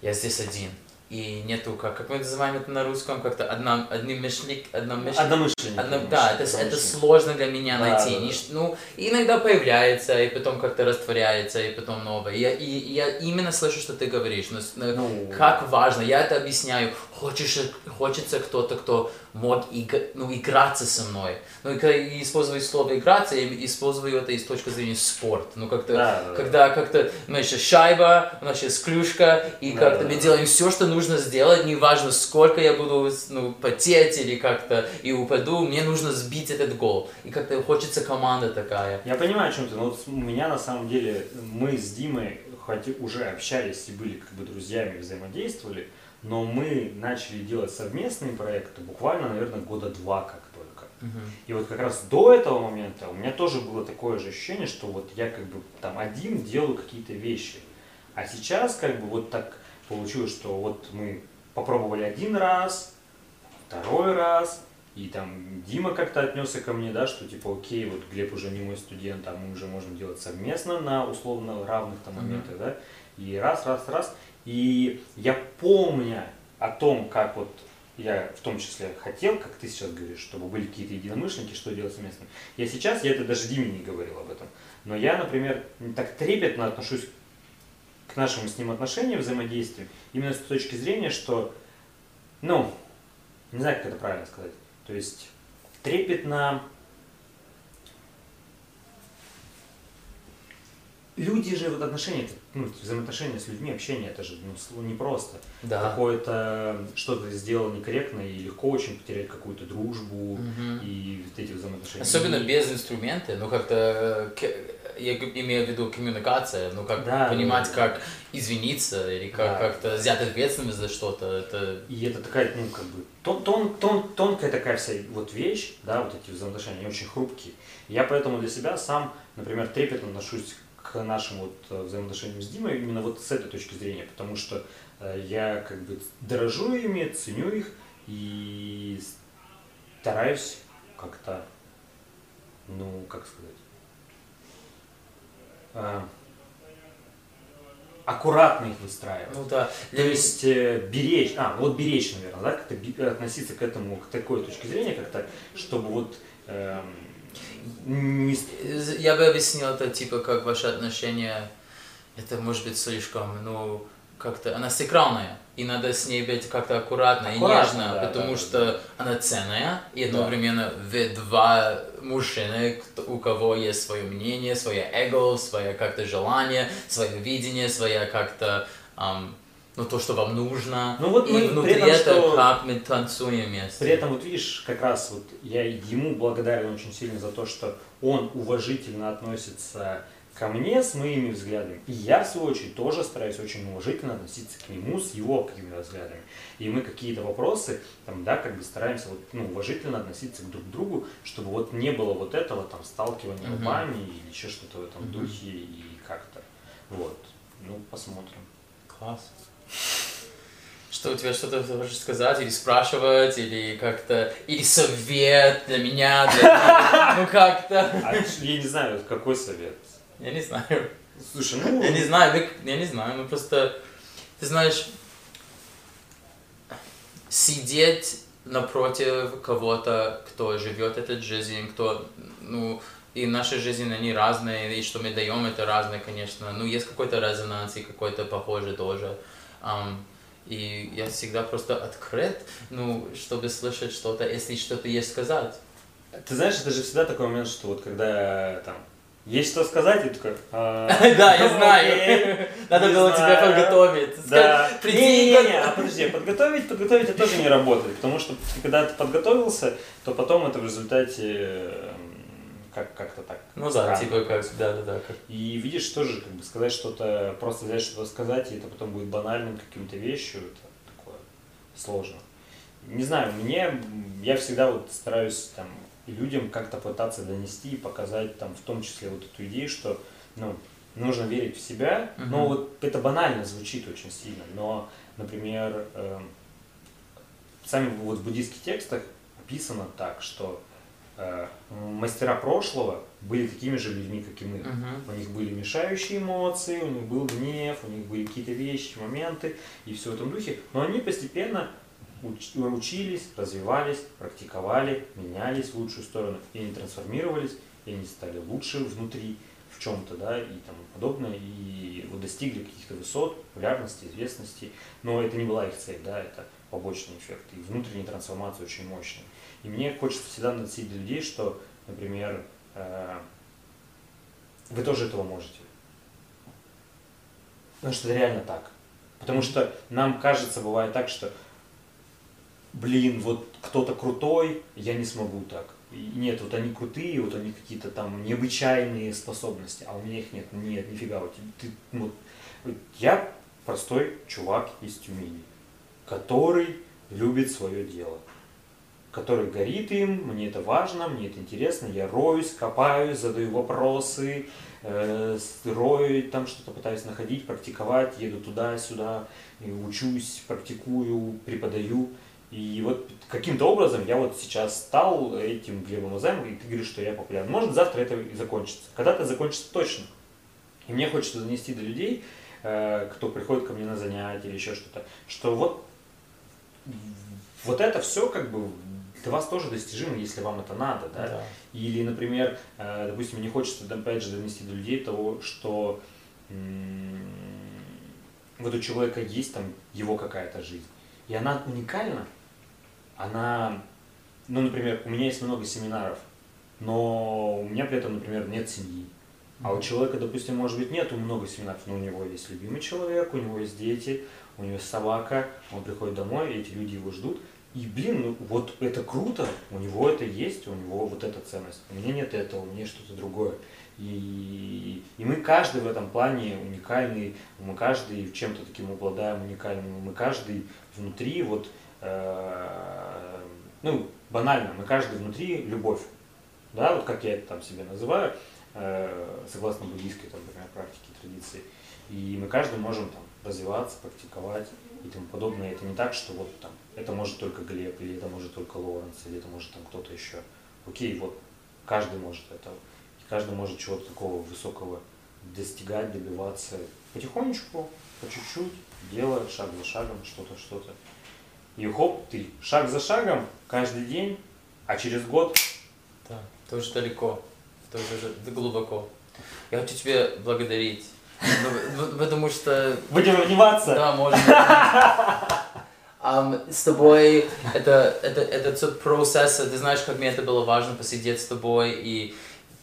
я здесь один. И нету, как, как мы называем это на русском, как-то одна, одним мышленник, одномышленник. Одномышленники. Одно- да, это, это сложно для меня Да, найти. да, да. Ну, иногда появляется, и потом как-то растворяется, и потом новое. Я, и, и я именно слышу, что ты говоришь. Но Ну, как важно, я это объясняю. Хочешь, хочется кто-то, кто мог иг- ну, играться со мной. Ну, и когда я использую слово играться, я использую это из точки зрения спорт. Ну, как-то, Да, да, да. когда как-то, у нас есть шайба, у нас есть клюшка, и Да, как-то да, мы да. делаем все, что нужно сделать, неважно, сколько я буду ну, потеть или как-то и упаду, мне нужно сбить этот гол. И как-то хочется команда такая. Я понимаю, о чем ты, но вот у меня на самом деле, мы с Димой, хоть уже общались и были как бы друзьями, взаимодействовали, но мы начали делать совместные проекты буквально, наверное, года два как только. И вот как раз до этого момента у меня тоже было такое же ощущение, что вот я как бы там один делаю какие-то вещи. А сейчас как бы вот так получилось, что вот мы попробовали один раз, второй раз, и там Дима как-то отнесся ко мне, да, что типа окей, вот Глеб уже не мой студент, а мы уже можем делать совместно на условно равных там моментах, да, и раз, раз, раз. И я помня о том, как вот я в том числе хотел, как ты сейчас говоришь, чтобы были какие-то единомышленники, что делать совместно. Я сейчас, я это даже Диме не говорил об этом, но я, например, не так трепетно отношусь к нашему с ним отношениям, взаимодействию, именно с точки зрения, что, ну, не знаю, как это правильно сказать, то есть трепетно люди же, вот отношения, ну, взаимоотношения с людьми, общение, это же ну, непросто. Да. Какое-то что-то сделал некорректно, и легко очень потерять какую-то дружбу Мгм. и вот эти взаимоотношения. Особенно без инструмента, ну как-то, э, я имею в виду коммуникация, ну как Да, понимать, да. как извиниться или как Да. как-то взять ответственность за что-то, это И это такая, ну, как бы, тон, тон, тон, тонкая такая вся вот вещь, да, вот эти взаимоотношения, они очень хрупкие. Я поэтому для себя сам, например, трепетно отношусь к нашим вот э, взаимоотношениям с Димой именно вот с этой точки зрения, потому что э, я как бы дорожу ими, ценю их и стараюсь как-то, ну, как сказать, э, аккуратно их выстраивать. ну да. То Для- есть э, беречь, а, вот беречь, наверное, да, как-то относиться к этому, к такой точке зрения, как-то, чтобы вот эм, не... Я бы объяснил это типа как ваши отношения, это может быть слишком, ну, как-то, она сакральная, и надо с ней быть как-то аккуратно, и Аккуратно, нежно, да, потому да, что она ценная, и Да. одновременно вы два мужчины, у кого есть свое мнение, свое эго, свое как-то желание, свое видение, свое как-то, ам, ну, то, что вам нужно, Ну вот и мы при внутри этом, этого, что- как мы танцуем вместе. При этом, вот видишь, как раз вот я ему благодарен очень сильно за то, что он уважительно относится ко мне с моими взглядами. И я, в свою очередь, тоже стараюсь очень уважительно относиться к нему с его какими-то взглядами. И мы какие-то вопросы, там, да, как бы стараемся вот, ну, уважительно относиться к друг другу, чтобы вот не было вот этого там сталкивания Мгм. лбами или еще что-то в этом Мгм. духе и как-то. Вот. Ну, посмотрим. Класс. Что у тебя что-то хочешь сказать, или спрашивать, или как-то, или совет для меня, для ну как-то, А я не знаю, какой совет. я не знаю, Слушай, ну... я не знаю, я не знаю, ну просто, ты знаешь, сидеть напротив кого-то, кто живет эту жизнь, кто, ну, и наши жизни, они разные, и что мы даем, это разное, конечно. Ну, есть какой-то резонанс и какой-то похожий тоже. Ам, и я всегда просто открыт, ну, чтобы слышать что-то, если что-то есть сказать. Ты знаешь, это же всегда такой момент, что вот когда там есть что сказать, и ты такой... а, Да, я окей, знаю. Надо не было тебя подготовить. Да. Сказать, Приди. Не-не-не, а подожди, подготовить, подготовить это тоже не работает, потому что когда ты подготовился, то потом это в результате эм, как- как-то так. Ну да, странно. типа как, да-да-да, как И видишь, тоже как бы сказать что-то, просто взять что-то сказать, и это потом будет банальным каким-то вещью, это такое сложно. Не знаю, мне, я всегда вот стараюсь там людям как-то пытаться донести и показать там в том числе вот эту идею, что ну, нужно верить в себя, но Мгм. вот это банально звучит очень сильно, но, например, эм, сами вот в буддийских текстах описано так, что э, мастера прошлого были такими же людьми, как и мы. Мгм. У них были мешающие эмоции, у них был гнев, у них были какие-то вещи, моменты и все в этом духе. Но они постепенно уч- учились, развивались, практиковали, менялись в лучшую сторону. И они трансформировались, и они стали лучше внутри в чем-то, да, и тому подобное. И вот достигли каких-то высот, популярности, известности. Но это не была их цель, да, это побочный эффект. И внутренняя трансформация очень мощная. И мне хочется всегда доносить до людей, что, например, э, вы тоже этого можете. Потому что это реально так. Потому что нам кажется, бывает так, что, блин, вот кто-то крутой, я не смогу так. Нет, вот они крутые, вот они какие-то там необычайные способности, а у меня их нет. Нет, нифига, вот ты, вот я простой чувак из Тюмени, который любит свое дело который горит им, мне это важно, мне это интересно, я роюсь, копаюсь, задаю вопросы, э, с- рою, там что-то пытаюсь находить, практиковать, еду туда-сюда, учусь, практикую, преподаю. И вот каким-то образом я вот сейчас стал этим Глебом Азаем, и ты говоришь, что я популярен. Может, завтра это и закончится. Когда-то закончится точно. И мне хочется донести до людей, э, кто приходит ко мне на занятия или еще что-то, что вот вот это все как бы для вас тоже достижимо, если вам это надо, да? Да. Или, например, э, допустим, мне хочется, опять же, донести до людей того, что вот у человека есть там его какая-то жизнь, и она уникальна, она, ну, например, у меня есть много семинаров, но у меня при этом, например, нет семьи, А у человека, допустим, может быть, нету много семинаров, но у него есть любимый человек, у него есть дети, у него есть собака, он приходит домой, и эти люди его ждут. И, блин, ну вот это круто, у него это есть, у него вот эта ценность. У меня нет этого, у меня что-то другое. И, и мы каждый в этом плане уникальный, мы каждый чем-то таким обладаем уникальным, мы каждый внутри вот, э, ну, банально, мы каждый внутри любовь, да, вот как я это там себе называю, э, согласно буддийской, там, например, практике, традиции. И мы каждый можем там развиваться, практиковать и тому подобное. Это не так, что вот там, это может только Глеб, или это может только Лоренс, или это может там кто-то еще. Окей, вот каждый может этого. И каждый может чего-то такого высокого достигать, добиваться потихонечку, по чуть-чуть, делая шаг за шагом, что-то, что-то. И хоп, ты шаг за шагом каждый день, а через год... Да, тоже далеко, тоже глубоко. Я хочу тебе благодарить потому что... Будем обниматься? Да, можно. Um, с тобой это, это, это тот процесс, ты знаешь, как мне это было важно посидеть с тобой и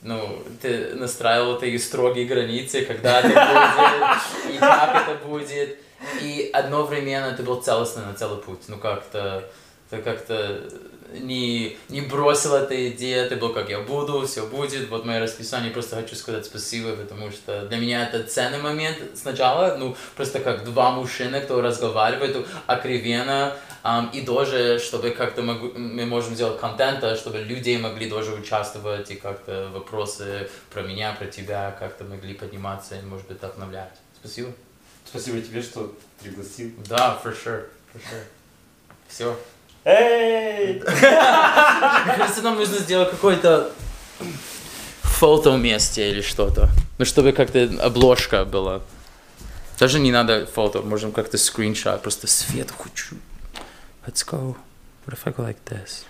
ну, ты настраивал такие строгие границы, когда это будет, и как это будет. И одновременно ты был целостный на целый путь. Ну, как-то, как-то не, не бросил эту идею, ты был как я буду, все будет, вот мое расписание, просто хочу сказать спасибо, потому что для меня это ценный момент сначала, ну, просто как два мужчины, кто разговаривает откровенно, um, и тоже, чтобы как-то могу, мы можем сделать контента, чтобы люди могли тоже участвовать, и как-то вопросы про меня, про тебя как-то могли подниматься и, может быть, вдохновлять. Спасибо. Спасибо тебе, что пригласил. Да, for sure, for sure. Все. Эй! Мне кажется, нам нужно сделать какое-то фото вместе или что-то. Ну, чтобы как-то обложка была. Даже не надо фото, можем как-то скриншот, просто свет хочу. Let's go. What if I go like this?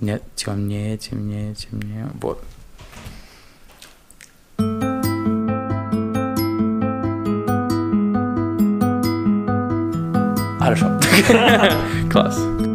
Нет, темнее, темнее, темнее. Вот. Хорошо. Класс.